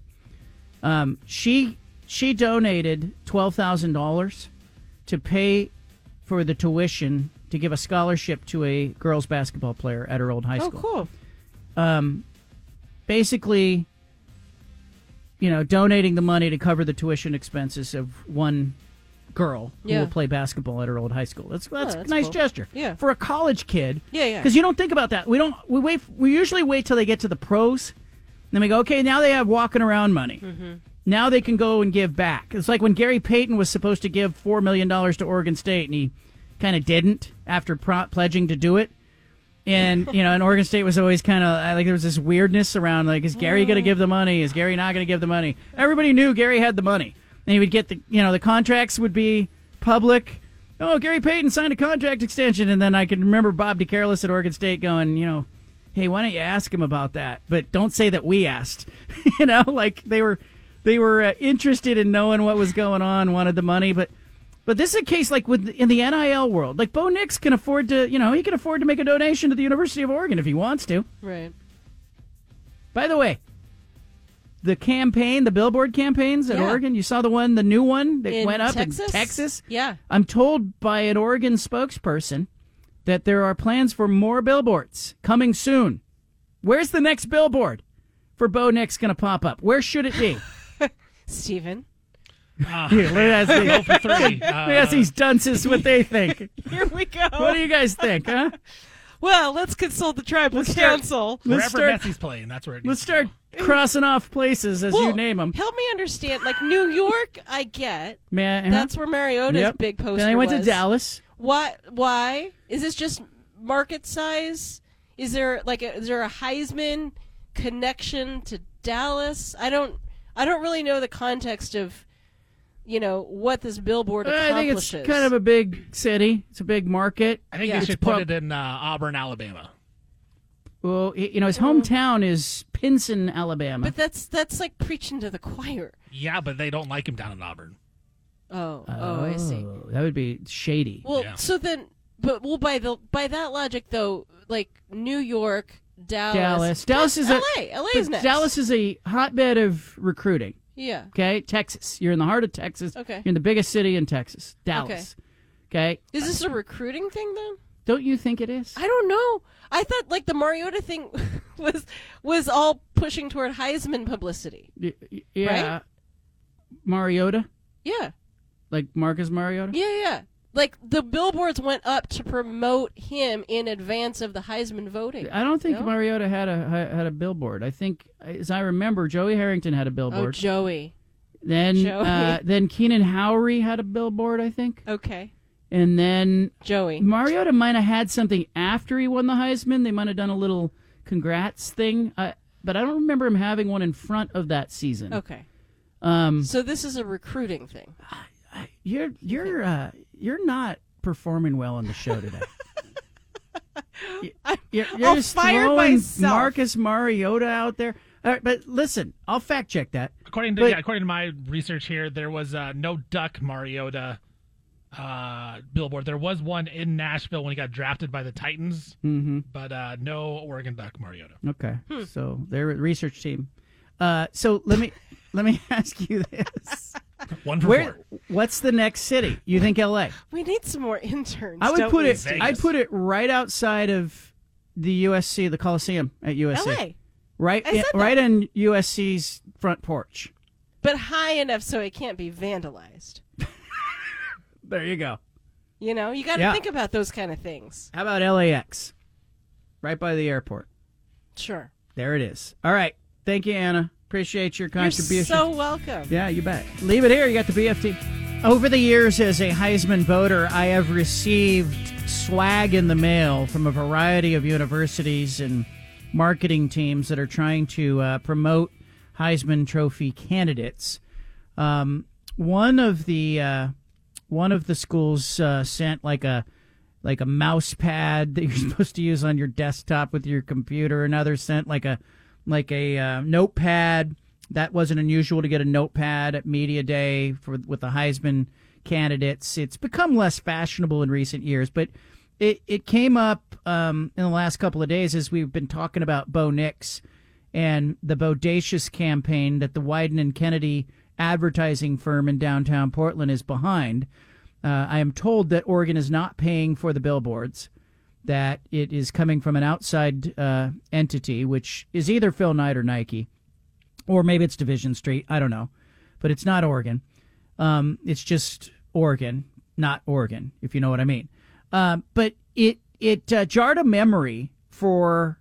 Um, she she donated twelve thousand dollars to pay for the tuition to give a scholarship to a girls basketball player at her old high Oh, school cool. um, basically, you know, donating the money to cover the tuition expenses of one girl who Yeah. will play basketball at her old high school. That's that's, that's a nice cool. gesture. Yeah. For a college kid. Yeah, yeah. Because you don't think about that. We don't. We wait. We usually wait till they get to the pros. Then we go, okay, now they have walking around money. Mm-hmm. Now they can go and give back. It's like when Gary Payton was supposed to give four million dollars to Oregon State, and he kind of didn't after pro- pledging to do it. And you know, and Oregon State was always kind of like there was this weirdness around like, is Gary going to give the money? Is Gary not going to give the money? Everybody knew Gary had the money, and he would get the you know the contracts would be public. Oh, Gary Payton signed a contract extension, and then I can remember Bob De Carolis at Oregon State going, you know, hey, why don't you ask him about that? But don't say that we asked. you know, like they were they were uh, interested in knowing what was going on, wanted the money, but but this is a case like with in the NIL world. Like Bo Nix can afford to, you know, he can afford to make a donation to the University of Oregon if he wants to. Right. By the way, the campaign, the billboard campaigns at Yeah. Oregon, you saw the one, the new one that In went up Texas? in Texas. Yeah. I'm told by an Oregon spokesperson that there are plans for more billboards coming soon. Where's the next billboard for Bo Nix going to pop up? Where should it be? Steven. Uh, Here, look at that. go for three. Look at these dunces. What they think? Here we go. What do you guys think, huh? Well, let's consult the tribal Let's start- council. let's Wherever start- Messi's playing, that's where it Let's needs start crossing off places as you name them. Help me understand. Like New York, I get. Man, uh-huh. That's where Mariota's Yep. big poster Then I went was. to Dallas. Why? Why is this just market size? Is there like a, is there a Heisman connection to Dallas? I don't. I don't really know the context of, you know, what this billboard I think it's kind of a big city. It's a big market. I think Yeah. they should It's put prob- it in uh, Auburn, Alabama. Well, y- you know, his hometown is Pinson, Alabama. But that's that's like preaching to the choir. Yeah, but they don't like him down in Auburn. Oh, oh, I see. Oh, That would be shady. Well, so then, but well, by the by that logic though, like New York, Dallas, Dallas. Dallas is L.A. a LA but is next. Dallas is a hotbed of recruiting. Yeah. Okay, Texas. You're in the heart of Texas. Okay. You're in the biggest city in Texas, Dallas. Okay. Is this a recruiting thing then? Don't you think it is? I don't know. I thought like the Mariota thing was was all pushing toward Heisman publicity. Y- y- Yeah. Right? Mariota, Yeah. like Marcus Mariota. Yeah, yeah. Like the billboards went up to promote him in advance of the Heisman voting. I don't think No? Mariota had a had a billboard. I think, as I remember, Joey Harrington had a billboard. Oh, billboard. Joey. then Joey. uh, then Keenan Howry had a billboard. I think. Okay. And then Joey Mariota might have had something after he won the Heisman. They might have done a little congrats thing, uh, but I don't remember him having one in front of that season. Okay. Um, So this is a recruiting thing. you're you're uh, you're not performing well on the show today. You- you're you're I'll just fire throwing myself. Marcus Mariota out there. All right, but listen, I'll fact check that. According to But- yeah, according to my research here, there was uh, no Duck Mariota uh, billboard. There was one in Nashville when he got drafted by the Titans, Mhm. but uh, no Oregon Duck Mariota. Okay, Hmm. so they're research team. Uh, so let me let me ask you this: One for Where, four. what's the next city? You think L.A.? We need some more interns. I would don't put we? it. I'd put it right outside of the USC, the Coliseum at USC. LA. Right, I said that. right on USC's front porch. but high enough so it can't be vandalized. There you go. You know, you got to Yeah. think about those kind of things. How about LAX? Right by the airport. Sure. There it is. All right. Thank you, Anna. Appreciate your contribution. You're so welcome. Yeah, you bet. Leave it here. You got the BFT. Over the years, as a Heisman voter, I have received swag in the mail from a variety of universities and marketing teams that are trying to uh, promote Heisman Trophy candidates. Um, one of the uh, one of the schools uh, sent like a like a mouse pad that you're supposed to use on your desktop with your computer. Another sent like a like a uh, notepad. That wasn't unusual to get a notepad at media day for with the Heisman candidates. It's become less fashionable in recent years, but it it came up um, in the last couple of days as we've been talking about Bo Nix and the bodacious campaign that the Wieden and Kennedy advertising firm in downtown Portland is behind. Uh, I am told that Oregon is not paying for the billboards, that it is coming from an outside uh, entity, which is either Phil Knight or Nike, or maybe it's Division Street. I don't know. But it's not Oregon. Um, it's just Oregon, not Oregon, if you know what I mean. Um, but it, it uh, jarred a memory for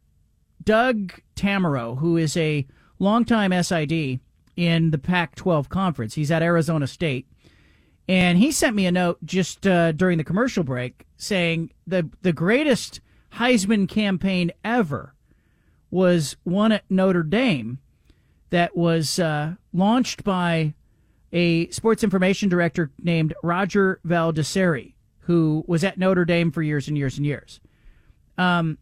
Doug Tammaro, who is a longtime SID in the Pac 12 conference. He's at Arizona State. And he sent me a note just uh, during the commercial break saying the, the greatest Heisman campaign ever was one at Notre Dame that was uh, launched by a sports information director named Roger Valdiserri, who was at Notre Dame for years and years and years. Um,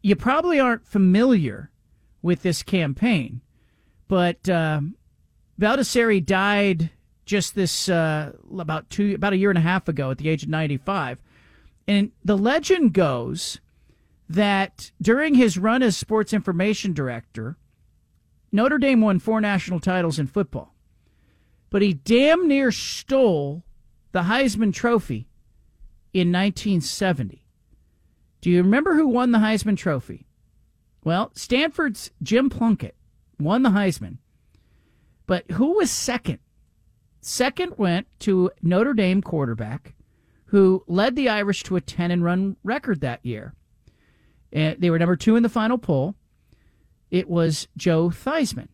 you probably aren't familiar with this campaign, but uh, Valdiserri died just this uh, about two about a year and a half ago at the age of 95 and the legend goes that during his run as sports information director Notre Dame won four national titles in football but he damn near stole the Heisman trophy in 1970 do you remember who won the Heisman trophy? Well Stanford's Jim Plunkett won the Heisman but who was second Second went to Notre Dame quarterback who led the Irish to a 10 and run record that year. And they were number two in the final poll. It was Joe Theismann.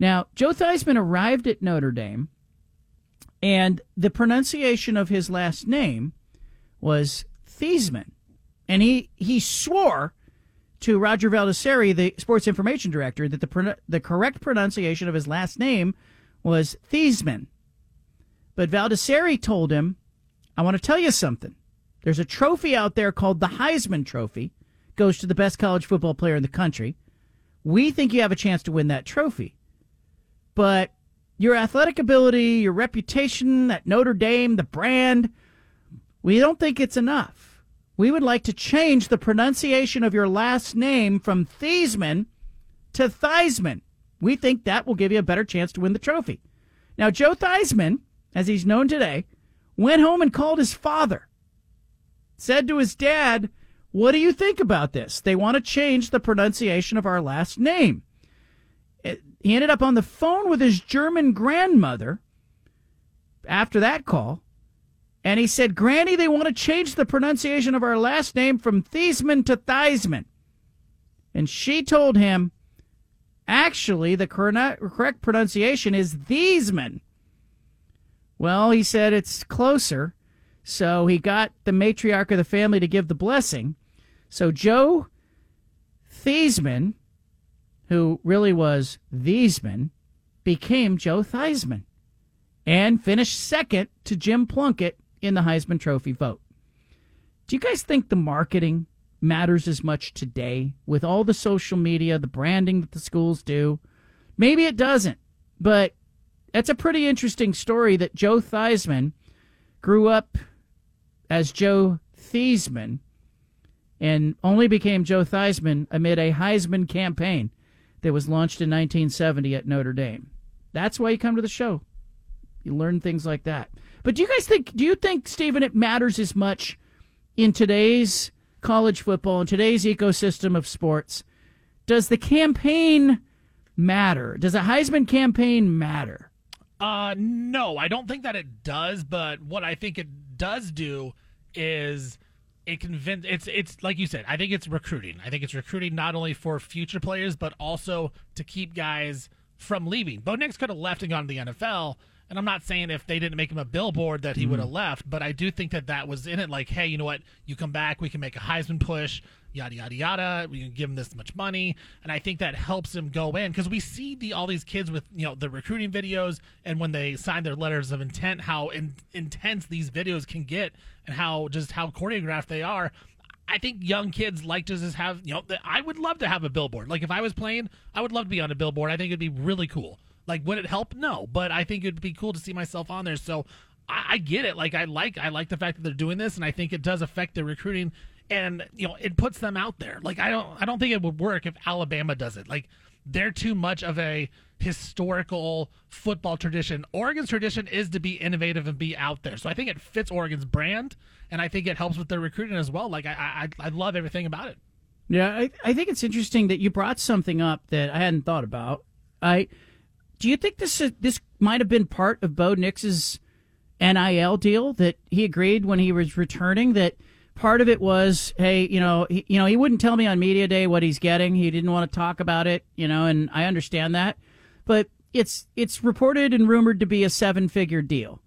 Now, Joe Theismann arrived at Notre Dame, and the pronunciation of his last name was Theismann. And he, he swore to Roger Valdiserri, the sports information director, that the, the correct pronunciation of his last name was Thiesman. But Valdiserri told him, I want to tell you something. There's a trophy out there called the Heisman Trophy, goes to the best college football player in the country. We think you have a chance to win that trophy. But your athletic ability, your reputation that Notre Dame, the brand, we don't think it's enough. We would like to change the pronunciation of your last name from Thiesman to Theismann. We think that will give you a better chance to win the trophy. Now, Joe Theismann, as he's known today, went home and called his father. Said to his dad, What do you think about this? They want to change the pronunciation of our last name. He ended up on the phone with his German grandmother after that call, and he said, Granny, they want to change the pronunciation of our last name from Thiesman to Theisman. And she told him, Actually, the correct pronunciation is Thiesman. Well, he said it's closer. So he got the matriarch of the family to give the blessing. So Joe Thiesman, who really was Thiesman, became Joe Theismann and finished second to Jim Plunkett in the Heisman Trophy vote. Do you guys think the marketing matters as much today with all the social media, the branding that the schools do? Maybe it doesn't, but that's a pretty interesting story that Joe Theismann grew up as Joe Theismann and only became Joe Theismann amid a Heisman campaign that was launched in 1970 at Notre Dame. That's why you come to the show. You learn things like that. But do you guys think, do you think, Stephen, it matters as much in today's college football, in today's ecosystem of sports? Does the campaign matter? Does a Heisman campaign matter? Uh, no, I don't think that it does. But what I think it does do is it convince. It's it's like you said. I think it's recruiting. I think it's recruiting not only for future players but also to keep guys from leaving. Bo Nix could have left and gone to the NFL. And I'm not saying if they didn't make him a billboard that he would have left, but I do think that that was in it. Like, hey, you know what? You come back, we can make a Heisman push, yada yada yada. We can give him this much money, and I think that helps him go in because we see the all these kids with you know the recruiting videos, and when they sign their letters of intent, how in, intense these videos can get, and how just how choreographed they are. I think young kids like to just have, you know, the- I would love to have a billboard. Like if I was playing, I would love to be on a billboard. I think it'd be really cool. Like would it help? No, but I think it'd be cool to see myself on there. So I, get it. Like I like I like the fact that they're doing this, and I think it does affect their recruiting, and you know it puts them out there. Like I don't I don't think it would work if Alabama does it. Like they're too much of a historical football tradition. Oregon's tradition is to be innovative and be out there. So I think it fits Oregon's brand, and I think it helps with their recruiting as well. Like I I, I love everything about it. Yeah, I, I think it's interesting that you brought something up that I hadn't thought about. I do you think this is, this might have been part of Bo Nix's NIL deal that he agreed when he was returning that part of it was hey you know he, you know he wouldn't tell me on media day what he's getting he didn't want to talk about it you know and I understand that but it's it's reported and rumored to be a seven figure deal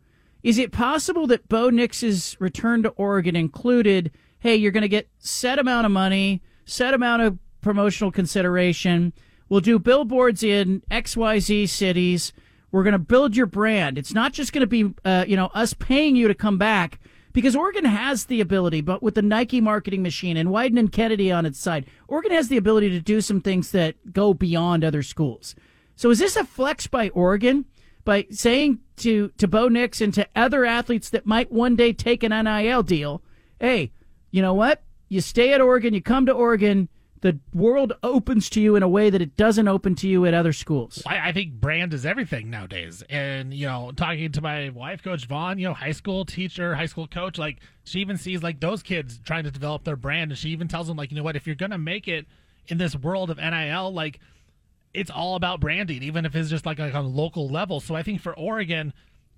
is it possible that Bo Nix's return to Oregon included, hey, you're going to get set amount of money, set amount of promotional consideration. We'll do billboards in XYZ cities. We're going to build your brand. It's not just going to be, uh, you know, us paying you to come back because Oregon has the ability, but with the Nike marketing machine and Wieden and Kennedy on its side, Oregon has the ability to do some things that go beyond other schools. So is this a flex by Oregon? by saying to to Bo Nix and to other athletes that might one day take an NIL deal, hey, you know what? You stay at Oregon, you come to Oregon, the world opens to you in a way that it doesn't open to you at other schools. I, I think brand is everything nowadays. And, you know, talking to my wife, Coach Vaughn, you know, high school teacher, high school coach, like, she even sees, like, those kids trying to develop their brand. And she even tells them, like, you know what, if you're going to make it in this world of NIL, like, it's all about branding, even if it's just like, like on a local level. So I think for Oregon,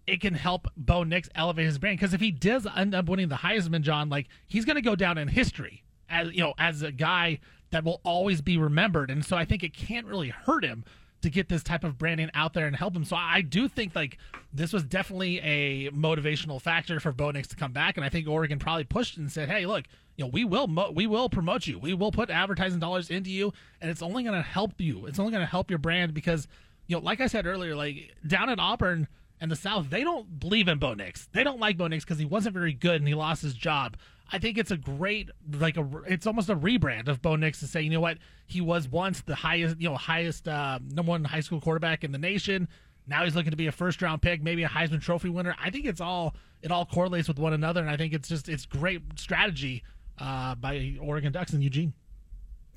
it can help Bo Nix elevate his brand because if he does end up winning the Heisman, John, like he's going to go down in history as you know as a guy that will always be remembered. And so I think it can't really hurt him to get this type of branding out there and help him. So I do think like this was definitely a motivational factor for Bo Nix to come back, and I think Oregon probably pushed and said, "Hey, look, you know, we will mo- we will promote you, we will put advertising dollars into you, and it's only going to help you. It's only going to help your brand because you know, like I said earlier, like down at Auburn." And the South, they don't believe in Bo Nix. They don't like Bo Nix because he wasn't very good and he lost his job. I think it's a great, like a, it's almost a rebrand of Bo Nix to say, you know what, he was once the highest, you know, highest uh, number one high school quarterback in the nation. Now he's looking to be a first round pick, maybe a Heisman Trophy winner. I think it's all it all correlates with one another, and I think it's just it's great strategy uh, by Oregon Ducks and Eugene.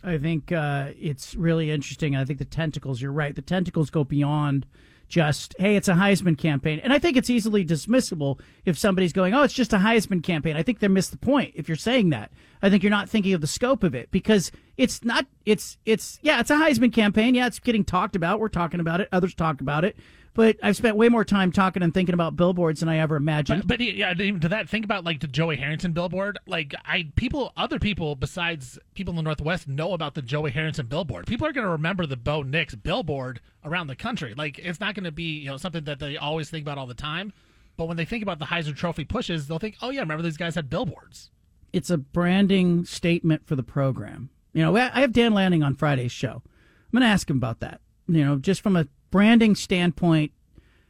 I think uh, it's really interesting. I think the tentacles, you're right. The tentacles go beyond just, hey, it's a Heisman campaign. And I think it's easily dismissible if somebody's going, oh, it's just a Heisman campaign. I think they missed the point if you're saying that. I think you're not thinking of the scope of it because it's not, it's, it's, yeah, it's a Heisman campaign. Yeah, it's getting talked about. We're talking about it. Others talk about it. But I've spent way more time talking and thinking about billboards than I ever imagined. But, but yeah, even to that, think about like the Joey Harrington billboard. Like I, people, other people besides people in the Northwest know about the Joey Harrington billboard. People are going to remember the Bo Nix billboard around the country. Like it's not going to be you know something that they always think about all the time. But when they think about the Heisman Trophy pushes, they'll think, oh yeah, remember these guys had billboards. it's a branding statement for the program. You know, I have Dan Lanning on Friday's show. I'm going to ask him about that. You know, just from a branding standpoint,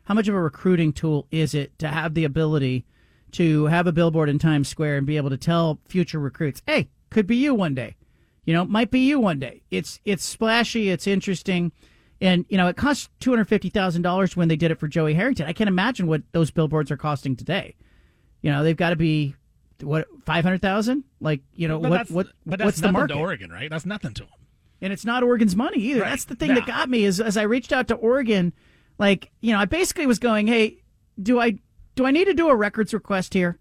how much of a recruiting tool is it to have the ability to have a billboard in Times Square and be able to tell future recruits, "Hey, could be you one day." You know, might be you one day. It's it's splashy, it's interesting, and you know, it cost two hundred fifty thousand dollars when they did it for Joey Harrington. I can't imagine what those billboards are costing today. You know, they've got to be what five hundred thousand? Like, you know, But what what but that's what's the market? to Oregon, right? That's nothing to them. And it's not Oregon's money either. Right. That's the thing No. that got me is as I reached out to Oregon, like you know, I basically was going, "Hey, do I do I need to do a records request here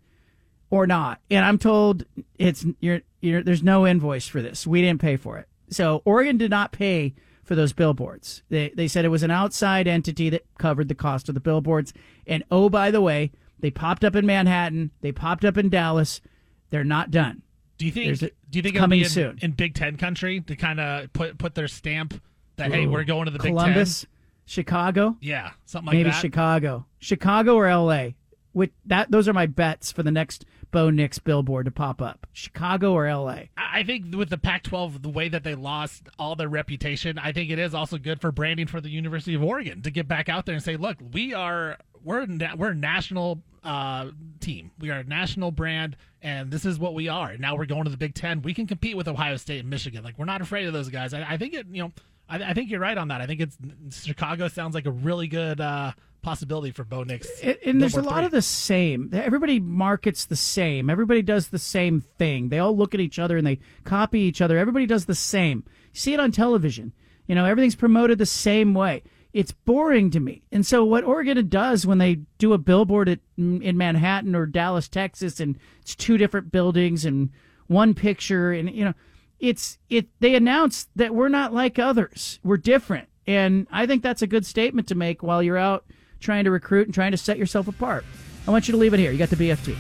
or not?" And I'm told it's you're, you're there's no invoice for this. We didn't pay for it. So Oregon did not pay for those billboards. They they said it was an outside entity that covered the cost of the billboards. And oh, by the way, they popped up in Manhattan. They popped up in Dallas. They're not done. Do you think? A- do you think coming be in, soon. in Big Ten country to kind of put put their stamp that hey, we're going to the Big Columbus. Ten? Chicago. Yeah, something like Maybe that. Chicago, Chicago or L.A. With that, those are my bets for the next Bo Nix billboard to pop up. Chicago or L.A. I I think with the Pac-12, the way that they lost all their reputation, I think it is also good for branding for the University of Oregon to get back out there and say, "Look, we are we're na- we're a national uh, team. We are a national brand, and this is what we are. Now we're going to the Big Ten. We can compete with Ohio State and Michigan. Like we're not afraid of those guys. I, I think it. You know, I, I think you're right on that. I think it's Chicago sounds like a really good uh, possibility for Bo Nix. And, and there's a lot three. of the same. Everybody markets the same. Everybody does the same thing. They all look at each other and they copy each other. Everybody does the same. You see it on television. You know, everything's promoted the same way. It's boring to me. And so what Oregon does when they do a billboard at, in Manhattan or Dallas, Texas, and it's two different buildings and one picture, and you know, it's it. They announce that we're not like others. We're different, and I think that's a good statement to make while you're out trying to recruit and trying to set yourself apart. I want you to leave it here. You got the BFT.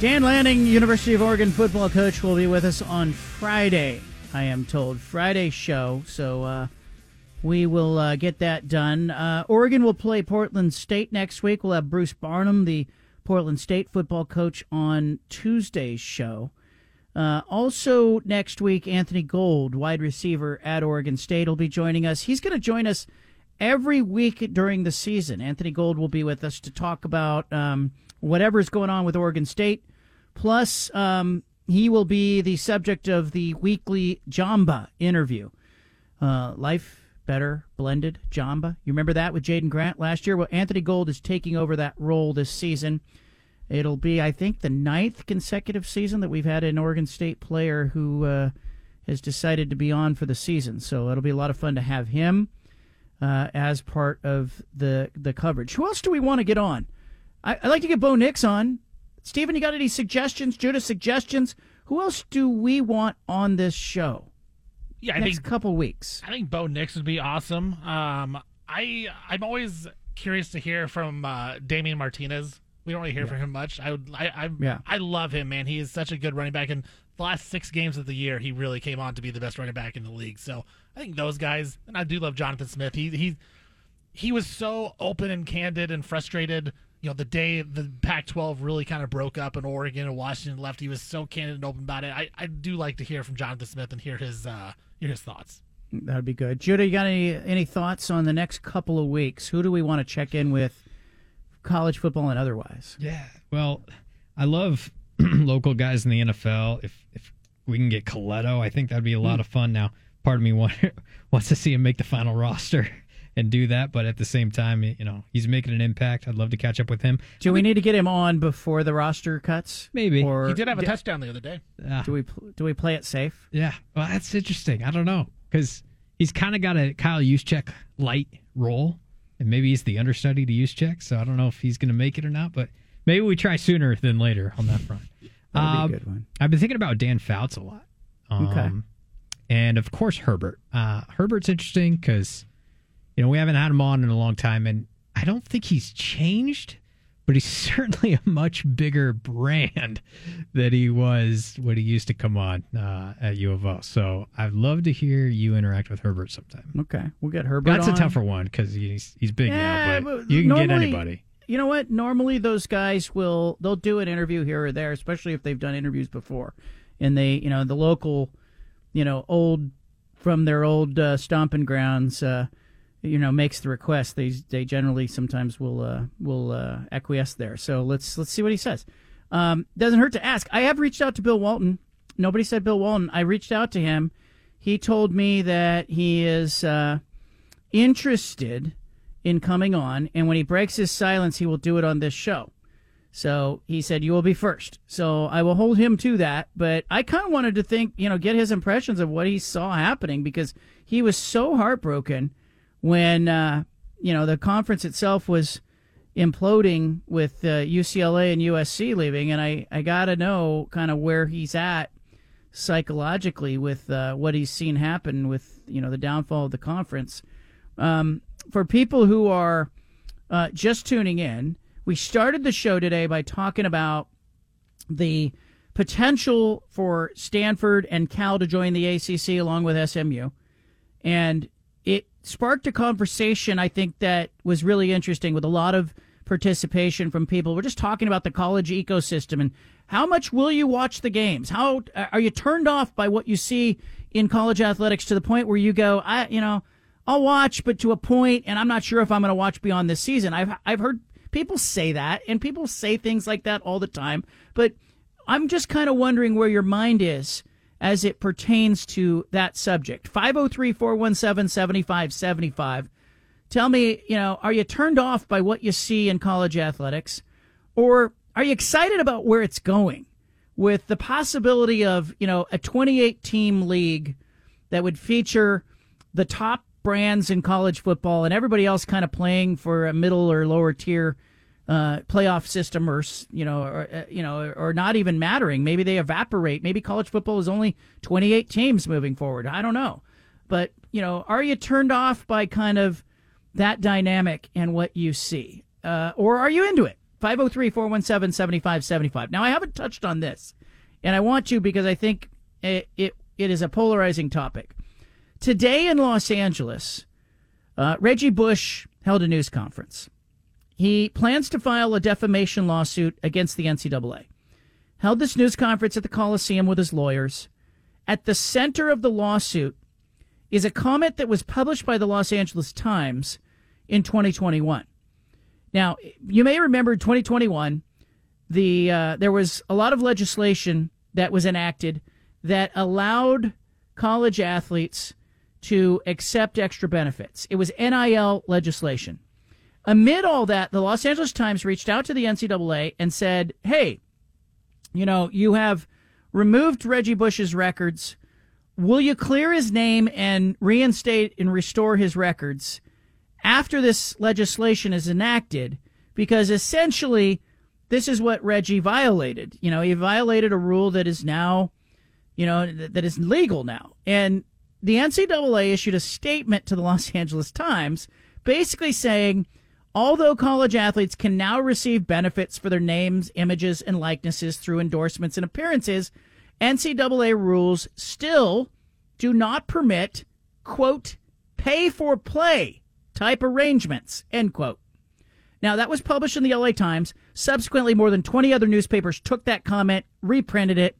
Dan Lanning, University of Oregon football coach, will be with us on Friday. I am told Friday show, so uh, we will uh, get that done. Uh, Oregon will play Portland State next week. We'll have Bruce Barnum, the Portland State football coach, on Tuesday's show. Uh, also, next week, Anthony Gould, wide receiver at Oregon State, will be joining us. He's going to join us every week during the season. Anthony Gould will be with us to talk about um, whatever's going on with Oregon State. Plus, um, he will be the subject of the weekly Jamba interview. Uh, Life Better Blended Jamba. You remember that with Jaydon Grant last year? Well, Anthony Gould is taking over that role this season. It'll be, I think, the ninth consecutive season that we've had an Oregon State player who uh, has decided to be on for the season. So it'll be a lot of fun to have him uh, as part of the the coverage. Who else do we want to get on? I, I'd like to get Bo Nix on. Stephen, you got any suggestions? Judah, suggestions? Who else do we want on this show? Yeah, I next think couple weeks. I think Bo Nix would be awesome. Um, I I'm always curious to hear from uh, Damien Martinez. We don't really hear from him much. I would I I, Yeah. I love him, man. He is such a good running back, and the last six games of the year, he really came on to be the best running back in the league. So I think those guys, and I do love Jonathan Smith. He he he was so open and candid and frustrated. You know, the day the Pac-12 really kind of broke up and Oregon and Washington left, he was so candid and open about it. I, I do like to hear from Jonathan Smith and hear his uh, hear his thoughts. That'd be good. Judah, you got any any thoughts on the next couple of weeks? Who do we want to check in with, college football and otherwise? Yeah. Well, I love local guys in the NFL. If if we can get Colletto, I think that'd be a lot of fun. Now, part of me want, wants to see him make the final roster and do that, but at the same time, you know, he's making an impact. I'd love to catch up with him. Do we need to get him on before the roster cuts? Maybe. Or He did have a d- touchdown the other day. Ah. Do we do we play it safe? Yeah. Well, that's interesting. I don't know because he's kind of got a Kyle Juszczyk light role, and maybe he's the understudy to Juszczyk. So I don't know if he's going to make it or not, but maybe we try sooner than later on that front. That'd be a Um, good one. I've been thinking about Dan Fouts a lot. Okay. Um, And of course, Herbert. Uh, Herbert's interesting because, you know, we haven't had him on in a long time, and I don't think he's changed, but he's certainly a much bigger brand that he was when he used to come on uh, at U of O. So I'd love to hear you interact with Herbert sometime. Okay, we'll get Herbert. That's on. a tougher one because he's he's big Yeah, now, but but you can get anybody. You know what? Normally, those guys will they'll do an interview here or there, especially if they've done interviews before, and they you know the local, you know, old from their old uh, stomping grounds, uh, you know, makes the request. They they generally sometimes will uh, will uh, acquiesce there. So let's let's see what he says. Um, doesn't hurt to ask. I have reached out to Bill Walton. Nobody said Bill Walton. I reached out to him. He told me that he is uh, interested in coming on, and when he breaks his silence, he will do it on this show. So he said, You will be first. So I will hold him to that. But I kind of wanted to think, you know, get his impressions of what he saw happening because he was so heartbroken when, uh, you know, the conference itself was imploding with uh, UCLA and USC leaving. And I, I got to know kind of where he's at psychologically with uh, what he's seen happen with, you know, the downfall of the conference. Um, for people who are uh, just tuning in, we started the show today by talking about the potential for Stanford and Cal to join the ACC along with SMU, and sparked a conversation I think that was really interesting with a lot of participation from people. We're just talking about the college ecosystem and how much will you watch the games? How uh, are you turned off by what you see in college athletics to the point where you go, I, you know, I'll watch, but to a point, and I'm not sure if I'm going to watch beyond this season. I've I've heard people say that, and people say things like that all the time. But I'm just kind of wondering where your mind is as it pertains to that subject. 503 417 7575. Tell me, you know, are you turned off by what you see in college athletics? Or are you excited about where it's going with the possibility of, you know, a 28 team league that would feature the top brands in college football and everybody else kind of playing for a middle or lower tier uh, playoff system or you know or, uh, you know or not even mattering. Maybe they evaporate. Maybe college football is only 28 teams moving forward. I don't know. But you know are you turned off by kind of that dynamic and what you see? Uh, or are you into it? 503-417-7575 now i haven't touched on this and i want to because i think it, it, it is a polarizing topic. Today in Los Angeles, uh, Reggie Bush held a news conference. He plans to file a defamation lawsuit against the NCAA. Held this news conference at the Coliseum with his lawyers. At the center of the lawsuit is a comment that was published by the Los Angeles Times in 2021. Now, you may remember 2021, the uh, there was a lot of legislation that was enacted that allowed college athletes to accept extra benefits. It was NIL legislation. Amid all that, the Los Angeles Times reached out to the NCAA and said, hey, you know, you have removed Reggie Bush's records. Will you clear his name and reinstate and restore his records after this legislation is enacted? Because essentially, this is what Reggie violated. You know, he violated a rule that is now, you know, that is legal now. And the NCAA issued a statement to the Los Angeles Times basically saying, although college athletes can now receive benefits for their names, images, and likenesses through endorsements and appearances, NCAA rules still do not permit, quote, pay for play type arrangements, end quote. Now, that was published in the LA Times. Subsequently, more than 20 other newspapers took that comment, reprinted it,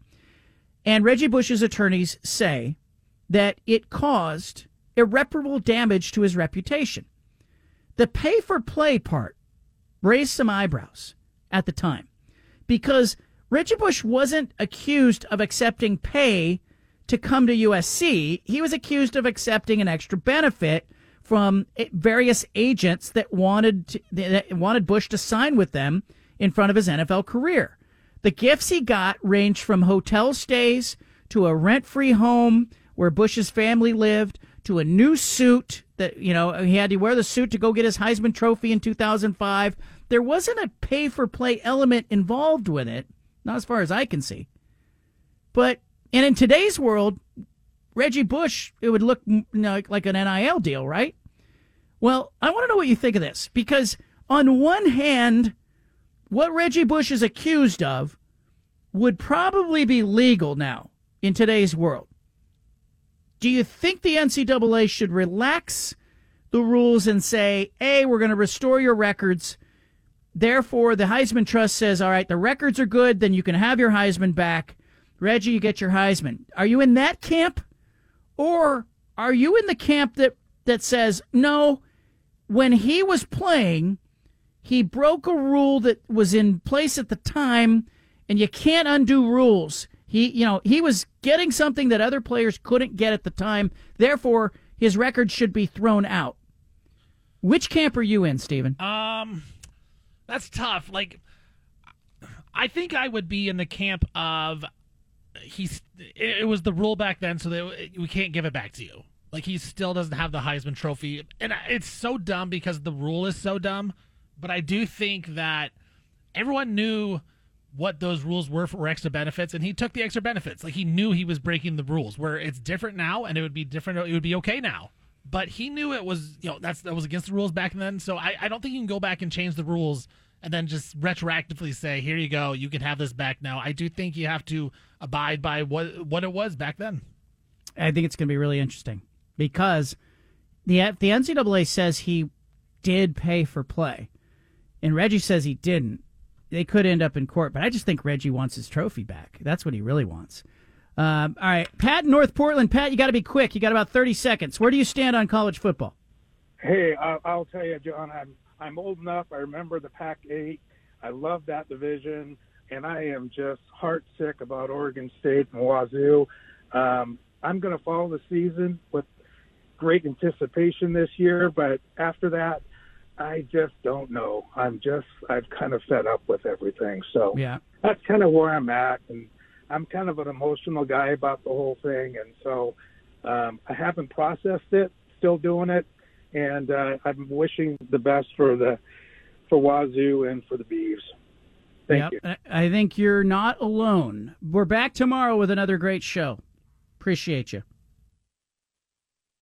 and Reggie Bush's attorneys say that it caused irreparable damage to his reputation. The pay for play part raised some eyebrows at the time because Reggie Bush wasn't accused of accepting pay to come to USC. He was accused of accepting an extra benefit from various agents that wanted to, that wanted Bush to sign with them in front of his NFL career. The gifts he got ranged from hotel stays to a rent-free home where Bush's family lived to a new suit that, you know, he had to wear the suit to go get his Heisman Trophy in 2005. There wasn't a pay for play element involved with it, not as far as I can see. But, and in today's world, Reggie Bush, it would look you know, like an NIL deal, right? Well, I want to know what you think of this because, on one hand, what Reggie Bush is accused of would probably be legal now in today's world. Do you think the NCAA should relax the rules and say, hey, we're going to restore your records? Therefore, the Heisman Trust says, all right, the records are good, then you can have your Heisman back. Reggie, you get your Heisman. Are you in that camp? Or are you in the camp that, that says, no, when he was playing, he broke a rule that was in place at the time, and you can't undo rules. He, you know, he was getting something that other players couldn't get at the time. Therefore, his record should be thrown out. Which camp are you in, Stephen? Um, that's tough. Like, I think I would be in the camp of he's. It was the rule back then, so that we can't give it back to you. Like he still doesn't have the Heisman Trophy, and it's so dumb because the rule is so dumb. But I do think that everyone knew what those rules were for extra benefits and he took the extra benefits. Like he knew he was breaking the rules where it's different now and it would be different it would be okay now. But he knew it was you know that's that was against the rules back then. So i, I don't think you can go back and change the rules and then just retroactively say here you go you can have this back now. I do think you have to abide by what what it was back then. I think it's going to be really interesting because the the NCAA says he did pay for play, and Reggie says he didn't. They could end up in court, but I just think Reggie wants his trophy back. That's what he really wants. Um, all right, Pat, North Portland. Pat, you got to be quick. You got about thirty seconds. Where do you stand on college football? Hey, I'll tell you, John. I'm I'm old enough. I remember the Pac-8. I love that division, and I am just heart sick about Oregon State and Wazoo. Um, I'm going to follow the season with great anticipation this year, but after that, I just don't know. I'm just I've kind of fed up with everything. So Yeah. that's kind of where I'm at, and I'm kind of an emotional guy about the whole thing, and so um, I haven't processed it. Still doing it, and uh, I'm wishing the best for the for Wazoo and for the Beavs. Thank Yep, I I think you're not alone. We're back tomorrow with another great show. Appreciate you.